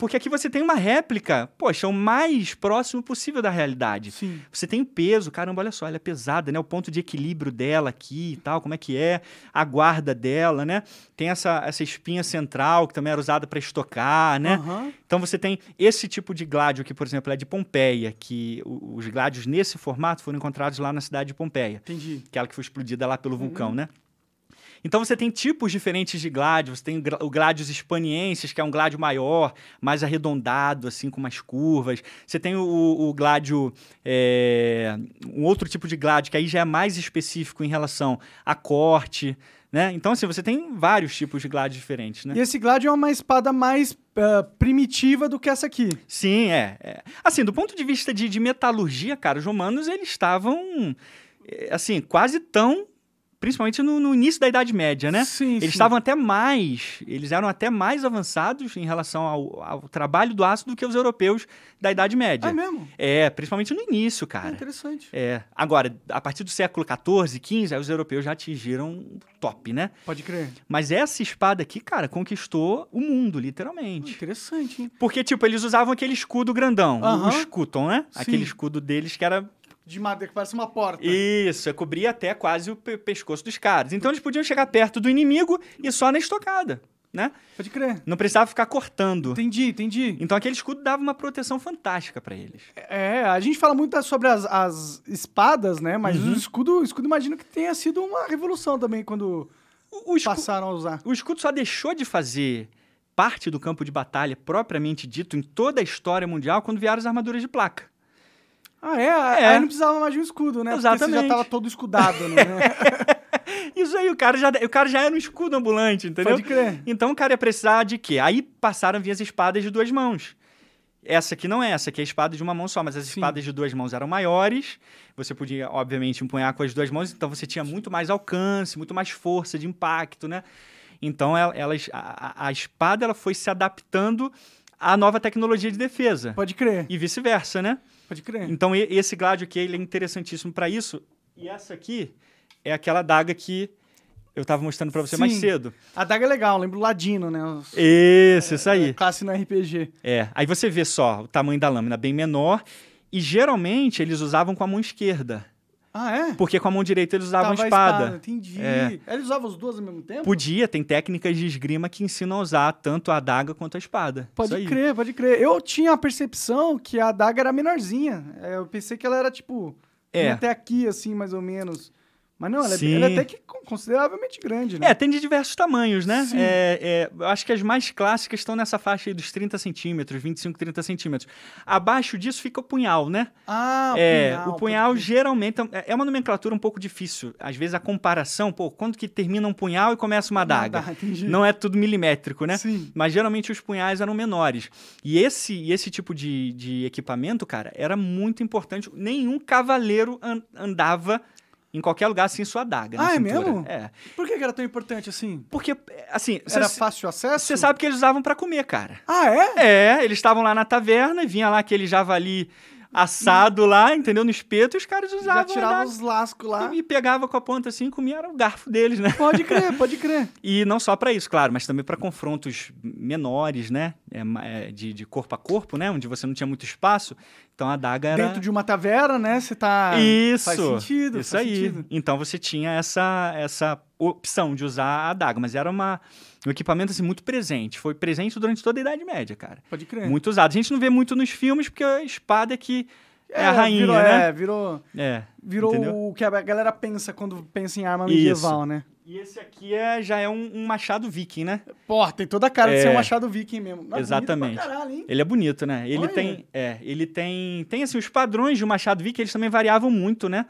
porque aqui você tem uma réplica, poxa, o mais próximo possível da realidade. Sim. Você tem o peso, caramba, olha só, ela é pesada, né? O ponto de equilíbrio dela aqui e tal, como é que é, a guarda dela, né? Tem essa, essa espinha central que também era usada para estocar, né? Aham. Então você tem esse tipo de gládio que, por exemplo, é de Pompeia, que os gládios nesse formato foram encontrados lá na cidade de Pompeia Entendi. aquela que foi explodida lá pelo vulcão, né? Então você tem tipos diferentes de gládio. Você tem o gra- o gládios hispanienses, que é um gládio maior, mais arredondado, assim, com umas curvas. Você tem o, o gládio, é, um outro tipo de gládio, que aí já é mais específico em relação a corte, né? Então, assim, você tem vários tipos de gládios diferentes, né? E esse Glad é uma espada mais ah, primitiva do que essa aqui. Sim, é, é. Assim, do ponto de vista de, de metalurgia, cara, os romanos, eles estavam, é, assim, quase tão... Principalmente no, no início da Idade Média, né? Sim, Eles sim. estavam até mais, eles eram até mais avançados em relação ao, ao trabalho do aço do que os europeus da Idade Média. É mesmo? É, principalmente no início, cara. interessante. É. Agora, a partir do século XIV, XV, aí os europeus já atingiram o top, né? Pode crer. Mas essa espada aqui, cara, conquistou o mundo, literalmente. Interessante, hein? Porque, tipo, eles usavam aquele escudo grandão, o- o Aham. escuton, né? Sim. Aquele escudo deles que era De madeira, que parece uma porta. Isso, é, cobria até quase o pe- pescoço dos caras. Então eles podiam chegar perto do inimigo e só na estocada, né? Pode crer. Não precisava ficar cortando. Entendi, entendi. Então aquele escudo dava uma proteção fantástica pra eles. É, a gente fala muito sobre as, as espadas, né? Mas Uhum. o escudo, o escudo imagino que tenha sido uma revolução também quando O, o passaram a usar. o escudo só deixou de fazer parte do campo de batalha propriamente dito em toda a história mundial quando vieram as armaduras de placa. Ah, é? É. Aí não precisava mais de um escudo, né? Porque você já Exatamente. tava todo escudado, né? [laughs] Isso aí, o cara já, o cara já era um escudo ambulante, entendeu? Pode crer. Então o cara ia precisar de quê? Aí passaram a vir as espadas de duas mãos. Essa aqui não é, essa aqui é a espada de uma mão só, mas as Sim. espadas de duas mãos eram maiores. Você podia, obviamente, empunhar com as duas mãos, então você tinha muito mais alcance, muito mais força de impacto, né? Então el- elas, a, a- a espada ela foi se adaptando à nova tecnologia de defesa. Pode crer. E vice-versa, né? Pode crer. Então esse gládio aqui ele é interessantíssimo para isso. E essa aqui é aquela daga que eu estava mostrando para você mais Sim. cedo. A daga é legal, lembra o Ladino, né? Os- Isso, isso aí. Classe no RPG. É, aí você vê só o tamanho da lâmina bem menor e geralmente eles usavam com a mão esquerda, Ah, é? porque com a mão direita eles usavam Tava a espada. Entendi. É. Eles usavam os duas ao mesmo tempo? Podia, tem técnicas de esgrima que ensinam a usar tanto a adaga quanto a espada. Pode crer, pode crer. Eu tinha a percepção que a daga era menorzinha. É, Eu pensei que ela era tipo. É. Até aqui, assim, mais ou menos. Mas não, ela é, ela é até que consideravelmente grande, né? É, tem de diversos tamanhos, né? Sim. É, é, acho que as mais clássicas estão nessa faixa aí dos 30 centímetros, 25, 30 centímetros. Abaixo disso fica o punhal, né? Ah, é, o pode punhal crer. geralmente é é uma nomenclatura um pouco difícil. Às vezes a comparação, pô, quando que termina um punhal e começa uma adaga? Ah. Não é tudo milimétrico, né? Sim. Mas geralmente os punhais eram menores. E esse, esse tipo de, de equipamento, cara, era muito importante. Nenhum cavaleiro an- andava em qualquer lugar sem sua adaga. Ah, é cintura. mesmo? É. Por que que era tão importante assim? Porque, assim, Era cê- fácil acesso? você sabe que eles usavam pra comer, cara. Ah, é? É, eles estavam lá na taverna e vinha lá aquele javali assado lá, entendeu? No espeto, e os caras usavam Já a tirava adaga. os lascos lá. E pegava com a ponta assim e comia, era o garfo deles, né? Pode crer, pode crer. [laughs] E não só para isso, claro, mas também para confrontos menores, né? É, é, de, de corpo a corpo, né? Onde você não tinha muito espaço. Então a adaga era. Dentro de uma taverna, né? Você tá. Isso! Faz sentido. Isso faz aí. sentido. Então você tinha essa, essa opção de usar a adaga, mas era uma, um equipamento assim, muito presente. Foi presente durante toda a Idade Média, cara. Pode crer. Muito usado. A gente não vê muito nos filmes, porque a espada é que é, a rainha, virou, né? É, virou, É. virou entendeu? o que a galera pensa quando pensa em arma Isso. medieval, né? E esse aqui é, já é um, um machado viking, né? Porra, tem toda a cara de É. ser um machado viking mesmo. Nossa, Exatamente. bonito pra caralho? Ele é bonito, né? Ele Olha. tem, é, ele tem, tem assim os padrões de um machado viking, eles também variavam muito, né?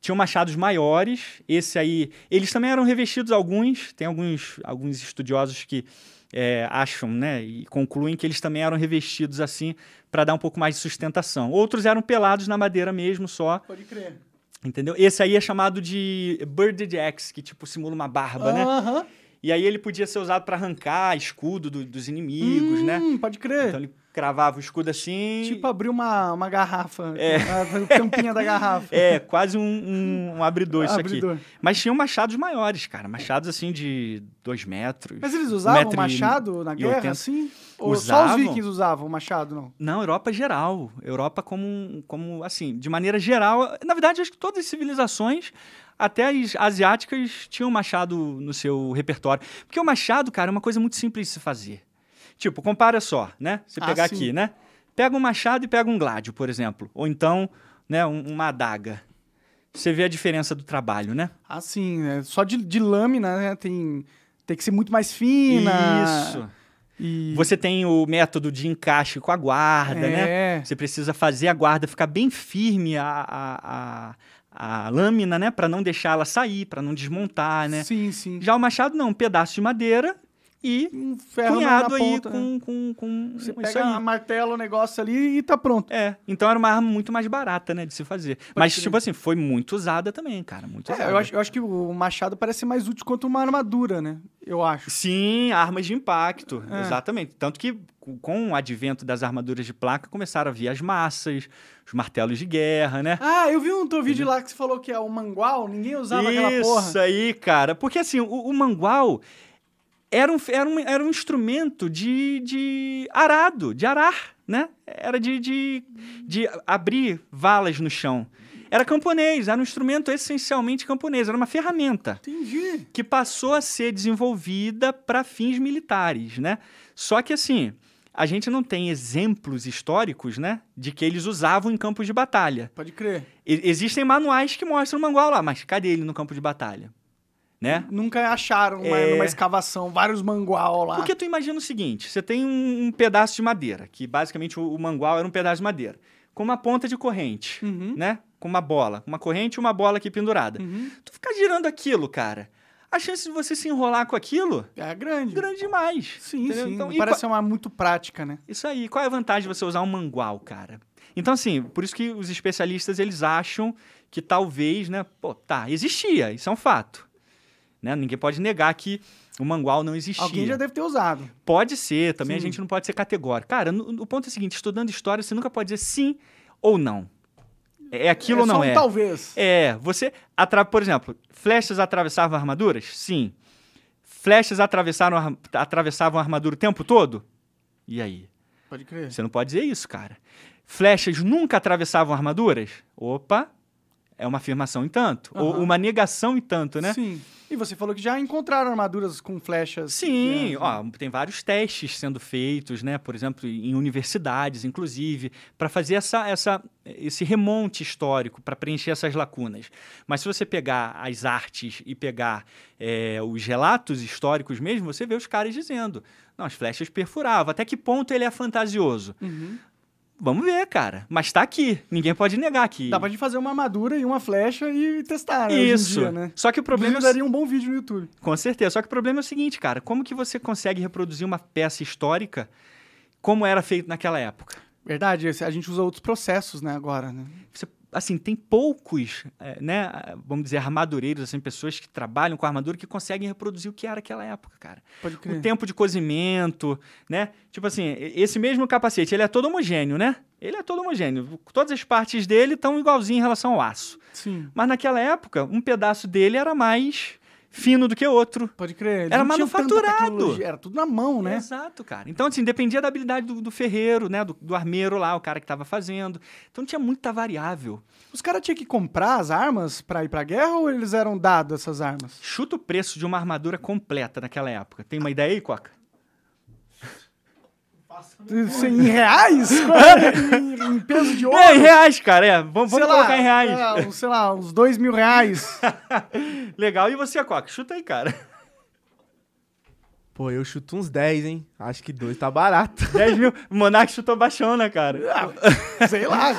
Tinham machados maiores, esse aí, eles também eram revestidos alguns, tem alguns, alguns estudiosos que é, acham, né, e concluem que eles também eram revestidos assim para dar um pouco mais de sustentação. Outros eram pelados na madeira mesmo só, Pode crer. entendeu? Esse aí é chamado de birded axe, que tipo simula uma barba, né? Aham. E aí ele podia ser usado para arrancar escudo do- dos inimigos, né? Hum, Pode crer. Então ele cravava o escudo assim. Tipo abrir uma, uma garrafa. É. [laughs] A tampinha da garrafa. É, quase um, um- um abridor isso Abridor. aqui. Mas tinham machados maiores, cara. Machados assim de dois metros. Mas eles um usavam e- machado na guerra, oitenta. assim? Ou só os Usavam. vikings usavam machado, não? Não, Europa geral. Europa como, um- como, assim, de maneira geral. Na verdade, acho que todas as civilizações, até as asiáticas, tinham machado no seu repertório. Porque o machado, cara, é uma coisa muito simples de se fazer. Tipo, compara só, né? Você Ah, pegar sim. aqui, né? Pega um machado e pega um gládio, por exemplo. Ou então, né, um- uma adaga. Você vê a diferença do trabalho, né? Assim, é, só de, de lâmina, né? Tem, tem que ser muito mais fina. Isso. E... Você tem o método de encaixe com a guarda, né? É. Você precisa fazer a guarda ficar bem firme a, a, a, a lâmina, né? Para não deixar ela sair, para não desmontar, né? Sim, sim. Já o machado não, um pedaço de madeira e Um ferro na- cunhado aí ponta, né? com, com, com Você isso pega a martelo, o negócio ali e tá pronto. É, então era uma arma muito mais barata, né, de se fazer. Mas, crer. tipo assim, foi muito usada também, cara, muito usada. É, eu, acho, eu acho que o machado parece ser mais útil quanto uma armadura, né? Eu acho. Sim, armas de impacto, É. exatamente. Tanto que com- com o advento das armaduras de placa começaram a vir as massas, os martelos de guerra, né? Ah, eu vi um teu vídeo lá que você falou que é o mangual, ninguém usava aquela Isso porra. aí, cara. Porque assim, o, o mangual era um, era um, era um instrumento de, de arado, de arar, né? Era de, de, de abrir valas no chão. Era camponês, era um instrumento essencialmente camponês, era uma ferramenta Entendi. que passou a ser desenvolvida para fins militares, né? Só que assim, a gente não tem exemplos históricos, né, de que eles usavam em campos de batalha. Pode crer. E- existem manuais que mostram o mangual lá, mas cadê ele no campo de batalha? Né? Nunca acharam uma, É. numa escavação vários mangual lá. Porque tu imagina o seguinte, você tem um, um pedaço de madeira, que basicamente o, o mangual era um pedaço de madeira, com uma ponta de corrente, Uhum. né? Com uma bola, uma corrente e uma bola aqui pendurada. Uhum. Tu ficar girando aquilo, cara, a chance de você se enrolar com aquilo É grande. é grande demais. Sim, entendeu? sim. Então, Parece qual- ser uma muito prática, né? Isso aí. Qual é a vantagem de você usar um mangual, cara? Então, assim, por isso que os especialistas, eles acham que talvez, né? Pô, tá, existia, isso é um fato. Né? Ninguém pode negar que o mangual não existia. Alguém já deve ter usado. Pode ser, também a Sim. gente não pode ser categórico. Cara, no- o ponto é o seguinte, estudando história, você nunca pode dizer sim ou não. É aquilo é ou não um é? talvez. É, você, atra... por exemplo, flechas atravessavam armaduras? Sim. Flechas atravessaram, ar- atravessavam a armadura o tempo todo? E aí? Pode crer. Você não pode dizer isso, cara. Flechas nunca atravessavam armaduras? Opa, é uma afirmação em tanto. Ou Aham. uma negação em tanto, né? Sim. E você falou que já encontraram armaduras com flechas. Sim, né? ó, tem vários testes sendo feitos, né? Por exemplo, em universidades, inclusive, para fazer essa, essa, esse remonte histórico, para preencher essas lacunas. Mas se você pegar as artes e pegar é, os relatos históricos mesmo, você vê os caras dizendo: não, as flechas perfuravam. Até que ponto ele é fantasioso? Uhum. Vamos ver, cara. Mas tá aqui. Ninguém pode negar que. Dá pra gente fazer uma armadura e uma flecha e testar, né? Isso. dia, né? Só que o problema é o Inclusive, daria um bom vídeo no YouTube. Com certeza. Só que o problema é o seguinte, cara. Como que você consegue reproduzir uma peça histórica como era feito naquela época? Verdade, a gente usa outros processos, né, agora, né? Você, assim, tem poucos, é, né, vamos dizer, armadureiros, assim, pessoas que trabalham com armadura que conseguem reproduzir o que era aquela época, cara. Pode O crer. tempo de cozimento, né? Tipo assim, esse mesmo capacete, ele é todo homogêneo, né? Ele é todo homogêneo. Todas as partes dele estão igualzinho em relação ao aço. Sim, Mas naquela época, um pedaço dele era mais fino do que outro. pode crer. Era manufaturado. Era tudo na mão, né? Exato, cara. Então, assim, dependia da habilidade do, do ferreiro, né? Do, do armeiro lá, o cara que estava fazendo. Então, tinha muita variável. Os caras tinham que comprar as armas pra ir pra guerra ou eles eram dados essas armas? Chuta o preço de uma armadura completa naquela época. Tem uma ideia aí, Coca? Isso Em reais? [laughs] em, em peso de ouro? É, em reais, cara. É. Vamos, vamos lá, colocar em reais. Sei lá, uns- sei lá, uns dois mil reais. [laughs] Legal. E você, Coca? Chuta aí, cara. Pô, eu chuto uns 10, hein? Acho que dois tá barato. [laughs] 10 mil. O Monark chutou baixão, né, cara? Ah, sei lá.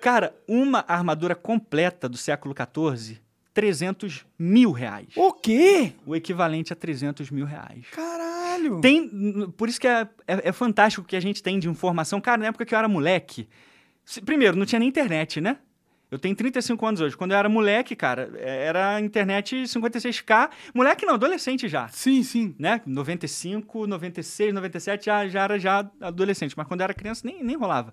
Cara, uma armadura completa do século XIV, 300 mil reais. O quê? O equivalente a 300 mil reais. Caralho. Tem, n- por isso que é, é, é fantástico o que a gente tem de informação. Cara, na época que eu era moleque, se- primeiro, não tinha nem internet, né? Eu tenho 35 anos hoje. Quando eu era moleque, cara, é- era internet 56K. Moleque não, adolescente já. Sim, sim. Né? 95, 96, 97 já, já era já adolescente. Mas quando eu era criança nem, nem rolava.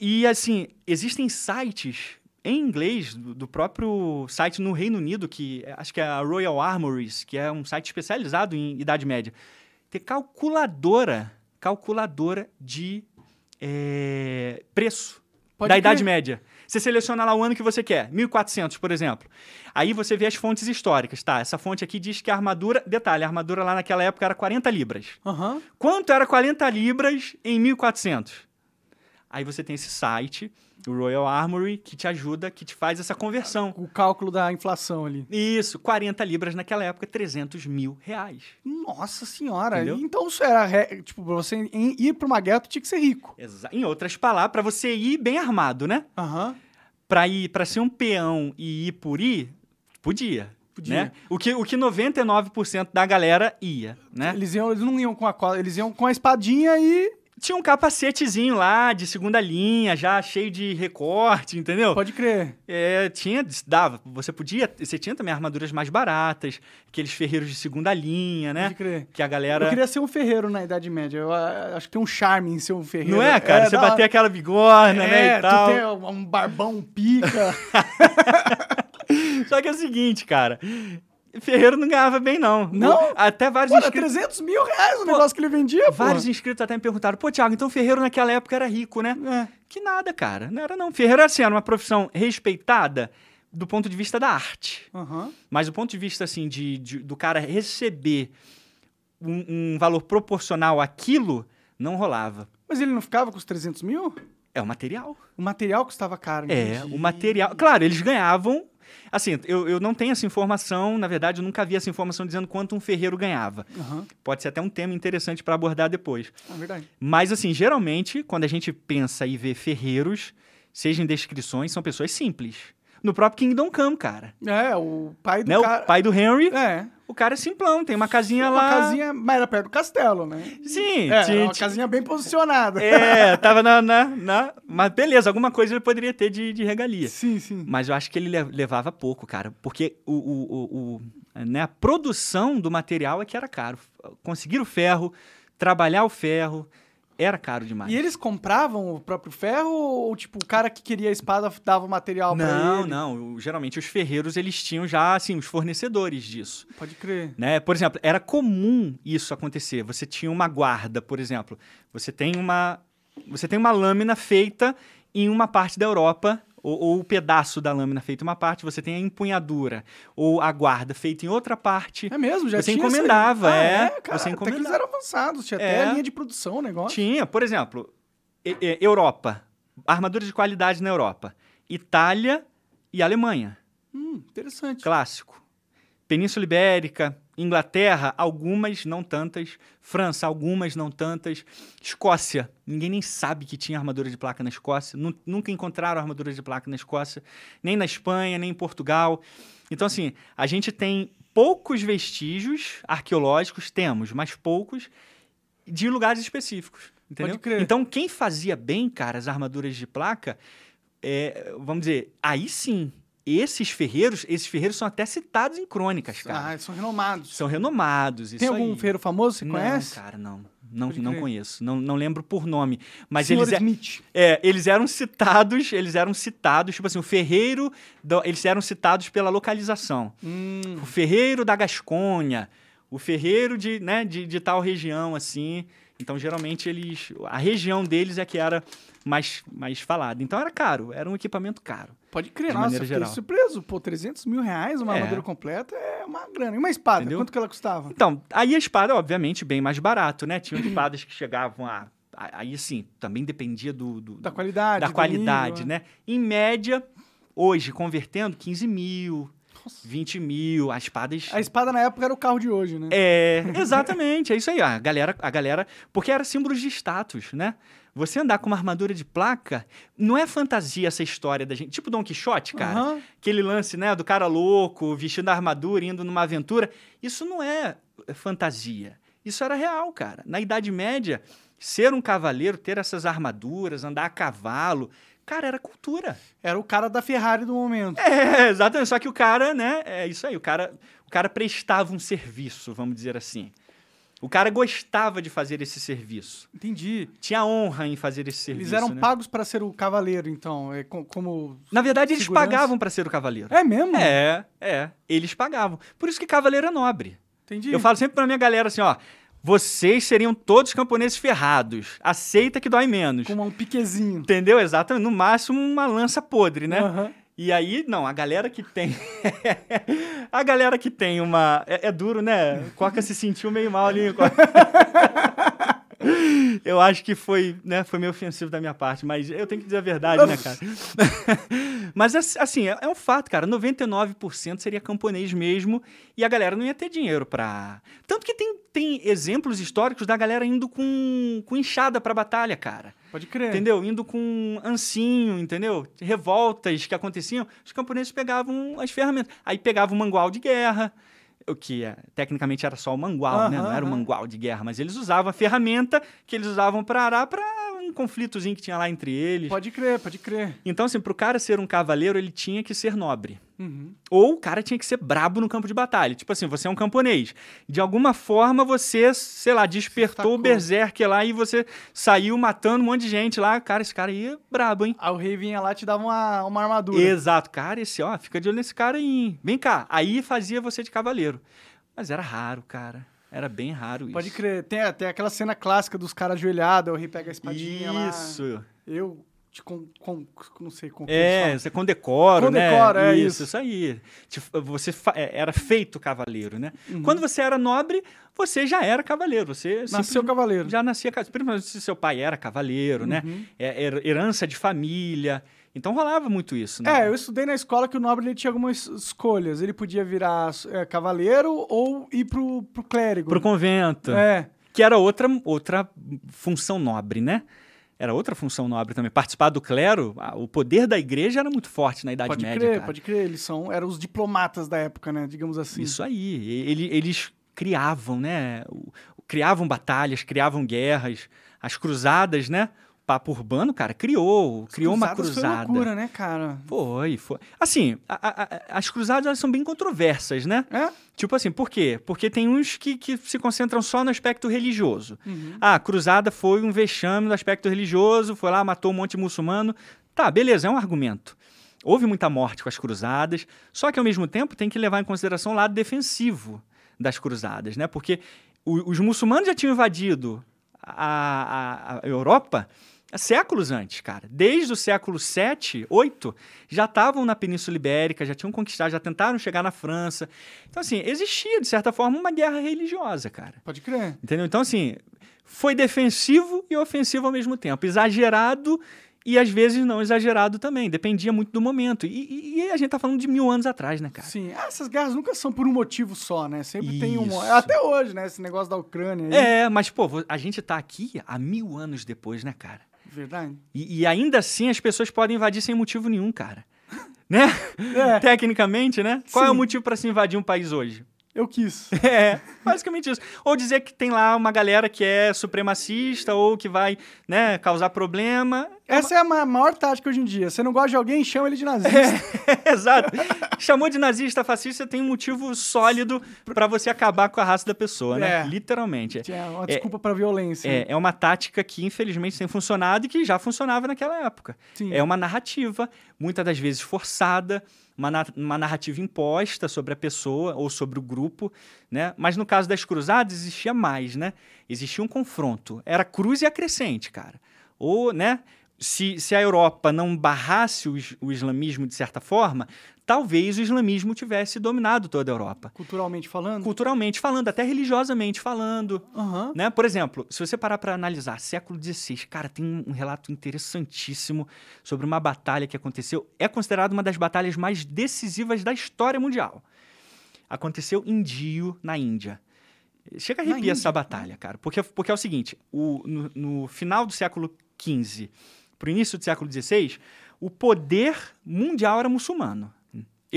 E, e, assim, existem sites em inglês do, do próprio site no Reino Unido, que é- acho que é a Royal Armories, que é um site especializado em Idade Média. Tem calculadora, calculadora de é, preço Pode da crer. Idade Média. Você seleciona lá o ano que você quer, 1400, por exemplo. Aí você vê as fontes históricas, tá? Essa fonte aqui diz que a armadura, detalhe, a armadura lá naquela época era 40 libras. Aham. Quanto era 40 libras em 1400? Aí você tem esse site, o Royal Armory, que te ajuda, que te faz essa conversão. O cálculo da inflação ali. Isso, 40 libras naquela época, 300 mil reais. Nossa senhora. Entendeu? Então isso era. re- Tipo, pra você ir pra uma guerra, tu tinha que ser rico. Exa- Em outras palavras, para você ir bem armado, né? Aham. Para ir, para ser um peão e ir por ir, podia. Podia. Né? O, que, o que 99% da galera ia, né? Eles, iam, eles não iam com a cola, eles iam com a espadinha e. Tinha um capacetezinho lá, de segunda linha, já cheio de recorte, entendeu? Pode crer. É, tinha, dava. Você podia. Você tinha também armaduras mais baratas, aqueles ferreiros de segunda linha, né? Pode crer. Que a galera. Eu queria ser um ferreiro na Idade Média. Eu ah, acho que tem um charme em ser um ferreiro. Não é, cara? você da- bater aquela bigorna, né? É, E tal. tu tem um barbão, pica. [laughs] Só que é o seguinte, cara. Ferreiro não ganhava bem, não. Não? Até vários Pô, era inscritos. 300 mil reais o negócio que ele vendia, pô. Vários inscritos até me perguntaram, pô, Thiago, então ferreiro naquela época era rico, né? É. Que nada, cara. Não era não. Ferreiro assim, era uma profissão respeitada do ponto de vista da arte. Aham. Mas do ponto de vista, assim, de, de- do cara receber um, um valor proporcional àquilo, não rolava. Mas ele não ficava com os 300 mil? É o material. O material custava caro. É, entendi. o material. Claro, eles ganhavam. Assim, eu, eu não tenho essa informação, na verdade, eu nunca vi essa informação dizendo quanto um ferreiro ganhava. Aham. Pode ser até um tema interessante para abordar depois. É verdade. Mas, assim, geralmente, quando a gente pensa e vê ferreiros, seja em descrições, são pessoas simples. No próprio Kingdom Come, cara. É, o pai do Né? cara... O pai do Henry, É. o cara é simplão, tem uma casinha uma lá. casinha, mas era perto do castelo, né? Sim, É, tinha- uma tinha- casinha bem posicionada. É, tava na, na, na- Mas beleza, alguma coisa ele poderia ter de, de regalia. Sim, sim. Mas eu acho que ele le- levava pouco, cara. Porque o, o, o- o- né, a produção do material é que era caro. Conseguir o ferro, trabalhar o ferro, era caro demais. E eles compravam o próprio ferro ou, tipo, o cara que queria a espada dava o material pra Não, ele? não. o- Geralmente os ferreiros, eles tinham já, assim, os fornecedores disso. Pode crer. Né? Por exemplo, era comum isso acontecer. Você tinha uma guarda, por exemplo. Você tem uma, você tem uma lâmina feita em uma parte da Europa ou, ou o pedaço da lâmina feito em uma parte, você tem a empunhadura ou a guarda feita em outra parte. É mesmo, já Você tinha essa encomendava, Ah, é, cara, você Até que eles encomendava. eram avançados, tinha até É. a linha de produção, o negócio. Tinha, por exemplo, Europa, armaduras de qualidade na Europa, Itália e Alemanha, Hum, interessante. clássico. Península Ibérica, Inglaterra, algumas, não tantas. França, algumas, não tantas. Escócia, ninguém nem sabe que tinha armadura de placa na Escócia. Nu- Nunca encontraram armadura de placa na Escócia, nem na Espanha, nem em Portugal. Então, assim, a gente tem poucos vestígios arqueológicos, temos, mas poucos, de lugares específicos. Entendeu? Pode crer. Então, quem fazia bem, cara, as armaduras de placa, é, vamos dizer, aí sim, esses ferreiros, esses ferreiros são até citados em crônicas, cara. Ah, eles são renomados. São renomados, Tem algum aí. ferreiro famoso que você não, conhece? cara, não. Não, Pode não crer. conheço. Não, não lembro por nome. Mas Senhor eles, é- Smith. é, eles eram citados, eles eram citados, tipo assim, o ferreiro, do- eles eram citados pela localização. Hum, O ferreiro da Gasconha, o ferreiro de, né, de, de tal região, assim. Então, geralmente, eles. A região deles é que era mais, mais falada. Então era caro, era um equipamento caro. Pode crer. de Nossa, maneira eu fiquei geral. surpreso. Pô, 300 mil reais uma É. armadura completa é uma grana. E uma espada, Entendeu? quanto que ela custava? Então, aí a espada, obviamente, bem mais barato, né? Tinham espadas que chegavam a. Aí, assim, também dependia do, do- Da qualidade. da qualidade, nível, né? Em média, hoje, convertendo, 15 mil, 20 mil, as espadas. A espada na época era o carro de hoje, né? É, exatamente, é isso aí. A galera, a galera. Porque era símbolo de status, né? Você andar com uma armadura de placa, não é fantasia essa história da gente. Tipo Don Quixote, cara. Aham. Aquele lance, né, do cara louco, vestindo a armadura, indo numa aventura. Isso não é fantasia. Isso era real, cara. Na Idade Média, ser um cavaleiro, ter essas armaduras, andar a cavalo, cara, era cultura. Era o cara da Ferrari do momento. É, exatamente. Só que o cara, né, é isso aí. O cara, o cara prestava um serviço, vamos dizer assim. O cara gostava de fazer esse serviço. Entendi. Tinha honra em fazer esse serviço. Eles eram né? pagos para ser o cavaleiro, então. É co- como. Na verdade, eles segurança. pagavam para ser o cavaleiro. É mesmo? É, é. Eles pagavam. Por isso que cavaleiro é nobre. Entendi. Eu falo sempre pra minha galera assim, ó. Vocês seriam todos camponeses ferrados. Aceita que dói menos. Com um piquezinho. Entendeu? Exatamente. No máximo, uma lança podre, né? Aham. E aí, não, a galera que tem. [laughs] a galera que tem uma. É, é duro, né? Coca se sentiu meio mal ali. Eu acho que foi, né, foi meio ofensivo da minha parte, mas eu tenho que dizer a verdade, né, cara? [laughs] mas ass- assim, é, é um fato, cara. 99% seria camponês mesmo e a galera não ia ter dinheiro pra. Tanto que tem, tem exemplos históricos da galera indo com, com enxada pra batalha, cara. Pode crer. Entendeu? Indo com ancinho, entendeu? Revoltas que aconteciam, os camponeses pegavam as ferramentas. Aí pegavam o mangual de guerra, o que é, tecnicamente era só o mangual, né? Não era o mangual de guerra, mas eles usavam a ferramenta que eles usavam para arar para um conflitozinho que tinha lá entre eles. Pode crer, pode crer. Então, assim, pro cara ser um cavaleiro, ele tinha que ser nobre. Uhum. Ou o cara tinha que ser brabo no campo de batalha. Tipo assim, você é um camponês. De alguma forma você, sei lá, despertou o berserker lá e você saiu matando um monte de gente lá. Cara, esse cara aí é brabo, hein? Aí o rei vinha lá e te dava uma, uma armadura. Exato. Cara, esse, ó, fica de olho nesse cara aí. hein? Vem cá. Aí fazia você de cavaleiro. Mas era raro, cara. Era bem raro isso. Pode crer. Tem, tem aquela cena clássica dos caras ajoelhados, o rei pega a espadinha lá. Isso. Eu te com, com- não sei com É, você condecora, Condecora, né? é isso, isso. isso aí. Você é, era feito cavaleiro, né? Uhum. Quando você era nobre, você já era cavaleiro. Você. Nasceu cavaleiro. já nascia cavaleiro. Principalmente se seu pai era cavaleiro, né? Uhum. É, her- herança de família. Então rolava muito isso, né? É, eu estudei na escola que o nobre ele tinha algumas escolhas. Ele podia virar é, cavaleiro ou ir pro, pro clérigo. Pro convento. É. Que era outra, outra função nobre, né? Era outra função nobre também. Participar do clero, o poder da igreja era muito forte na Idade Pode Média. crer, cara. pode crer. Eles são, eram os diplomatas da época, né? Digamos assim. Isso aí. Ele- eles criavam, né? Criavam batalhas, criavam guerras. As cruzadas, né? Papo Urbano, cara, criou. Criou uma cruzada. Foi loucura, né, cara? Foi, foi. Assim, a- a- as cruzadas elas são bem controversas, né? É? Tipo assim, por quê? Porque tem uns que, que se concentram só no aspecto religioso. Uhum. Ah, a cruzada foi um vexame no aspecto religioso, foi lá, matou um monte de muçulmano. Tá, beleza, é um argumento. Houve muita morte com as cruzadas, só que ao mesmo tempo tem que levar em consideração o lado defensivo das cruzadas, né? Porque o- os muçulmanos já tinham invadido a, a- a Europa séculos antes, cara. Desde o século 7, 8, já estavam na Península Ibérica, já tinham conquistado, já tentaram chegar na França. Então, assim, existia, de certa forma, uma guerra religiosa, cara. Pode crer. Entendeu? Então, assim, foi defensivo e ofensivo ao mesmo tempo. Exagerado e, às vezes, não exagerado também. Dependia muito do momento. E, e- a gente tá falando de mil anos atrás, né, cara? Sim, Ah, essas guerras nunca são por um motivo só, né? Sempre tem um. Isso. Até hoje, né? Esse negócio da Ucrânia aí. É, mas, pô, a gente tá aqui há mil anos depois, né, cara? Verdade. E, e ainda assim as pessoas podem invadir sem motivo nenhum, cara. Né? [laughs] É. Tecnicamente, né? Qual é o Sim. motivo para se invadir um país hoje? Eu quis. [laughs] É, basicamente isso. Ou dizer que tem lá uma galera que é supremacista ou que vai, né, causar problema. Essa é a ma- maior tática hoje em dia. Você não gosta de alguém, chama ele de nazista. [laughs] Exato. Chamou de nazista, fascista, tem um motivo sólido para você acabar com a raça da pessoa, né? É. Literalmente. Tinha uma desculpa pra violência. É, é uma tática que, infelizmente, tem funcionado e que já funcionava naquela época. Sim. É uma narrativa, muitas das vezes forçada, uma, na- uma narrativa imposta sobre a pessoa ou sobre o grupo, né? Mas no caso das cruzadas existia mais, né? Existia um confronto. Era cruz e acrescente, cara. Ou, né? Se, se a Europa não barrasse o, o islamismo de certa forma, talvez o islamismo tivesse dominado toda a Europa. Culturalmente falando. Culturalmente falando, até religiosamente falando. Aham. Né? Por exemplo, se você parar para analisar século XVI, cara, tem um- relato interessantíssimo sobre uma batalha que aconteceu. É considerada uma das batalhas mais decisivas da história mundial. Aconteceu em Dio, na Índia. Chega a arrepiar essa batalha, cara. Porque, porque é o seguinte: o- no, no final do século XV para o início do século XVI, o poder mundial era muçulmano.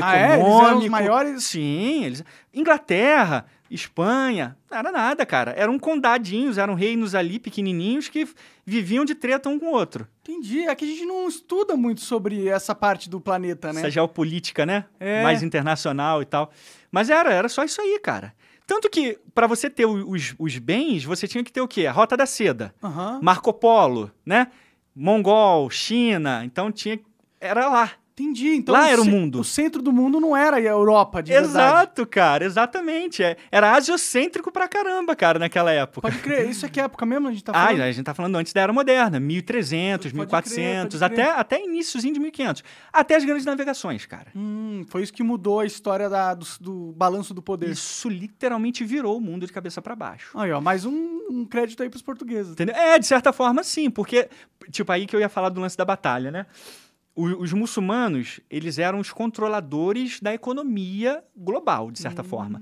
Ah, é? Eles eram os Econômico. maiores? Sim, eles. Inglaterra, Espanha, não era nada, cara. Eram condadinhos, eram reinos ali pequenininhos que viviam de treta um com o outro. Entendi. É que a gente não estuda muito sobre essa parte do planeta, né? Essa geopolítica, né? É. Mais internacional e tal. Mas era, era só isso aí, cara. Tanto que, para você ter os, os bens, você tinha que ter o quê? A Rota da Seda, Aham. Marco Polo, né? Mongol, China. Então tinha. Era lá. Entendi. Então, Lá era o mundo. O centro do mundo não era a Europa, de verdade. Exato, cara, exatamente. É, era asiocêntrico pra caramba, cara, naquela época. Pode crer. Isso é que época mesmo a gente tá [laughs] Ah, falando? a gente tá falando antes da Era Moderna, 1300, Pode crer, 1400, pode crer. até, até iníciozinho de 1500. Até as grandes navegações, cara. Hum, foi isso que mudou a história da- do, do balanço do poder. Isso literalmente virou o mundo de cabeça pra baixo. Aí, ó, mais um, um crédito aí pros portugueses. Entendeu? É, de certa forma, sim, porque, tipo, aí que eu ia falar do lance da batalha, né? Os muçulmanos, eles eram os controladores da economia global, de certa forma.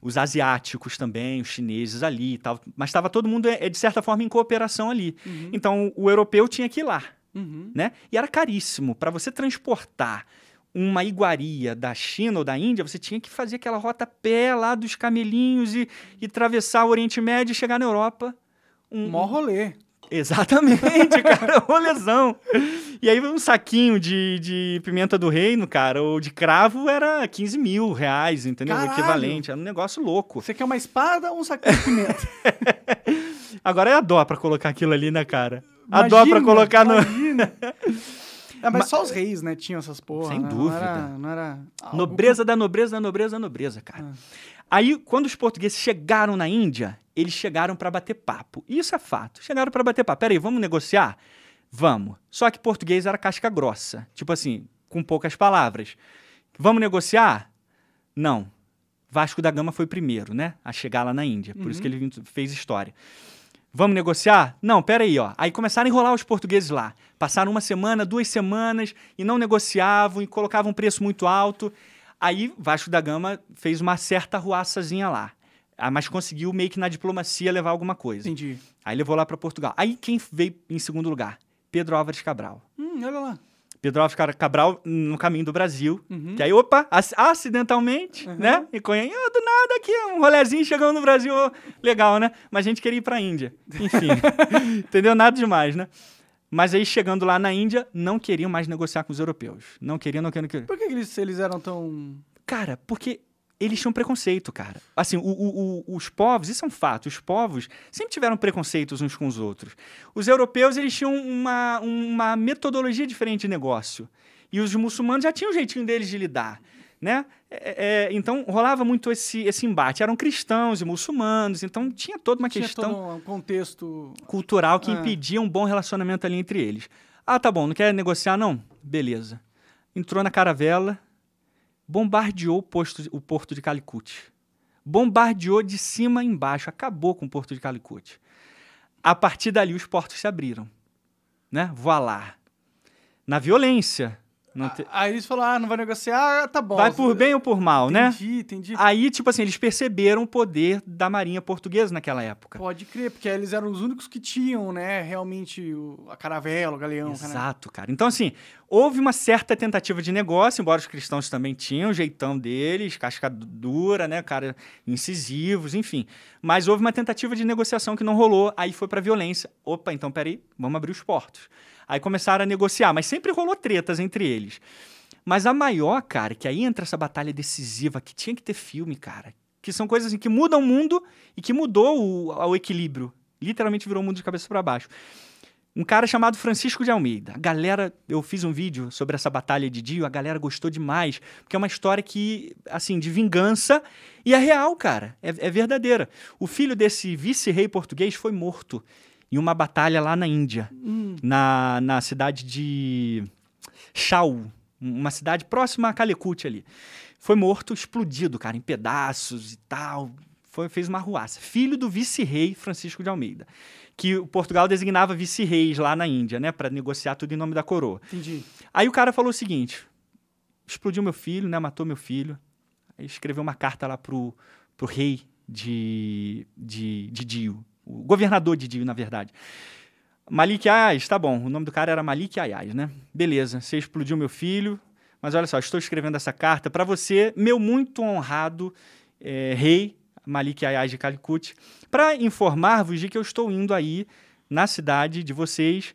Os asiáticos também, os chineses ali e tal. Mas estava todo mundo, é, de certa forma, em cooperação ali. Então, o europeu tinha que ir lá. Uhum. né? E era caríssimo. Para você transportar uma iguaria da China ou da Índia, você tinha que fazer aquela rota a pé lá dos camelinhos e, e atravessar o Oriente Médio e chegar na Europa. Um, Mó rolê. Exatamente, [laughs] cara, rolezão. E aí um saquinho de, de pimenta do reino, cara, ou de cravo era 15 mil reais, entendeu? O Caralho! equivalente. Era um negócio louco. Você quer uma espada ou um saquinho de pimenta? [laughs] Agora é a dó pra colocar aquilo ali, né, cara? A dó pra Imagina, colocar no. imagina. [laughs] É, mas só os reis, né, tinham essas porra. Sem né? Não dúvida. era, não era Nobreza da nobreza da nobreza da nobreza, cara. Ah. Aí, quando os portugueses chegaram na Índia, eles chegaram para bater papo. Isso é fato. Chegaram para bater papo. Peraí, vamos negociar? Vamos. Só que português era casca grossa. Tipo assim, com poucas palavras. Vamos negociar? Não. Vasco da Gama foi o primeiro, né? A chegar lá na Índia. Por isso que ele fez história. Vamos negociar? Não, peraí, ó. Aí começaram a enrolar os portugueses lá. Passaram uma semana, duas semanas e não negociavam e colocavam um preço muito alto. Aí Vasco da Gama fez uma certa ruaçazinha lá. Ah, Mas conseguiu meio que na diplomacia levar alguma coisa. Entendi. Aí levou lá para Portugal. Aí quem veio em segundo lugar? Pedro Álvares Cabral. Hum, olha lá. Pedro Álvares Ca- Cabral no caminho do Brasil. Uhum. Que aí, opa, ac- acidentalmente, Uhum. né? E conhe... ah, do nada aqui, um rolezinho chegando no Brasil, legal, né? Mas a gente queria ir pra Índia. Enfim, [laughs] entendeu? Nada demais, né? Mas aí, chegando lá na Índia, não queriam mais negociar com os europeus. Não queriam, não queriam, não queriam. Por que eles, eles eram tão... Cara, porque eles tinham preconceito, cara. Assim, o- o- o- os povos, isso é um fato, os povos sempre tiveram preconceitos uns com os outros. Os europeus, eles tinham uma, uma metodologia diferente de negócio. E os muçulmanos já tinham um jeitinho deles de lidar. né? É, é, então rolava muito esse, esse embate. Eram cristãos e muçulmanos, então tinha toda uma Tinha questão todo um contexto. cultural que É. impedia um bom relacionamento ali entre eles. Ah, tá bom, não quer negociar, não? Beleza. Entrou na caravela, bombardeou o, posto, o porto de Calicut. Bombardeou de cima embaixo, acabou com o porto de Calicut. A partir dali, os portos se abriram. Né? Voilá. Na violência. Não te- Aí eles falaram, ah, não vai negociar, ah, tá bom. Vai por bem ou por mal, né? Entendi, entendi. Aí, tipo assim, eles perceberam o poder da marinha portuguesa naquela época. Pode crer, porque eles eram os únicos que tinham, né, realmente o- a caravela, o galeão. né? Exato, cara. Então, assim, houve uma certa tentativa de negócio, embora os cristãos também tinham o jeitão deles, casca dura, né, cara, incisivos, enfim. Mas houve uma tentativa de negociação que não rolou, aí foi pra violência. Opa, então peraí, vamos abrir os portos. Aí começaram a negociar, mas sempre rolou tretas entre eles. Mas a maior, cara, que aí entra essa batalha decisiva, que tinha que ter filme, cara. Que são coisas assim, que mudam o mundo e que mudou o, o equilíbrio. Literalmente virou o mundo de cabeça para baixo. Um cara chamado Francisco de Almeida. A galera, eu fiz um vídeo sobre essa batalha de Dio, a galera gostou demais, porque é uma história que, assim, de vingança e é real, cara. É, é verdadeira. O filho desse vice-rei português foi morto em uma batalha lá na Índia, Hum, na, na cidade de Chau, uma cidade próxima a Calicut ali. Foi morto, explodido, cara, em pedaços e tal. Foi, fez uma arruaça. Filho do vice-rei Francisco de Almeida, que o Portugal designava vice-reis lá na Índia, né, para negociar tudo em nome da coroa. entendi. Aí o cara falou o seguinte: explodiu meu filho, né? Matou meu filho. Aí escreveu uma carta lá pro, pro rei de, de, de Dio, o governador de Dio, na verdade. Malik Ayaz, tá bom, o nome do cara era Malik Ayaz, né? Beleza, você explodiu meu filho, mas olha só, estou escrevendo essa carta para você, meu muito honrado eh, rei Malik Ayaz de Calicut, para informar-vos de que eu estou indo aí na cidade de vocês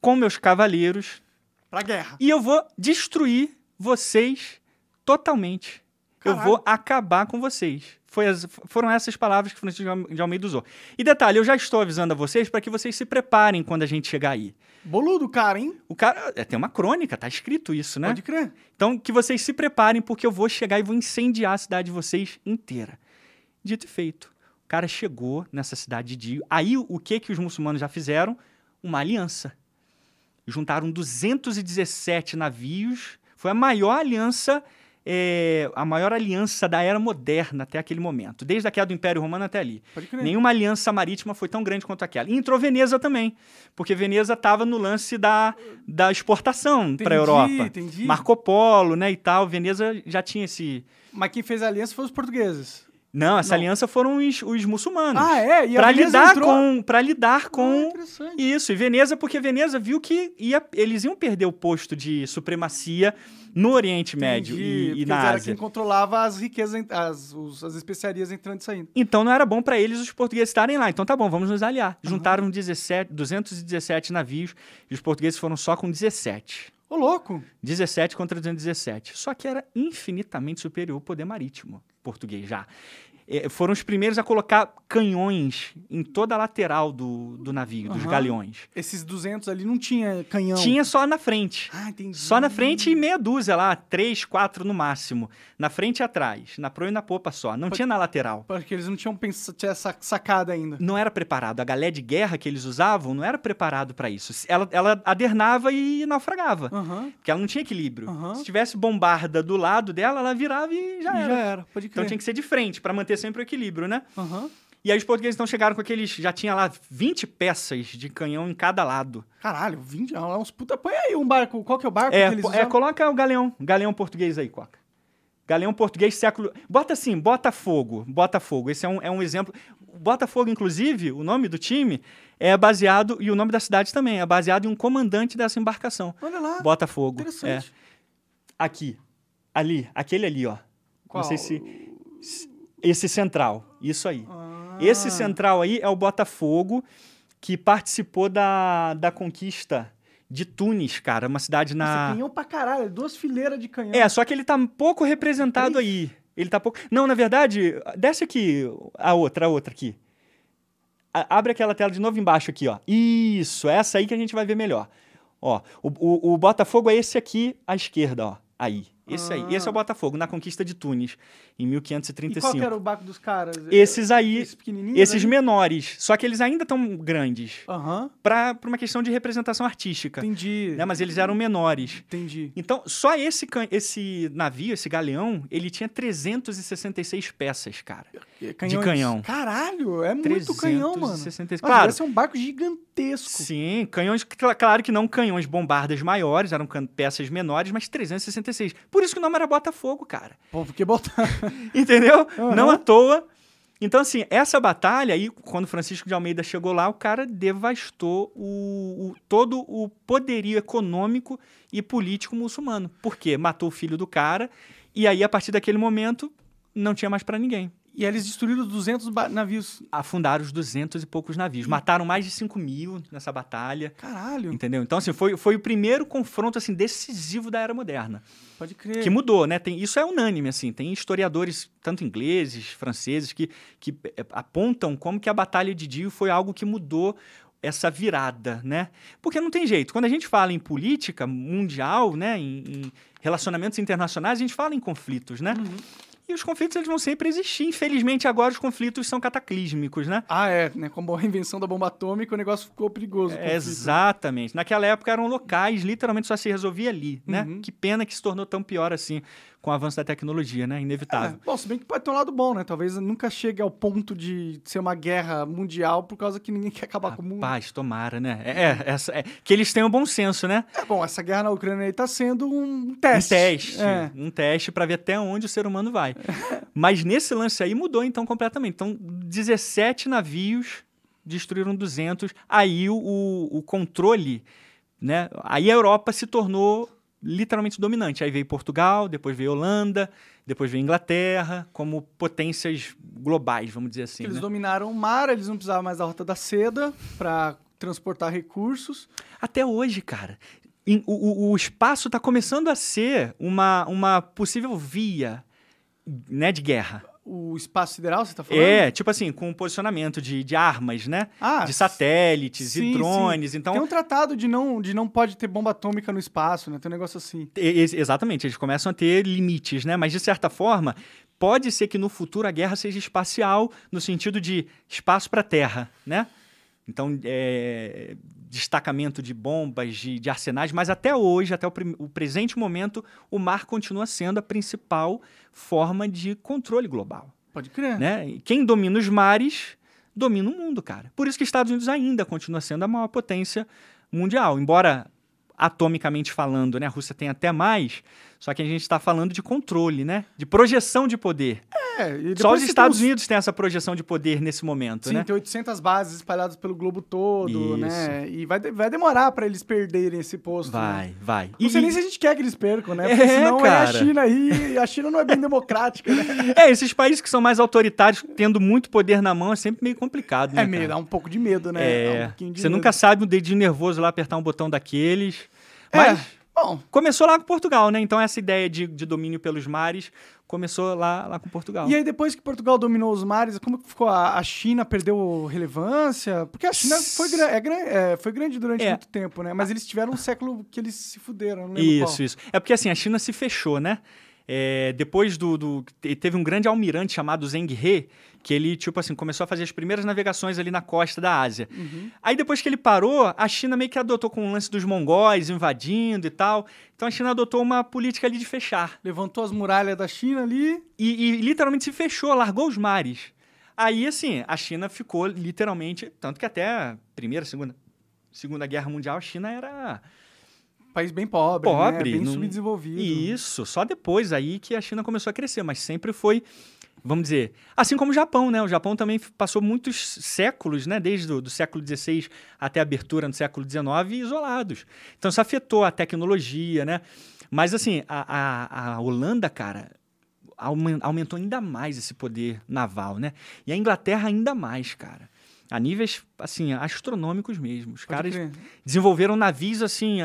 com meus cavaleiros Pra guerra. e eu vou destruir vocês totalmente. Eu Caralho. vou acabar com vocês. Foi as- foram essas palavras que Francisco de Alme- de Almeida usou. E detalhe, eu já estou avisando a vocês para que vocês se preparem quando a gente chegar aí. Boludo, cara, hein? O cara é, tem uma crônica, tá escrito isso, né? Pode crer. Então que vocês se preparem porque eu vou chegar e vou incendiar a cidade de vocês inteira. Dito e feito. O cara chegou nessa cidade de Dio. Aí o que que os muçulmanos já fizeram? Uma aliança. Juntaram 217 navios. Foi a maior aliança, é, a maior aliança da era moderna até aquele momento, desde a queda do Império Romano até ali. Nenhuma aliança marítima foi tão grande quanto aquela. E entrou Veneza também, porque Veneza estava no lance da, da exportação para a Europa. entendi. Marco Polo, né, e tal. Veneza já tinha esse. Mas quem fez a aliança foi os portugueses. Não, essa Não. aliança foram os, os muçulmanos. Ah, é? E a Para Veneza lidar entrou? com, para lidar Ah, com interessante. isso. E Veneza, porque Veneza viu que ia, eles iam perder o posto de supremacia no Oriente Médio Entendi, e, e na Ásia. quem controlava as riquezas, as, os- as especiarias entrando e saindo. Então não era bom para eles os portugueses estarem lá. Então tá bom, vamos nos aliar. Juntaram 17, 217 navios e os portugueses foram só com 17. Ô, louco! 17 contra 217. Só que era infinitamente superior o poder marítimo português já. Eh, foram os primeiros a colocar canhões em toda a lateral do, do navio, dos Aham. galeões. Esses 200 ali não tinha canhão. Tinha só na frente. Ah, entendi. Só na frente e meia dúzia lá, três, quatro no máximo. Na frente e atrás, na proa e na popa só. Não tinha na lateral. Porque eles não tinham pens... tinha essa sacada ainda. Não era preparado. A galé de guerra que eles usavam não era preparado para isso. Ela, ela adernava e naufragava. Aham. Porque ela não tinha equilíbrio. Aham. Se tivesse bombarda do lado dela, ela virava e já era. Já era, pode crer. Então tinha que ser de frente para manter sempre o equilíbrio, né? Aham. E aí os portugueses então chegaram com aqueles. Já tinha lá 20 peças de canhão em cada lado. Caralho, 20 é uns puta... Põe aí um barco. Qual que é o barco É, que eles é, usavam? coloca o galeão. Galeão português aí, Coca. Galeão português século. Bota assim, Botafogo. Botafogo. Esse é um, é um exemplo. Botafogo, inclusive, o nome do time é baseado. E o nome da cidade também é baseado em um comandante dessa embarcação. Olha lá, Botafogo. É. interessante. Aqui. Ali. Aquele ali, ó. Qual? Não sei se. Esse central. Isso aí. Ah. Esse central aí é o Botafogo, que participou da, da conquista de Tunis, cara. Uma cidade Nossa, na. canhão pra caralho, duas fileiras de canhão. É, só que ele tá pouco representado aí. Ele tá pouco. Não, na verdade, desce aqui a outra, a outra aqui. A- abre aquela tela de novo embaixo aqui, ó. Isso, essa aí que a gente vai ver melhor. Ó, o, o, o Botafogo é esse aqui à esquerda, ó. Aí. Esse aí. Ah. Esse é o Botafogo, na conquista de Tunis, em E 1535. qual que era o barco dos caras? Esses aí, Esses esses aí? menores. Só que eles ainda estão grandes. Aham, Pra, pra uma questão de representação artística. entendi. Né? Mas eles eram menores. Entendi. Então, só esse, esse navio, esse galeão, ele tinha 366 peças, cara. Canhões. canhão. Caralho, é muito canhão, mano. 366. Nossa, Claro, deve ser um barco gigantesco. sim, canhões, cl- claro que não canhões bombardas maiores, eram peças menores, mas 366. Por isso que o nome era Botafogo, cara. Pô, porque botar. [laughs] Entendeu? Aham. Não à toa. Então, assim, essa batalha aí, quando Francisco de Almeida chegou lá, o cara devastou o, o- todo o poderio econômico e político muçulmano. Por quê? Matou o filho do cara, e aí, a partir daquele momento, não tinha mais pra ninguém. E eles destruíram 200 ba- navios. Afundaram os 200 e poucos navios. Mataram mais de 5 mil nessa batalha. Caralho, Entendeu? Então, assim, foi, foi o primeiro confronto, assim, decisivo da Era Moderna. pode crer. que mudou, né? Tem, isso é unânime, assim. Tem historiadores, tanto ingleses, franceses, que, que eh, apontam como que a Batalha de Dio foi algo que mudou essa virada, né? Porque não tem jeito. Quando a gente fala em política mundial, né? Em, em relacionamentos internacionais, a gente fala em conflitos, né? E os conflitos eles vão sempre existir. Infelizmente, agora os conflitos são cataclísmicos, né? Ah, é, né? Com a invenção da bomba atômica, o negócio ficou perigoso. É, exatamente. Naquela época eram locais, literalmente só se resolvia ali, né? Uhum. Que pena que se tornou tão pior assim com o avanço da tecnologia, né? É, Inevitável. bom, se bem que pode ter um lado bom, né? Talvez nunca chegue ao ponto de ser uma guerra mundial por causa que ninguém [laughs] quer acabar com o mundo. Rapaz, tomara, né? É, é, essa, é, que eles tenham bom senso, né? É bom, essa guerra na Ucrânia aí tá sendo um Um teste. teste. É. Um teste para ver até onde o ser humano vai. [laughs] Mas nesse lance aí mudou então completamente. Então, 17 navios destruíram 200. Aí o, o, o controle, né? Aí a Europa se tornou literalmente dominante. Aí veio Portugal, depois veio Holanda, depois veio Inglaterra, como potências globais, vamos dizer assim. Eles né? dominaram o mar, eles não precisavam mais da Rota da Seda para transportar recursos. Até hoje, cara. o, o- o espaço está começando a ser uma, uma possível via né, de guerra. O espaço sideral, você tá falando? É, tipo assim, com posicionamento de, de armas, né? Ah, de satélites sim, e drones. Então, Tem um tratado de não, de não pode ter bomba atômica no espaço, né? Tem um negócio assim. e- ex- exatamente, eles começam a ter limites, né? Mas, de certa forma, pode ser que no futuro a guerra seja espacial, no sentido de espaço para terra, né? Então, é, destacamento de bombas, de, de arsenais, mas até hoje, até o, o presente momento, o mar continua sendo a principal forma de controle global. Pode crer. né? E Quem domina os mares domina o mundo, cara. Por isso que Estados Unidos ainda continua sendo a maior potência mundial, embora atomicamente falando, né, a Rússia tem até mais, só que a gente está falando de controle, né, de projeção de poder. É, Só os Estados tem Unidos têm essa projeção de poder nesse momento, Sim, né? tem 800 bases espalhadas pelo globo todo, Isso. né? E vai, de- vai demorar pra eles perderem esse posto. né? Vai, vai. Não sei E- nem se a gente quer que eles percam, né? É, Porque senão é cara. a China aí, e a China não é bem democrática, né? [laughs] É, esses países que são mais autoritários, tendo muito poder na mão, é sempre meio complicado, né? É meio, cara? dá um pouco de medo, né? É, um de você medo. nunca sabe um dedinho nervoso lá apertar um botão daqueles. É, Mas bom, começou lá com Portugal, né? Então essa ideia de, de domínio pelos mares começou lá, lá com Portugal. E aí, depois que Portugal dominou os mares, como ficou? A, a China perdeu relevância? Porque a China foi, gra- é, é, foi grande durante É. muito tempo, né? Mas eles tiveram um século que eles se fuderam, não lembro Isso, isso. É porque assim, a China se fechou, né? É, depois do, do- te- Teve um grande almirante chamado Zheng He, que ele, tipo assim, começou a fazer as primeiras navegações ali na costa da Ásia. Uhum. Aí depois que ele parou, a China meio que adotou com o lance dos mongóis invadindo e tal. Então a China adotou uma política ali de fechar. Levantou as muralhas da China ali. E, e literalmente se fechou, largou os mares. Aí, assim, a China ficou literalmente. Tanto que até a Primeira, Segunda, Segunda Guerra Mundial, a China era País bem pobre, Pobre, né? Bem não- subdesenvolvido. Isso, só depois aí que a China começou a crescer, mas sempre foi, vamos dizer, assim como o Japão, né? O Japão também passou muitos séculos, né? Desde o século XVI até a abertura no século XIX, isolados. Então isso afetou a tecnologia, né? Mas assim, a, a, a Holanda, cara, aumen- aumentou ainda mais esse poder naval, né? E a Inglaterra ainda mais, cara. A níveis, assim, astronômicos mesmo. Os Pode caras crer. desenvolveram navios assim,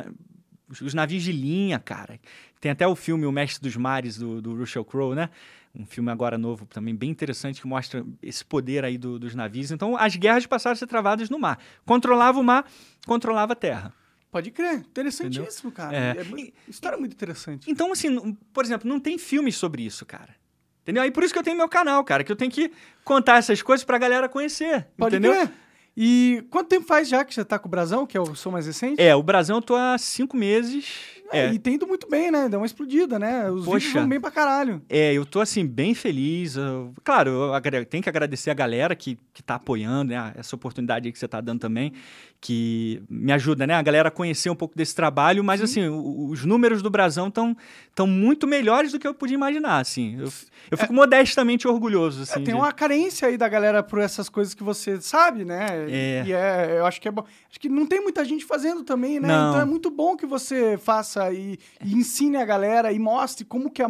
os- os navios de linha, cara. Tem até o filme O Mestre dos Mares, do, do Russell Crowe, né? Um filme agora novo também bem interessante que mostra esse poder aí do- dos navios. Então, as guerras passaram a ser travadas no mar. Controlava o mar, controlava a terra. Pode crer. Interessantíssimo, cara. É. É. muito- história muito interessante. Então, assim, por exemplo, não tem filmes sobre isso, cara. Entendeu? E por isso que eu tenho meu canal, cara, que eu tenho que contar essas coisas pra galera conhecer. Pode entendeu? crer. E quanto tempo faz já que você tá com o Brasão, que é o som mais recente? É, o Brasão eu tô há cinco meses. É, É, E tem indo muito bem, né? Dá uma explodida, né? Os Poxa. vídeos vão bem pra caralho. é, eu tô assim, bem feliz. eu- claro, eu tenho que agradecer a galera que, que tá apoiando, né? Essa oportunidade aí que você tá dando também, que me ajuda, né? A galera a conhecer um pouco desse trabalho, mas assim, o- os números do Brasão estão tão muito melhores do que eu podia imaginar, assim. Eu, eu fico modestamente orgulhoso, assim. É, tem de- uma carência aí da galera por essas coisas que você sabe, né? É. E é, eu acho que é bom. Acho que não tem muita gente fazendo também, né? Não. Então é muito bom que você faça e, e ensine a galera e mostre como que, a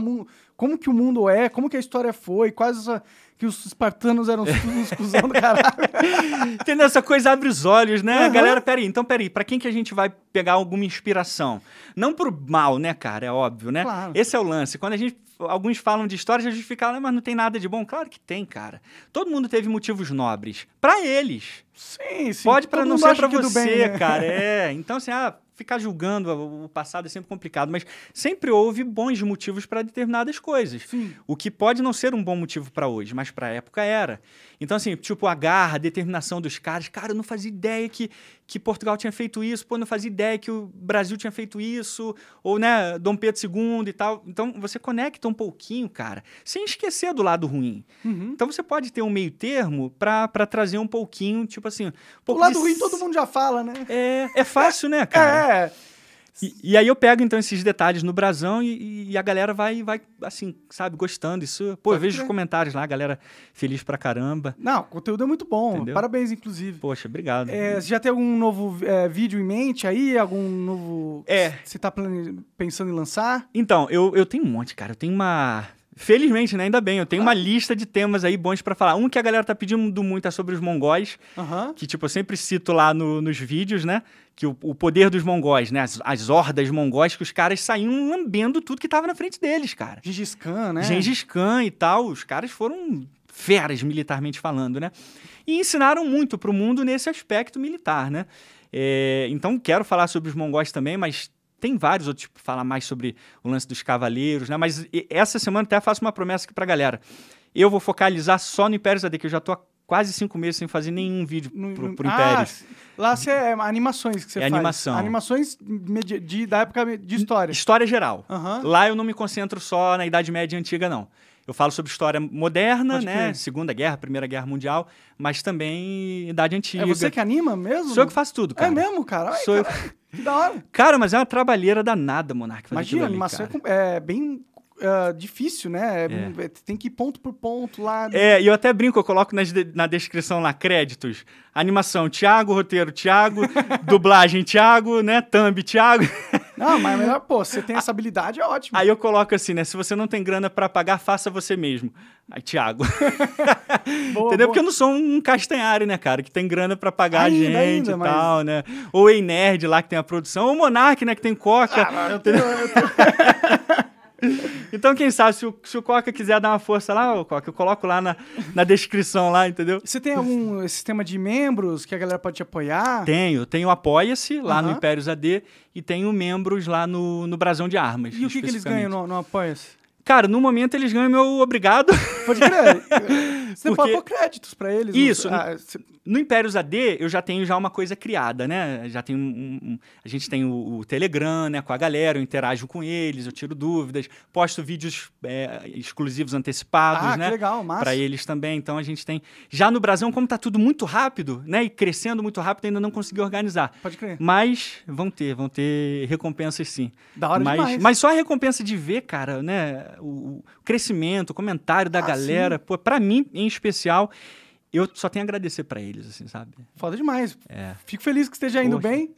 como que o mundo é, como que a história foi, quais os, que os espartanos eram os, cuzão do caralho. [laughs] Entendeu? Essa coisa abre os olhos, né? Aham. Galera, peraí, então peraí, pra quem que a gente vai pegar alguma inspiração? Não pro mal, né, cara? É óbvio, né? Claro. Esse é o lance. Quando a gente. Alguns falam de histórias, a gente fica, "Ah, mas não tem nada de bom. Claro que tem, cara. Todo mundo teve motivos nobres. Pra eles. Sim, sim. Pode todo não ser do você, bem, né? cara. É. Então, assim, ah, ficar julgando o passado é sempre complicado, mas sempre houve bons motivos pra determinadas coisas. Sim. O que pode não ser um bom motivo pra hoje, mas pra época era. Então, assim, tipo, a garra, a determinação dos caras. Cara, eu não fazia ideia que, que Portugal tinha feito isso, pô, eu não fazia ideia que o Brasil tinha feito isso, ou, né, Dom Pedro II e tal. Então, você conecta um pouquinho, cara, sem esquecer do lado ruim. Uhum. Então, você pode ter um meio termo pra trazer um pouquinho, tipo assim. Um O lado de ruim todo mundo já fala, né? É, é fácil, né, cara? [laughs] É. E, e aí eu pego, então, esses detalhes no brasão e, e a galera vai, vai, assim, sabe, gostando. Isso, pô, eu vejo os comentários lá, a galera feliz pra caramba. Não, o conteúdo é muito bom. Entendeu? Parabéns, inclusive. Poxa, obrigado. É, você já tem algum novo é, vídeo em mente aí? Algum novo. É. Você tá pensando em lançar? Então, eu, eu tenho um monte, cara. Eu tenho uma. Felizmente, né? Ainda bem, eu tenho uma lista de temas aí bons pra falar. Um que a galera tá pedindo muito é sobre os mongóis, Aham. que, tipo, eu sempre cito lá no- nos vídeos, né? Que o, o poder dos mongóis, né? As, as hordas mongóis, que os caras saíam lambendo tudo que tava na frente deles, cara. Gengis Khan, né? Gengis Khan e tal, os caras foram feras militarmente falando, né? E ensinaram muito pro mundo nesse aspecto militar, né? É, então quero falar sobre os mongóis também, mas tem vários outros, tipo, falar mais sobre o lance dos cavaleiros, né? Mas essa semana até faço uma promessa aqui pra galera. Eu vou focalizar só no Impérios AD, que eu já tô há quase cinco meses sem fazer nenhum vídeo No- pro, pro Ah, Impérios. lá você é animações que você É faz. animação. Animações medi- de, da época de história. História geral. Aham. Lá eu não me concentro só na Idade Média Antiga, não. Eu falo sobre história moderna, Pode né? Segunda Guerra, Primeira Guerra Mundial, mas também Idade Antiga. É você que anima mesmo? Sou eu que faço tudo, cara. É mesmo, cara? Ai, Sou eu. cara, Que da hora. Cara, mas é uma trabalheira danada, Monark, Imagina, ali, animação é cara. com- é, bem ah, difícil, né? É- Tem que ir ponto por ponto lá. É, e eu até brinco, eu coloco de- na descrição lá, créditos. Animação, Thiago, roteiro, Thiago, [laughs] dublagem, Thiago, né? Thumb, Thiago. Não, mas é melhor, [laughs] pô, você tem essa habilidade, é ótimo. Aí eu coloco assim, né? Se você não tem grana pra pagar, faça você mesmo. Aí, Thiago. [laughs] Boa, Entendeu? boa. Porque eu não sou um castanhari, né, cara? Que tem grana pra pagar Ainda, a gente ainda, e mas- tal, né? Ou Ei Nerd lá que tem a produção, ou o Monark, né, que tem Coca. Ah, eu tenho- eu tenho- [laughs] Então, quem sabe, se o, se o Coca quiser dar uma força lá, ô Coca, eu coloco lá na, na descrição lá, entendeu? Você tem algum sistema de membros que a galera pode te apoiar? Tenho, tenho o Apoia-se lá no Aham. Impérios AD e tenho membros lá no, no Brasão de Armas. E o que, que eles ganham no, no Apoia-se? Cara, no momento eles ganham meu obrigado. Pode crer. [laughs] Você Porque- pode pôr créditos pra eles. Isso. Ah, cê- No Impérios AD, eu já tenho já uma coisa criada, né? Já tenho um, um- a gente tem o, o Telegram, né? Com a galera, eu interajo com eles, eu tiro dúvidas, posto vídeos é, exclusivos antecipados, ah, né? que legal, massa. Para eles também. Então a gente tem. Já no Brasil, como tá tudo muito rápido, né? E crescendo muito rápido, ainda não consegui organizar. Pode crer. Mas vão ter, vão ter recompensas sim. Da hora mas, demais. mas só a recompensa de ver, cara, né? O, o crescimento, o comentário da Ah, galera. Pô, pra mim, em especial, eu só tenho a agradecer pra eles, assim, sabe? Foda demais. É. Fico feliz que esteja indo Poxa. bem.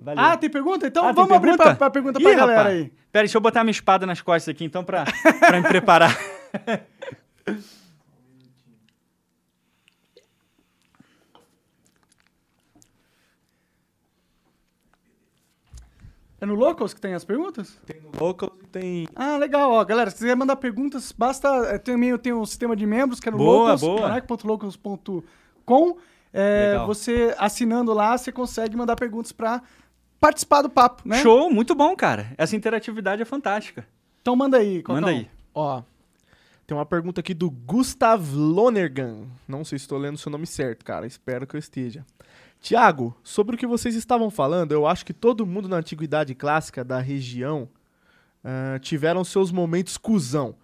Valeu. Ah, tem pergunta? Então Ah, tem vamos abrir pergunta? pra, pra pergunta pra Ih, galera rapaz. aí. Pera, deixa eu botar minha espada nas costas aqui, então, pra, pra me preparar. [laughs] É no Locals que tem as perguntas? Tem no Locals e tem. Ah, legal. Ó, galera, se quiser mandar perguntas, basta. é, Também eu tenho um sistema de membros que é no Boa, locals, boa. É, Legal. você assinando lá, você consegue mandar perguntas pra participar do papo, né? Show, muito bom, cara. Essa interatividade é fantástica. Então manda aí, Cocão. Manda aí. Ó, tem uma pergunta aqui do Gustav Lonergan. Não sei se estou lendo o seu nome certo, cara. Espero que eu esteja. Tiago, sobre o que vocês estavam falando, eu acho que todo mundo na antiguidade clássica da região ah, tiveram seus momentos cuzão.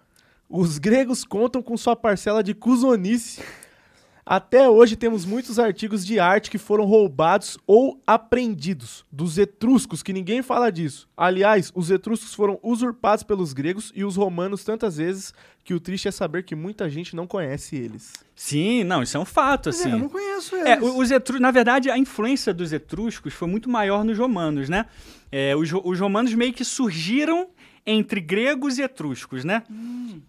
Os gregos contam com sua parcela de cuzonice. Até hoje temos muitos artigos de arte que foram roubados ou apreendidos dos etruscos, que ninguém fala disso. Aliás, os etruscos foram usurpados pelos gregos e os romanos tantas vezes que o triste é saber que muita gente não conhece eles. Sim, não, isso é um fato, é, assim. eu não conheço eles. É, os etruscos, na verdade, a influência dos etruscos foi muito maior nos romanos, né? É, os, os romanos meio que surgiram entre gregos e etruscos, né?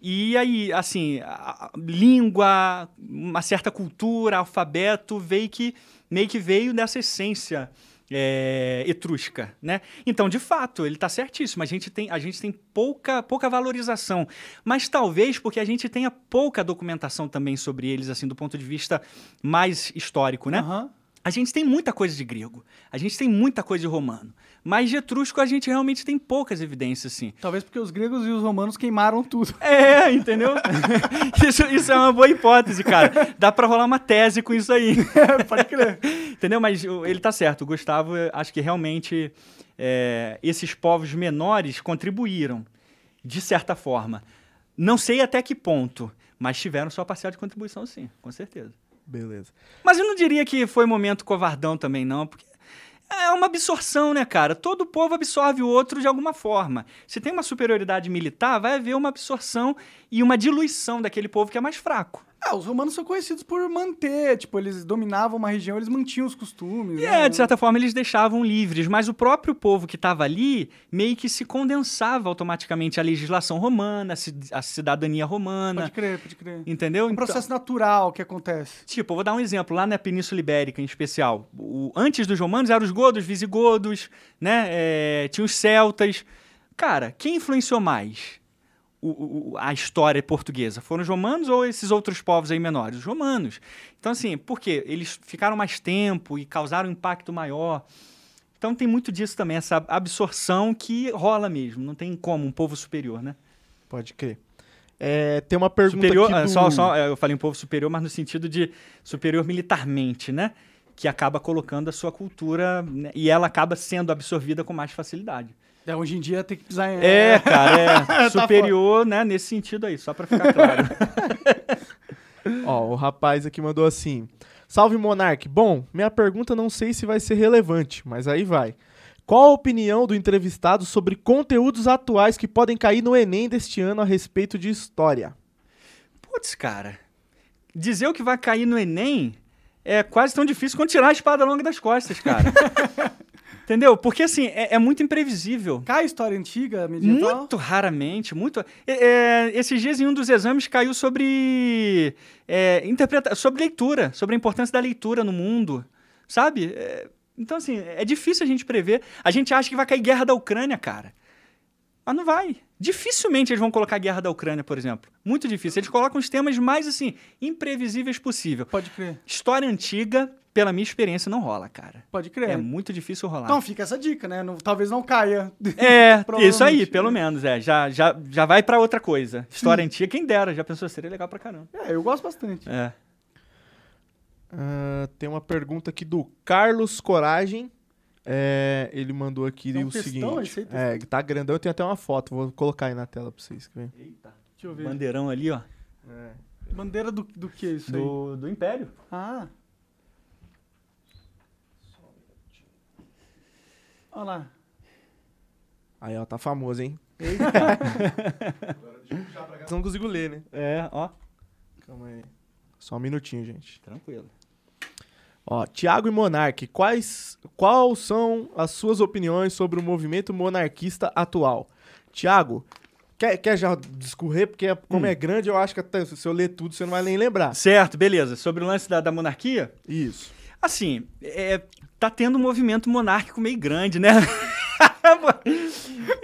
E aí, assim, a- a língua, uma certa cultura, alfabeto, veio que, meio que veio dessa essência é, etrusca, né? Então, de fato, ele está certíssimo. A gente tem, a gente tem pouca, pouca valorização. Mas talvez porque a gente tenha pouca documentação também sobre eles, assim, do ponto de vista mais histórico, né? Aham. A gente tem muita coisa de grego, a gente tem muita coisa de romano, mas de etrusco a gente realmente tem poucas evidências, assim. Talvez porque os gregos e os romanos queimaram tudo. [laughs] É, entendeu? [laughs] isso, isso é uma boa hipótese, cara. Dá pra rolar uma tese com isso aí. [laughs] Pode crer. Entendeu? Mas ele tá certo. O Gustavo, acho que realmente é, esses povos menores contribuíram, de certa forma. Não sei até que ponto, mas tiveram sua parcela de contribuição, sim, com certeza. Beleza. Mas eu não diria que foi momento covardão também, não, porque é uma absorção, né, cara? Todo povo absorve o outro de alguma forma. Se tem uma superioridade militar, vai haver uma absorção e uma diluição daquele povo que é mais fraco. Ah, os romanos são conhecidos por manter, tipo, eles dominavam uma região, eles mantinham os costumes. E né? é, de certa forma, eles deixavam livres, mas o próprio povo que estava ali meio que se condensava automaticamente à legislação romana, à ci- à cidadania romana. Pode crer, pode crer. Entendeu? É um Então- processo natural que acontece. Tipo, eu vou dar um exemplo, lá na Península Ibérica em especial. O- antes dos romanos eram os godos, visigodos, né? É, tinha os celtas. Cara, quem influenciou mais o- o- a história portuguesa? Foram os romanos ou esses outros povos aí menores? Os romanos. Então, assim, por quê? Eles ficaram mais tempo e causaram um impacto maior. Então tem muito disso também, essa absorção que rola mesmo. Não tem como um povo superior, né? Pode crer. É, tem uma pergunta superior, ah, do... só, só, é, eu falei um povo superior, mas no sentido de superior militarmente, né? Que acaba colocando a sua cultura né? e ela acaba sendo absorvida com mais facilidade. É, hoje em dia tem que pisar em... É, cara, é [laughs] Tá superior, né? Nesse sentido aí, só pra ficar claro. [laughs] Ó, o rapaz aqui mandou assim: Salve Monark. Bom, minha pergunta não sei se vai ser relevante, mas aí vai. Qual a opinião do entrevistado sobre conteúdos atuais que podem cair no Enem deste ano a respeito de história? Putz, cara, dizer o que vai cair no Enem é quase tão difícil quanto tirar a espada longa das costas, cara. [laughs] Entendeu? Porque assim, é- é muito imprevisível. Cai história antiga, medieval? Muito raramente, muito. é, esses dias em um dos exames caiu sobre é, interpreta sobre leitura, sobre a importância da leitura no mundo, sabe? É, então assim é difícil a gente prever. A gente acha que vai cair guerra da Ucrânia, cara, mas não vai. Dificilmente eles vão colocar a guerra da Ucrânia, por exemplo. Muito difícil. Eles colocam os temas mais assim imprevisíveis possível. Pode crer, História antiga, pela minha experiência, não rola, cara. pode crer. É muito difícil rolar. Então fica essa dica, né? Não- talvez não caia. [laughs] É, isso aí, pelo menos, é. Já, já, já vai pra outra coisa. História antiga, quem dera, já pensou, seria legal pra caramba. É, eu gosto bastante. É. Ah, tem uma pergunta aqui do Carlos Coragem. É, ele mandou aqui É um o textão seguinte. aí, É, tá grandão, tem até uma foto. Vou colocar aí na tela pra vocês. que. Eita. Deixa eu ver. Bandeirão ali, ó. Bandeira do, do que isso aí? Do, do Império. Ah. Olha lá. Aí, ó, tá famoso, hein? Eita. [laughs] Vocês não consigo ler, né? É, ó. Calma aí. Só um minutinho, gente. Tranquilo. Ó, Tiago e Monark, quais, quais são as suas opiniões sobre o movimento monarquista atual? Tiago, quer, quer já discorrer? Porque como Hum. é grande, eu acho que até se eu ler tudo, você não vai nem lembrar. Certo, beleza. Sobre o lance da, da monarquia, Isso. Assim, é, tá tendo um movimento monárquico meio grande, né? [laughs]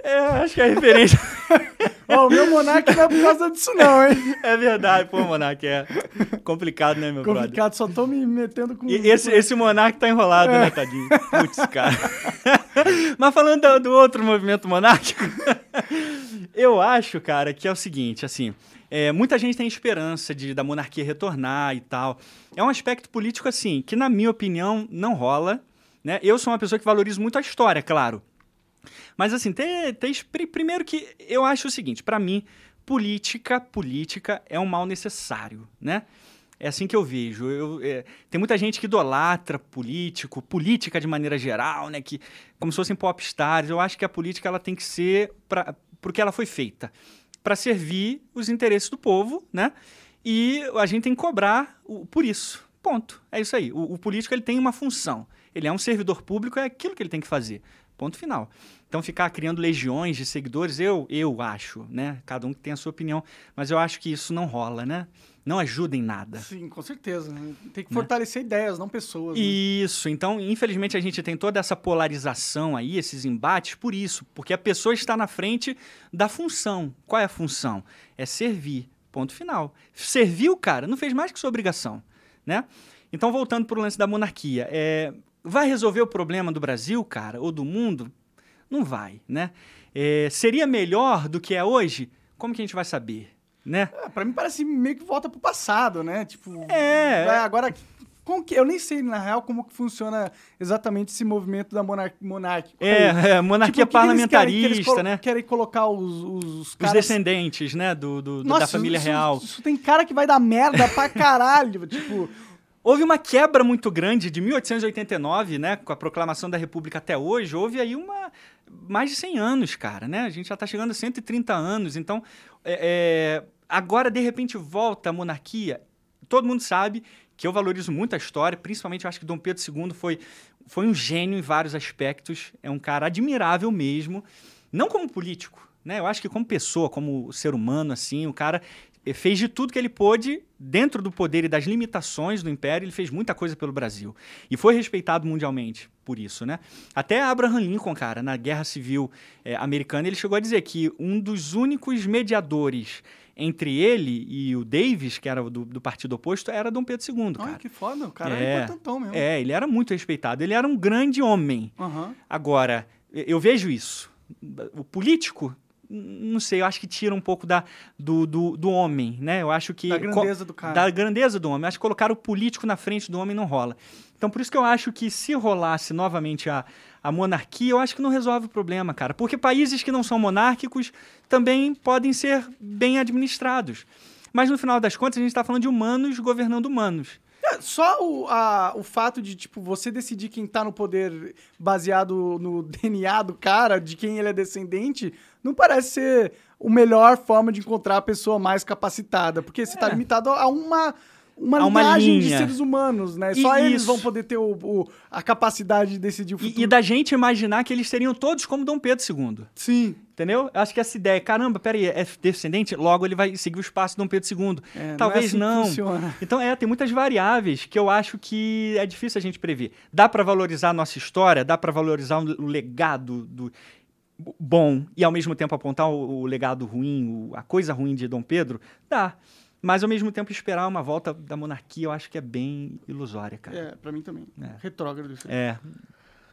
é, acho que a referência. Ó, o meu monarca não é por causa disso, não, hein? [laughs] É verdade, pô, Monark, é complicado, né, meu brother? Complicado, só tô me metendo com. E esse, esse Monark tá enrolado, É. né, tadinho? Putz, cara. [laughs] Mas falando do, do outro movimento monárquico, eu acho, cara, que é o seguinte, assim, é, muita gente tem esperança de da monarquia retornar e tal. É um aspecto político, assim, que na minha opinião não rola, né? Eu sou uma pessoa que valorizo muito a história, claro. Mas assim, tem, pri- primeiro que eu acho o seguinte, pra mim, política, política é um mal necessário, né? É assim que eu vejo. Eu, é, tem muita gente que idolatra político, política de maneira geral, né? Que, como se fossem popstars. Eu acho que a política ela tem que ser para porque ela foi feita para servir os interesses do povo, né? E a gente tem que cobrar o- por isso. Ponto. É isso aí. O, o político ele tem uma função. Ele é um servidor público, é aquilo que ele tem que fazer. Ponto final. Então ficar criando legiões de seguidores, eu eu acho, né? Cada um tem a sua opinião, mas eu acho que isso não rola, né? Não ajuda em nada. Sim, com certeza. né? Tem que Né? fortalecer ideias, não pessoas. né? Isso, então, infelizmente, a gente tem toda essa polarização aí, esses embates, por isso, porque a pessoa está na frente da função. Qual é a função? É servir. Ponto final. Serviu, cara, não fez mais que sua obrigação, né? Então, voltando para o lance da monarquia, é, vai resolver o problema do Brasil, cara, ou do mundo? Não vai, né? É, seria melhor do que é hoje? Como que a gente vai saber, né? É, pra mim parece meio que volta pro passado, né? Tipo. É. vai Agora, como que, eu nem sei, na real, como que funciona exatamente esse movimento da monar monárquica. É, é, monarquia Tipo, o que eles querem? Que eles parlamentarista, né? Querem colocar os, os, os Os caras... descendentes, né, do, do- do- da Nossa, família isso- real. Isso, tem cara que vai dar merda pra caralho. [laughs] tipo, Houve uma quebra muito grande de 1889, né, com a proclamação da República até hoje, houve aí uma mais de 100 anos, cara, né? A gente já está chegando a 130 anos, então é, é, agora de repente volta a monarquia. Todo mundo sabe que eu valorizo muito a história, principalmente eu acho que Dom Pedro II foi foi um gênio em vários aspectos, é um cara admirável mesmo, não como político, né? Eu acho que como pessoa, como ser humano assim, o cara fez de tudo que ele pôde dentro do poder e das limitações do império, ele fez muita coisa pelo Brasil e foi respeitado mundialmente por isso, né? Até Abraham Lincoln, cara, na Guerra Civil eh, Americana, ele chegou a dizer que um dos únicos mediadores entre ele e o Davis, que era do, do partido oposto, era Dom Pedro II, cara. que foda, o cara É. é importantão mesmo. É, ele era muito respeitado, ele era um grande homem. Aham. Agora, eu vejo isso. O político, não sei, eu acho que tira um pouco da, do, do, do homem, né? Eu acho que. Da grandeza do cara. Da grandeza do homem. Eu acho que colocar o político na frente do homem não rola. Então, por isso que eu acho que se rolasse novamente a, a monarquia, eu acho que não resolve o problema, cara. Porque países que não são monárquicos também podem ser bem administrados. Mas no final das contas, a gente está falando de humanos governando humanos. É, Só o, a- o fato de, tipo, você decidir quem tá no poder baseado no [laughs] DNA do cara, de quem ele é descendente, não parece ser a melhor forma de encontrar a pessoa mais capacitada. Porque você tá É. limitado a uma, uma A uma linhagem de linha. seres humanos, né? E Só eles isso. vão poder ter o, o- a capacidade de decidir o futuro. E, e da gente imaginar que eles seriam todos como Dom Pedro II. Sim. Entendeu? Eu Acho que essa ideia, caramba, peraí, é descendente, logo ele vai seguir o espaço de Dom Pedro II. É, Talvez não. É não. assim funciona. Então, é, tem muitas variáveis que eu acho que é difícil a gente prever. Dá para valorizar a nossa história, dá para valorizar o legado do bom e ao mesmo tempo apontar o, o legado ruim, o- a coisa ruim de Dom Pedro? Dá. Mas ao mesmo tempo esperar uma volta da monarquia, eu acho que é bem ilusória, cara. É, pra mim também. É. Retrógrado isso aí. É,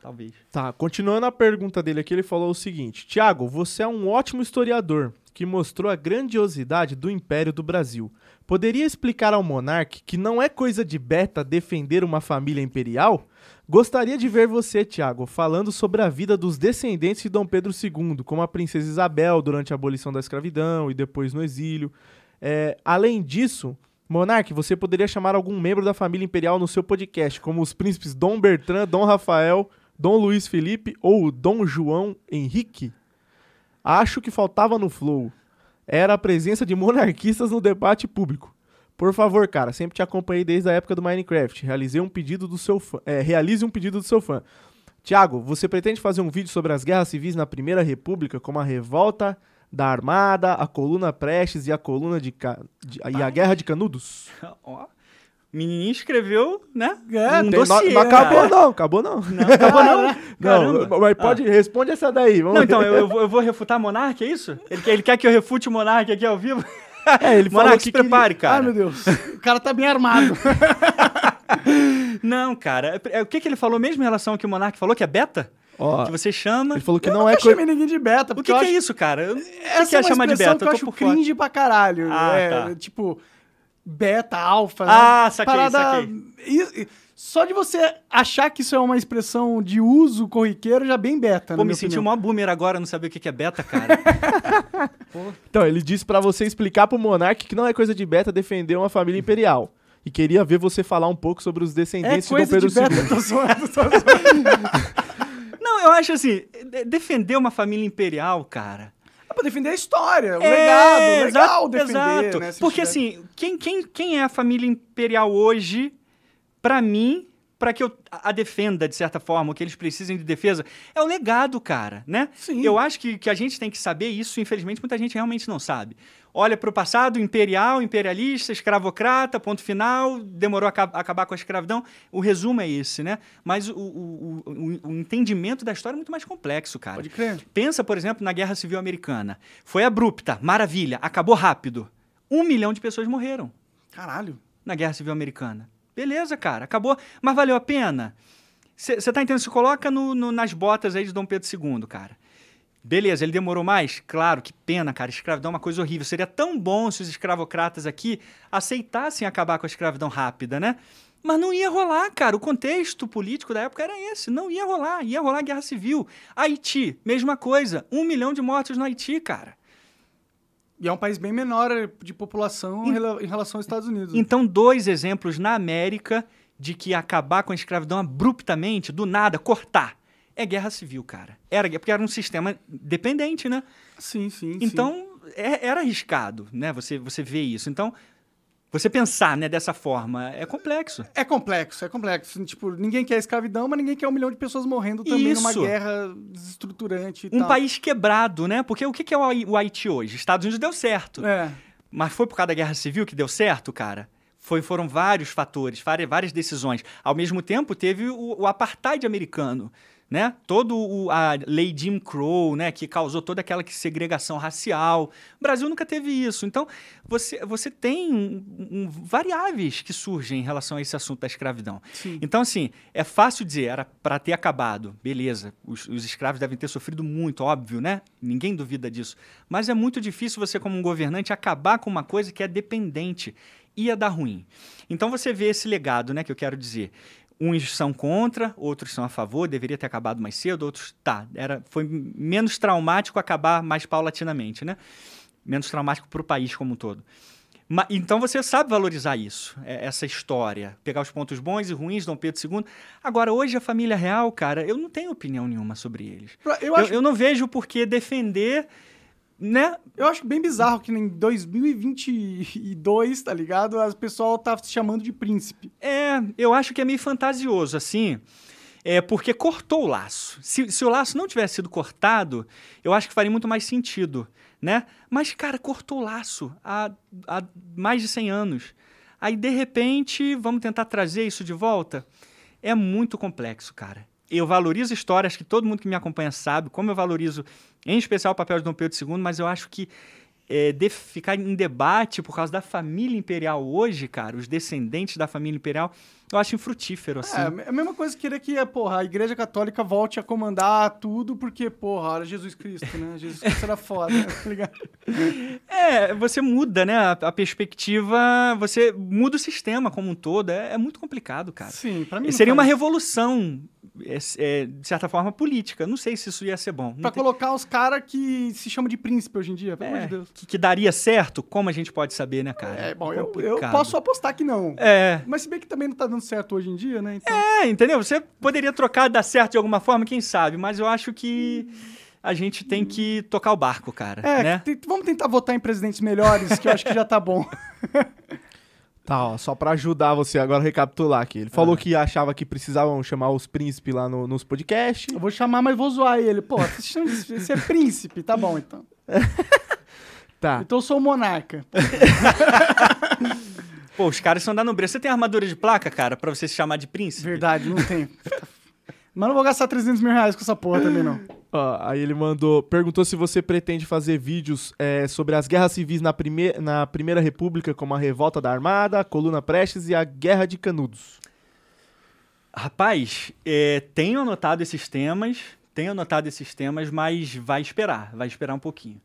talvez. Tá, continuando a pergunta dele aqui, ele falou o seguinte: Tiago, você é um ótimo historiador que mostrou a grandiosidade do Império do Brasil. Poderia explicar ao monarca que não é coisa de beta defender uma família imperial? Gostaria de ver você, Tiago, falando sobre a vida dos descendentes de Dom Pedro II, como a princesa Isabel durante a abolição da escravidão e depois no exílio. É, além disso, Monarque, você poderia chamar algum membro da família imperial no seu podcast, como os príncipes Dom Bertrand, Dom Rafael, Dom Luiz Felipe ou Dom João Henrique? Acho que faltava no Flow. Era a presença de monarquistas no debate público. Por favor, cara, sempre te acompanhei desde a época do Minecraft. Realizei um pedido do seu fã. é, realize um pedido do seu fã. Tiago, você pretende fazer um vídeo sobre as guerras civis na Primeira República, como a revolta da Armada, a coluna Prestes e a coluna de, Ca- de- e a Guerra de Canudos? [laughs] Ó, menininho escreveu, né? É, um Tem dossiê, não acabou cara. não, acabou não. Não, acabou não? [laughs] Não, Caramba. mas pode, responde essa daí. Vamos Não, ver. então, eu, eu vou, eu vou refutar Monark, é isso? Ele quer, ele quer que eu refute o Monark aqui ao vivo? [laughs] [laughs] É, ele falou Monark, que se queria- prepare, cara. Ai, meu Deus. O cara tá bem armado. [laughs] Não, cara. é- é- O que, que ele falou mesmo em relação ao que o Monark falou, que é beta? Ó, Que você chama. ele falou que eu não é coisa... chamei ninguém de beta, O que, eu que é acho... isso, cara? Eu- O que, Essa que é é chamar de beta? que eu Eu acho por fora. cringe pra caralho. Ah, é, tá. tipo, beta, alfa. Ah, né? saquei, Parada... saquei. E- Só de você achar que isso é uma expressão de uso corriqueiro, já bem beta, Pô, na me senti opinião. mó boomer agora, não sabia o que, é beta, cara. [laughs] Então, ele disse pra você explicar pro Monark que não é coisa de beta defender uma família imperial. E queria ver você falar um pouco sobre os É descendentes de Dom coisa Pedro de beta, II. tô zoando, tô zoando. [laughs] não, eu acho assim, de- defender uma família imperial, cara. É pra defender a história, o É, legado, legal exato, defender, exato. né? Porque tiver- assim, quem, quem, quem é a família imperial hoje, pra mim, pra que eu a defenda de certa forma, o que eles precisem de defesa, é o legado, cara, né? Sim. Eu acho que, que a gente tem que saber isso, infelizmente muita gente realmente não sabe. Olha pro passado, imperial, imperialista, escravocrata, ponto final, demorou a aca- acabar com a escravidão. O resumo é esse, né? Mas o, o, o, o- o entendimento da história é muito mais complexo, cara. Pode crer. Pensa, por exemplo, na Guerra Civil Americana. Foi abrupta, maravilha, acabou rápido. Um milhão de pessoas morreram Caralho. na Guerra Civil Americana. Beleza, cara, acabou. Mas valeu a pena? Você tá entendendo? Se coloca no- no- nas botas aí de Dom Pedro II, cara. Beleza, ele demorou mais? Claro, que pena, cara. Escravidão é uma coisa horrível. Seria tão bom se os escravocratas aqui aceitassem acabar com a escravidão rápida, né? Mas não ia rolar, cara. O contexto político da época era esse. Não ia rolar. Ia rolar guerra civil. Haiti, mesma coisa. Um milhão de mortos no Haiti, cara. E é um país bem menor de população em em relação aos Estados Unidos. Então, dois exemplos na América de que acabar com a escravidão abruptamente, do nada, cortar. É guerra civil, cara. Era, porque era um sistema dependente, né? Sim, sim, sim. Então, é- era arriscado, né? Você, você vê isso. Então, você pensar né, dessa forma é complexo. É complexo, é complexo. Tipo, ninguém quer escravidão, mas ninguém quer um milhão de pessoas morrendo também numa Isso. guerra desestruturante e Um tal. país quebrado, né? Porque o que é o Hai- o Haiti hoje? Estados Unidos deu certo. É. Mas foi por causa da guerra civil que deu certo, cara? Foi, foram vários fatores, várias decisões. Ao mesmo tempo, teve o, o apartheid americano, né? Todo o, a lei Jim Crow, né? Que causou toda aquela que- segregação racial. O Brasil nunca teve isso. Então, você, você tem um- um- variáveis que surgem em relação a esse assunto da escravidão. Sim. Então, assim, é fácil dizer, era para ter acabado. Beleza, os, os escravos devem ter sofrido muito, óbvio, né? Ninguém duvida disso. Mas é muito difícil você, como um governante, acabar com uma coisa que é dependente. Ia dar ruim. Então, você vê esse legado, né, que eu quero dizer. Uns são contra, outros são a favor, deveria ter acabado mais cedo, outros, tá, era, foi menos traumático acabar mais paulatinamente, né? Menos traumático para o país como um todo. Então você sabe valorizar isso, é- essa história, pegar os pontos bons e ruins, Dom Pedro II. Agora, hoje a família real, cara, eu não tenho opinião nenhuma sobre eles. Eu Eu, acho, eu não vejo por que defender, né? eu acho bem bizarro que em 2022, tá ligado? As pessoal tá se chamando de príncipe. É, eu acho que é meio fantasioso, assim, é porque cortou o laço. Se, se o laço não tivesse sido cortado, eu acho que faria muito mais sentido, né? Mas, cara, cortou o laço há, há mais de 100 anos. Aí, de repente, vamos tentar trazer isso de volta? É muito complexo, cara. Eu valorizo histórias que todo mundo que me acompanha sabe, como eu valorizo, em especial, o papel de Dom Pedro II, mas eu acho que é, de ficar em debate por causa da família imperial hoje, cara, os descendentes da família imperial, eu acho infrutífero, assim. É, a mesma coisa que querer que porra, a Igreja Católica volte a comandar tudo, porque, porra, olha Jesus Cristo, né? Jesus Cristo era foda, [laughs] tá ligado? É, você muda, né, a, a perspectiva, você muda o sistema como um todo, é, é muito complicado, cara. Sim, pra mim não Seria uma faz. revolução, é, é, de certa forma, política. Não sei se isso ia ser bom. Pra tem- colocar os caras que se chamam de príncipe hoje em dia, pelo amor é, de Deus. que, que daria certo, como a gente pode saber, né, cara? É, bom, eu, eu posso apostar que não. É, Mas se bem que também não tá dando certo hoje em dia, né? Então, É, entendeu? Você poderia trocar, dar certo de alguma forma, quem sabe, mas eu acho que a gente tem que tocar o barco, cara. é, né? vamos tentar votar em presidentes melhores, que eu acho que já tá bom. [laughs] Tá, ó, só pra ajudar você agora a recapitular aqui. Ele Ah. falou que achava que precisavam chamar os príncipes lá no- nos podcasts. Eu vou chamar, mas vou zoar ele. Pô, você chama de- você é príncipe, tá bom então. [laughs] Tá. Então eu sou o monarca. [laughs] Pô, os caras são da nobreza. Você tem armadura de placa, cara, pra você se chamar de príncipe? Verdade, não tem. [laughs] Mas não vou gastar 300 mil reais com essa porra também, não. Ó, aí ele mandou, perguntou se você pretende fazer vídeos é, sobre as guerras civis na, prime na Primeira República, como a Revolta da Armada, a Coluna Prestes e a Guerra de Canudos. Rapaz, é, tenho anotado esses temas, tenho anotado esses temas, mas vai esperar, vai esperar um pouquinho.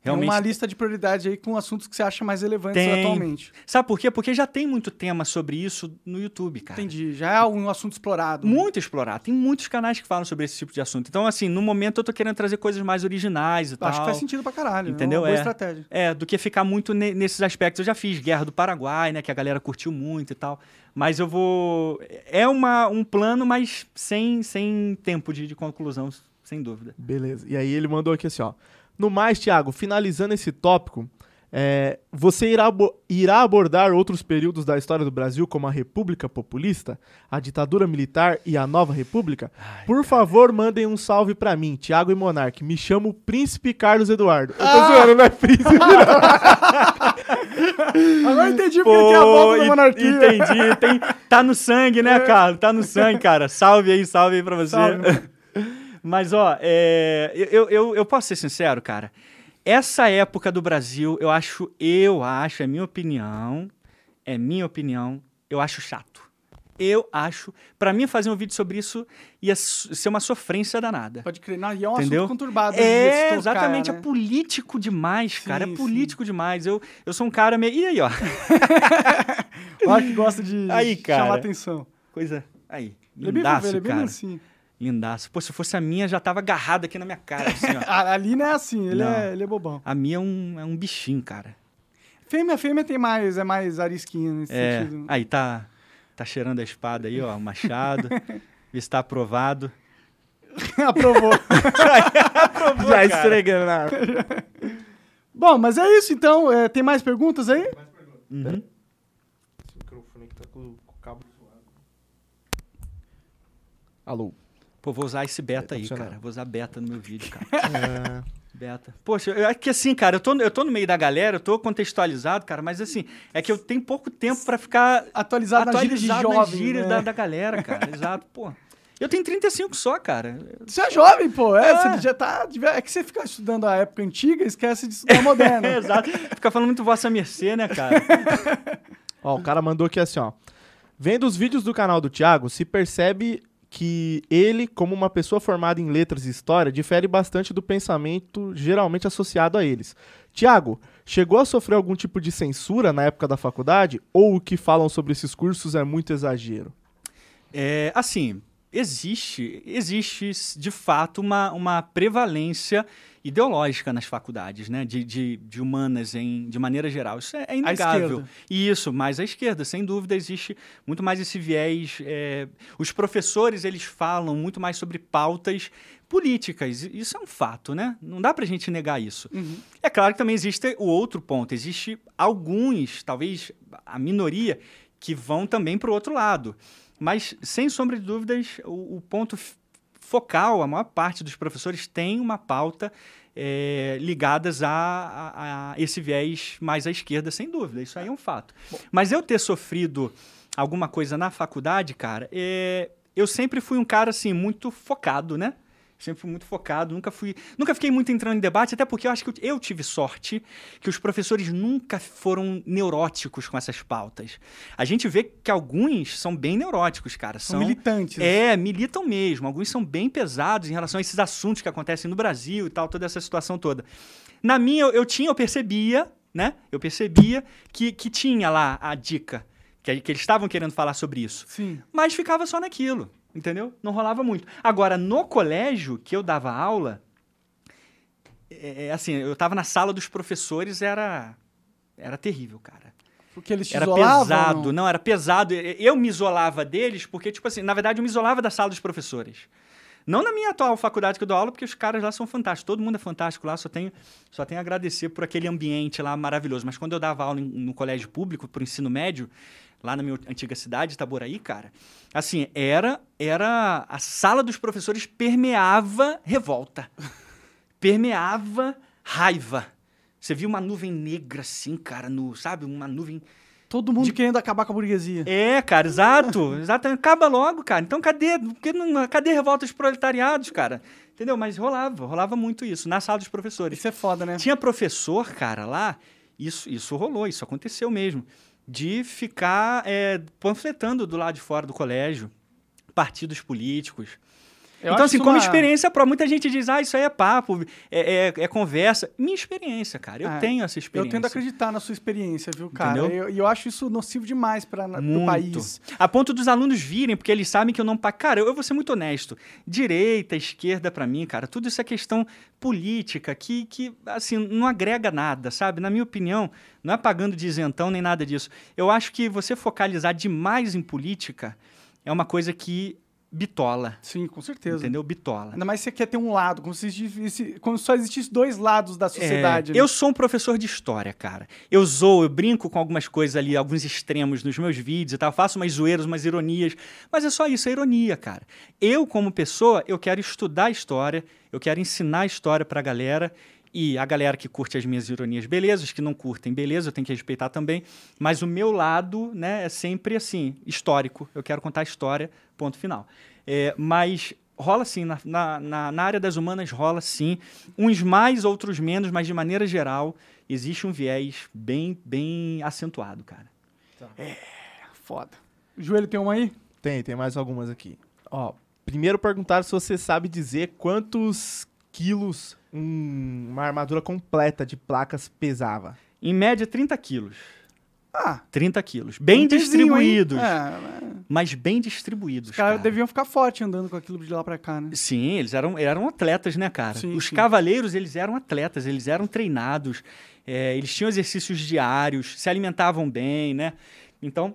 Realmente... Tem uma lista de prioridade aí com assuntos que você acha mais relevantes tem. atualmente. Sabe por quê? Porque já tem muito tema sobre isso no YouTube, cara. Entendi. Já é um assunto explorado. Muito explorado. Tem muitos canais que falam sobre esse tipo de assunto. Então, assim, no momento eu tô querendo trazer coisas mais originais e eu tal. Acho que faz sentido pra caralho. Entendeu? É uma boa é. estratégia. É, do que ficar muito ne nesses aspectos. Eu já fiz Guerra do Paraguai, né? Que a galera curtiu muito e tal. Mas eu vou. É uma, um plano, mas sem, sem tempo de, de conclusão, sem dúvida. Beleza. E aí ele mandou aqui assim, ó. No mais, Thiago, finalizando esse tópico, é, você irá, irá, abordar outros períodos da história do Brasil, como a República Populista, a ditadura militar e a Nova República? Ai, Por cara. favor, mandem um salve para mim, Thiago e Monarque. Me chamo Príncipe Carlos Eduardo. Eu tô ah! zoando, não é Príncipe, [laughs] Agora entendi porque Pô, é a volta da monarquia. Entendi. Tem, [laughs] tá no sangue, né, é. cara? Tá no sangue, cara. Salve aí, salve aí pra você. Salve. Mas, ó, é, eu, eu, eu posso ser sincero, cara. Essa época do Brasil, eu acho, eu acho, é minha opinião, é minha opinião, eu acho chato. Eu acho, para mim fazer um vídeo sobre isso ia ser uma sofrência danada. Pode crer, não, e é um Entendeu? assunto conturbado. É, exatamente, né? é político demais, cara, sim, é político sim. demais. Eu, eu sou um cara meio... E aí, ó? [laughs] Olha que gosta de aí, cara, chamar atenção. Coisa... Aí, ele é bem, ele é bem cara. assim. Lindaço. Pô, se fosse a minha, já tava agarrado aqui na minha cara. Assim, [laughs] Ali não é assim, ele, é, ele é bobão. A minha é um, é um bichinho, cara. Fêmea, fêmea tem mais, é mais arisquinha nesse é, sentido. Aí tá, tá cheirando a espada aí, ó, o machado. [laughs] Vê se tá aprovado. [laughs] Aprovou. Aprovou, Já esfregando na Bom, mas é isso então. É, tem mais perguntas aí? Mais perguntas. Uhum. Esse microfone aqui tá com o cabo zoado. Alô? Pô, vou usar esse beta é, aí, cara. Vou usar beta no meu vídeo, cara. é... Beta. Poxa, é que assim, cara, eu tô, eu tô no meio da galera, eu tô contextualizado, cara, mas assim, é que eu tenho pouco tempo para ficar atualizado, atualizado nas gírias, de jovem, gírias né? da, da galera, cara. [laughs] Exato, pô. Eu tenho 35 só, cara. Você é jovem, pô. É, é. Você já tá. É que você fica estudando a época antiga e esquece de estudar a moderna. [laughs] exato. Fica falando muito vossa mercê, né, cara? [laughs] ó, o cara mandou aqui assim, ó. Vendo os vídeos do canal do Thiago, se percebe que ele, como uma pessoa formada em letras e história, difere bastante do pensamento geralmente associado a eles. Tiago, chegou a sofrer algum tipo de censura na época da faculdade? Ou o que falam sobre esses cursos é muito exagero? É, assim, existe, existe de fato uma, uma prevalência ideológica nas faculdades, né? De, de, de, humanas em, de maneira geral. Isso é, é inegável. Isso, mas a esquerda, sem dúvida, existe muito mais esse viés. É... Os professores, eles falam muito mais sobre pautas políticas. Isso é um fato, né? Não dá pra gente negar isso. Uhum. É claro que também existe o outro ponto. Existe alguns, talvez a minoria, que vão também para o outro lado. Mas, sem sombra de dúvidas, o, o ponto focal, a maior parte dos professores tem uma pauta é, ligadas a, a, a, esse viés mais à esquerda, sem dúvida. Isso aí é um fato. Bom. Mas eu ter sofrido alguma coisa na faculdade, cara, é, eu sempre fui um cara assim muito focado, né? Sempre fui muito focado, nunca fui, nunca fiquei muito entrando em debate, até porque eu acho que eu, tive sorte que os professores nunca foram neuróticos com essas pautas. A gente vê que alguns são bem neuróticos, cara. São, são militantes. É, militam mesmo. Alguns são bem pesados em relação a esses assuntos que acontecem no Brasil e tal, toda essa situação toda. Na minha, eu, eu tinha, eu percebia, né? Eu percebia que, que tinha lá a dica, que, que eles estavam querendo falar sobre isso. Sim. Mas ficava só naquilo entendeu? Não rolava muito. Agora, no colégio que eu dava aula, é, é, assim, eu tava na sala dos professores, era era terrível, cara. Porque eles te Era isolavam, pesado, não? não, era pesado. Eu me isolava deles porque, tipo assim, na verdade eu me isolava da sala dos professores. Não na minha atual faculdade que eu dou aula, porque os caras lá são fantásticos. Todo mundo é fantástico lá, só tenho, só tenho a agradecer por aquele ambiente lá maravilhoso. Mas quando eu dava aula no colégio público, pro ensino médio, lá na minha antiga cidade, Itaboraí, cara, assim, era, era a sala dos professores permeava revolta. [laughs] permeava raiva. Você viu uma nuvem negra assim, cara, no, sabe? Uma nuvem Todo mundo querendo acabar com a burguesia. É, cara, exato. [laughs] exato. Acaba logo, cara. Então cadê, porque não- cadê revoltas proletariados, cara? Entendeu? Mas rolava, rolava muito isso, na sala dos professores. Isso é foda, né? Tinha professor, cara, lá, isso, isso rolou, isso aconteceu mesmo, de ficar é, panfletando do lado de fora do colégio, partidos políticos. Eu então, assim, como uma- experiência própria, muita gente diz, ah, isso aí é papo, é, é- é conversa. Minha experiência, cara, eu Ah, tenho essa Eu experiência. tento acreditar na sua experiência, viu, cara? E eu, eu acho isso nocivo demais para o país. A ponto dos alunos virem, porque eles sabem que eu não... Cara, eu, eu vou ser muito honesto. Direita, esquerda, pra mim, cara, tudo isso é questão política que, que, assim, não agrega nada, sabe? Na minha opinião, não é pagando de isentão nem nada disso. Eu acho que você focalizar demais em política é uma coisa que bitola, Sim, com certeza. entendeu? Bitola. Ainda mais se você quer ter um lado, como se, existisse- como se só existisse dois lados da sociedade. É, né? eu sou um professor de história, cara. Eu zoo, eu brinco com algumas coisas ali, alguns extremos nos meus vídeos e tal. Faço umas zoeiras, umas ironias. Mas é só isso, é ironia, cara. Eu, como pessoa, eu quero estudar história, eu quero ensinar história pra galera. E a galera que curte as minhas ironias, beleza. Os que não curtem, beleza, eu tenho que respeitar também. Mas o meu lado, né, é sempre assim, histórico. Eu quero contar a história, ponto final. É, mas rola sim, na, na, na- área das humanas rola sim. Uns mais, outros menos, mas de maneira geral, existe um viés bem, bem acentuado, cara. Foda. O joelho tem uma aí? Tem, tem mais algumas aqui. Ó, primeiro perguntaram se você sabe dizer quantos quilos um- uma armadura completa de placas pesava. Em média, 30 quilos. Ah, 30 quilos. Bem um distribuídos. É, é. Mas bem distribuídos. Os caras cara. deviam ficar fortes andando com aquilo de lá pra cá, né? Sim, eles eram, eram atletas, né, cara? Sim, Os sim. cavaleiros, eles eram atletas, eles eram treinados, é, eles tinham exercícios diários, se alimentavam bem, né? Então,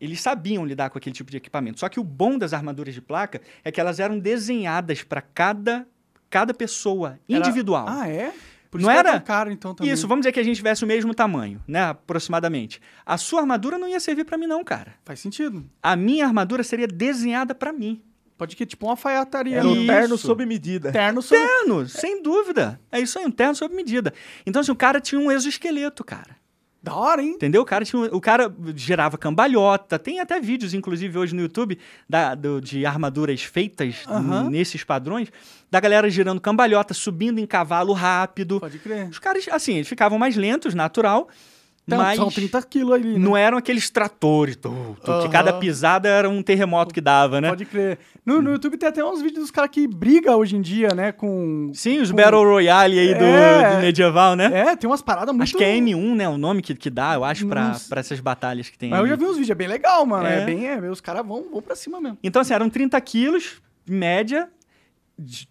eles sabiam lidar com aquele tipo de equipamento. Só que o bom das armaduras de placa é que elas eram desenhadas para cada, cada pessoa Era- individual. Ah, é? Por Não isso que era- caro, então, também. Isso, vamos dizer que a gente tivesse o mesmo tamanho, né? Aproximadamente. A sua armadura não ia servir para mim, não, cara. Faz sentido. A minha armadura seria desenhada para mim. Pode que tipo uma alfaiataria. Era Isso. terno sob medida. terno sobre... Terno, sem dúvida. É isso aí, um terno sob medida. Então, assim, o cara tinha um exoesqueleto, cara. Da hora, hein? Entendeu? O cara, tinha, o cara gerava cambalhota. Tem até vídeos, inclusive, hoje no YouTube, da- do- de armaduras feitas n- nesses padrões, da galera girando cambalhota, subindo em cavalo rápido. Pode crer. Os caras, assim, eles ficavam mais lentos, natural, Mas são 30 quilos ali, né? não eram aqueles tratores, tu, tu, que Aham. cada pisada era um terremoto que dava, né? Pode crer. No, no YouTube tem até uns vídeos dos caras que brigam hoje em dia, né? Com. Sim, os com- Battle Royale aí do, É. do medieval, né? É, tem umas paradas muito. Acho que é M1, né? O nome que, que dá, eu acho, pra, Nossa. pra essas batalhas que tem. Mas eu ali. já vi uns vídeos, é bem legal, mano. É, É. bem. É, os caras vão, vão pra cima mesmo. Então, assim, eram 30 quilos, média,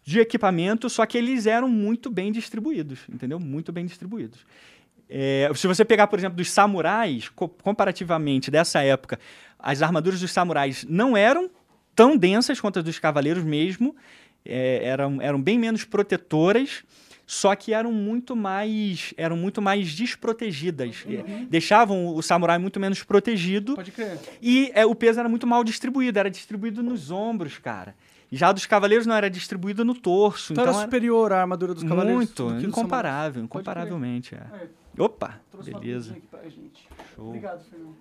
de equipamento, só que eles eram muito bem distribuídos, entendeu? Muito bem distribuídos. É, se você pegar, por exemplo, dos samurais, co- comparativamente dessa época, as armaduras dos samurais não eram tão densas quanto as dos cavaleiros mesmo, é, eram, eram bem menos protetoras, só que eram muito mais eram muito mais desprotegidas. É, Deixavam o samurai muito menos protegido Pode crer. e é, o peso era muito mal distribuído, era distribuído nos ombros, cara. Já dos cavaleiros não era distribuído no torso. Então, Então, era era superior à armadura dos cavaleiros. muito, do incomparável, incomparavelmente. É. Opa, trouxe uma beleza. coisinha aqui pra gente. Show. Obrigado, Fernando.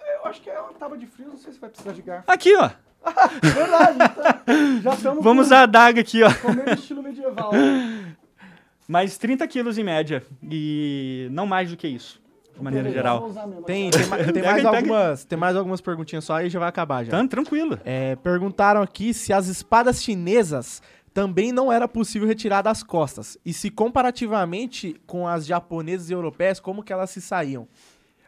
É, Eu acho que é uma tábua de frio, não sei se vai precisar de garfo. Aqui, ó. [laughs] Verdade, tá? Já estamos Vamos usar a adaga aqui, ó. com o mesmo estilo medieval. [laughs] Mas 30 quilos em média. E não mais do que isso, de maneira geral. Tem, tem, ma- [laughs] tem mais algumas, tem mais algumas perguntinhas só e já vai acabar já. Tá tranquilo. É, perguntaram aqui se as espadas chinesas também não era possível retirar das costas. E se comparativamente com as japonesas e europeias, como que elas se saíam?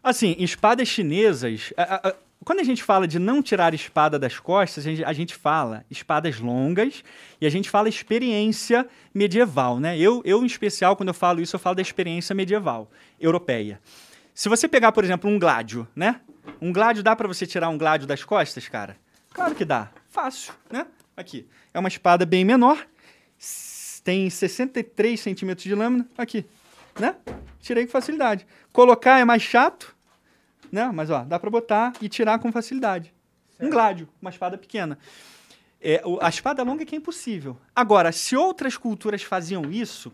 Assim, espadas chinesas. a- a- quando a gente fala de não tirar espada das costas, a gente, a gente fala espadas longas e a gente fala experiência medieval, né? Eu, eu, em especial, quando eu falo isso, eu falo da experiência medieval, europeia. Se você pegar, por exemplo, um gládio, né? Um gládio, dá pra você tirar um gládio das costas, cara? Claro que dá. Fácil, né? Aqui. É uma espada bem menor, tem 63 centímetros de lâmina. Aqui, né? Tirei com facilidade. Colocar é mais chato, né? Mas ó, dá pra botar e tirar com facilidade. Um gládio, uma espada pequena. É, a espada longa é que é impossível. Agora, se outras culturas faziam isso,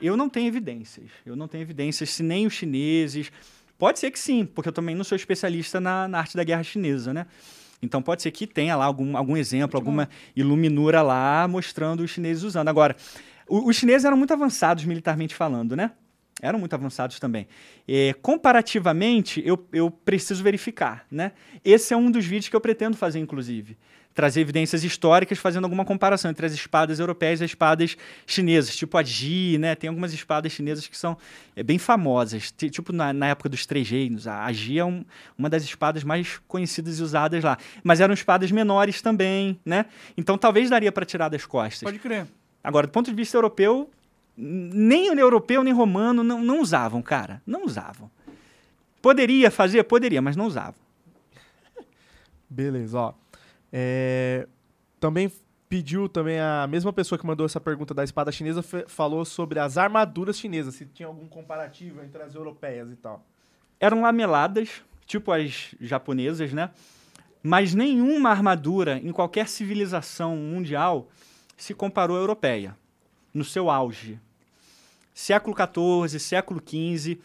eu não tenho evidências. Eu não tenho evidências se nem os chineses Pode ser que sim, porque eu também não sou especialista na, na arte da guerra chinesa, né? Então pode ser que tenha lá algum, algum exemplo, alguma iluminura lá mostrando os chineses usando. Agora, o- os chineses eram muito avançados militarmente falando, né? Eram muito avançados também. É, comparativamente, eu, eu preciso verificar, né? Esse é um dos vídeos que eu pretendo fazer, inclusive. Trazer evidências históricas fazendo alguma comparação entre as espadas europeias e as espadas chinesas, tipo a Ji, né? Tem algumas espadas chinesas que são é, bem famosas. Ti- Tipo na, na época dos três reinos, a a Ji é um- uma das espadas mais conhecidas e usadas lá. Mas eram espadas menores também, né? Então talvez daria para tirar das costas. Pode crer. Agora, do ponto de vista europeu, nem o europeu nem romano não, não usavam, cara. Não usavam. Poderia fazer? Poderia, mas não usavam. Beleza, ó. É, Também pediu também a mesma pessoa que mandou essa pergunta da espada chinesa falou sobre as armaduras chinesas, se tinha algum comparativo entre as europeias e tal. Eram lameladas, tipo as japonesas, né? Mas nenhuma armadura em qualquer civilização mundial se comparou à europeia, no seu auge. Século XIV, século XV,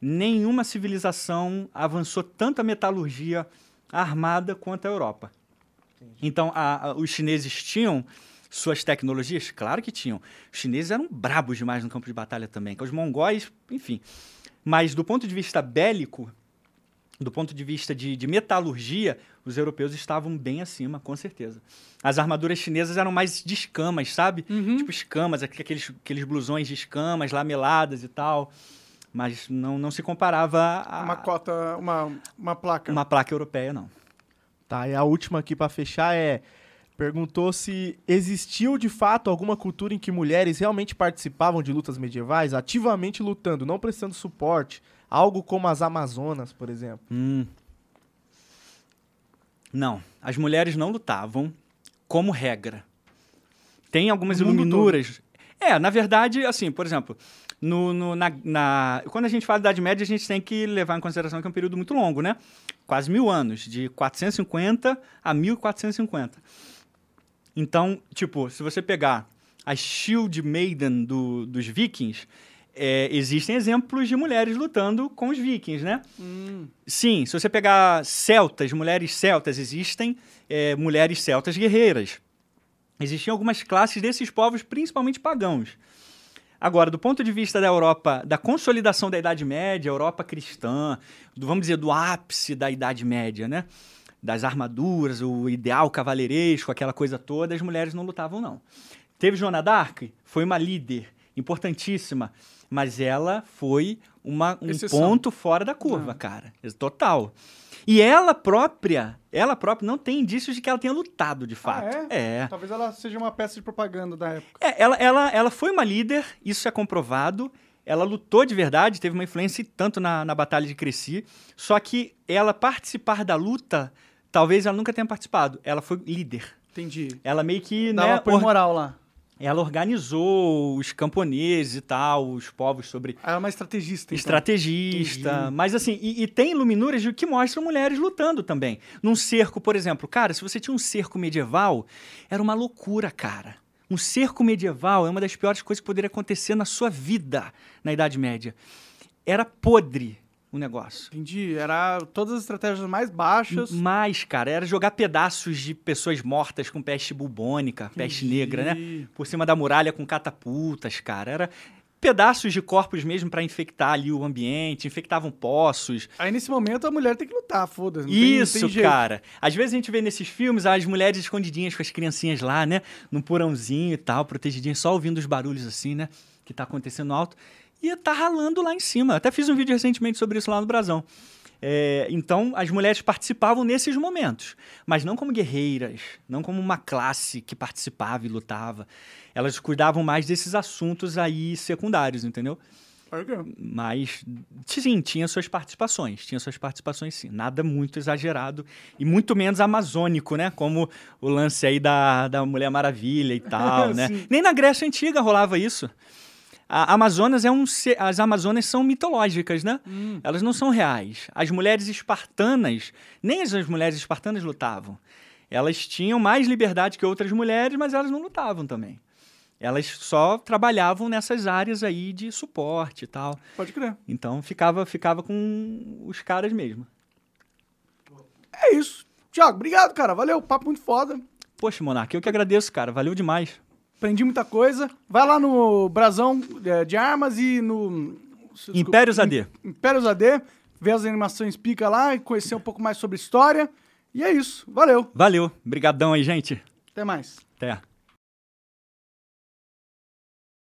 nenhuma civilização avançou tanta metalurgia armada quanto a Europa. Então, a- a- os chineses tinham suas tecnologias? Claro que tinham. Os chineses eram brabos demais no campo de batalha também. que Os mongóis, enfim. Mas do ponto de vista bélico, do ponto de vista de, de metalurgia, os europeus estavam bem acima, com certeza. As armaduras chinesas eram mais de escamas, sabe? Uhum. Tipo escamas, aqu- aqueles, aqueles blusões de escamas, lameladas e tal. Mas não, não se comparava a Uma cota, uma, uma placa. uma placa europeia, não. Tá, e a última aqui pra fechar é perguntou se existiu de fato alguma cultura em que mulheres realmente participavam de lutas medievais, ativamente lutando, não prestando suporte, algo como as Amazonas, por exemplo. Hum. Não, as mulheres não lutavam como regra. Tem algumas iluminuras. É, na verdade, assim, por exemplo, no, no- na, na- quando a gente fala da Idade Média, a gente tem que levar em consideração que é um período muito longo, né? Quase mil anos, de 450 a 1450. Então, tipo, se você pegar a Shield Maiden do- dos vikings, é, existem exemplos de mulheres lutando com os vikings, né? Hum, Sim, se você pegar celtas, mulheres celtas, existem é, mulheres celtas guerreiras. Existiam algumas classes desses povos, principalmente pagãos. Agora, do ponto de vista da Europa, da consolidação da Idade Média, Europa cristã, do, vamos dizer, do ápice da Idade Média, né? Das armaduras, o ideal cavaleiresco, aquela coisa toda, as mulheres não lutavam, não. Teve Joana d'Arc, foi uma líder importantíssima, mas ela foi uma, um Exceção. ponto fora da curva, cara. Total. E ela própria, ela própria não tem indícios de que ela tenha lutado de fato. Ah, é. Talvez ela seja uma peça de propaganda da época. É, ela, ela, ela foi uma líder, isso é comprovado. Ela lutou de verdade, teve uma influência tanto na, na Batalha de Cresci. Só que ela participar da luta, talvez ela nunca tenha participado. Ela foi líder. Entendi. Ela meio que Dava né, apoio or- moral lá. Ela organizou os camponeses e tal, os povos sobre Ela é uma estrategista. Então. estrategista. Entendi. Mas assim, e, e tem iluminuras de- que mostram mulheres lutando também. Num cerco, por exemplo. Cara, se você tinha um cerco medieval, era uma loucura, cara. Um cerco medieval é uma das piores coisas que poderia acontecer na sua vida na Idade Média. Era podre o negócio. Entendi. Era todas as estratégias mais baixas. Mas, cara, era jogar pedaços de pessoas mortas com peste bubônica, peste Entendi. negra, né? Por cima da muralha com catapultas, cara. Era pedaços de corpos mesmo para infectar ali o ambiente, infectavam poços. Aí nesse momento a mulher tem que lutar, foda-se. Isso, tem cara. Às vezes a gente vê nesses filmes as mulheres escondidinhas com as criancinhas lá, né? Num porãozinho e tal, protegidinhas, só ouvindo os barulhos assim, né? Que tá acontecendo alto. E tá ralando lá em cima. Até fiz um vídeo recentemente sobre isso lá no Brasão. É, então, as mulheres participavam nesses momentos, mas não como guerreiras, não como uma classe que participava e lutava. Elas cuidavam mais desses assuntos aí secundários, entendeu? Ok. Mas, sim, tinha suas participações. Tinha suas participações, sim. Nada muito exagerado. E muito menos amazônico, né? Como o lance aí da, da Mulher Maravilha e tal, [laughs] né? Nem na Grécia Antiga rolava isso. A Amazonas é um... As Amazonas são mitológicas, né? Hum. Elas não são reais. As mulheres espartanas, nem as mulheres espartanas lutavam. Elas tinham mais liberdade que outras mulheres, mas elas não lutavam também. elas só trabalhavam nessas áreas aí de suporte e tal. Pode crer. Então ficava, ficava com os caras mesmo. É isso. Tiago, obrigado, cara. Valeu. Papo muito foda. Poxa, Monark, eu que agradeço, cara. Valeu demais. Aprendi muita coisa. Vai lá no Brasão é, de Armas e no. Impérios AD. Impérios AD. Ver as animações pica lá e conhecer um pouco mais sobre história. E é isso. Valeu. Valeu. Obrigadão aí, gente. Até mais. Até.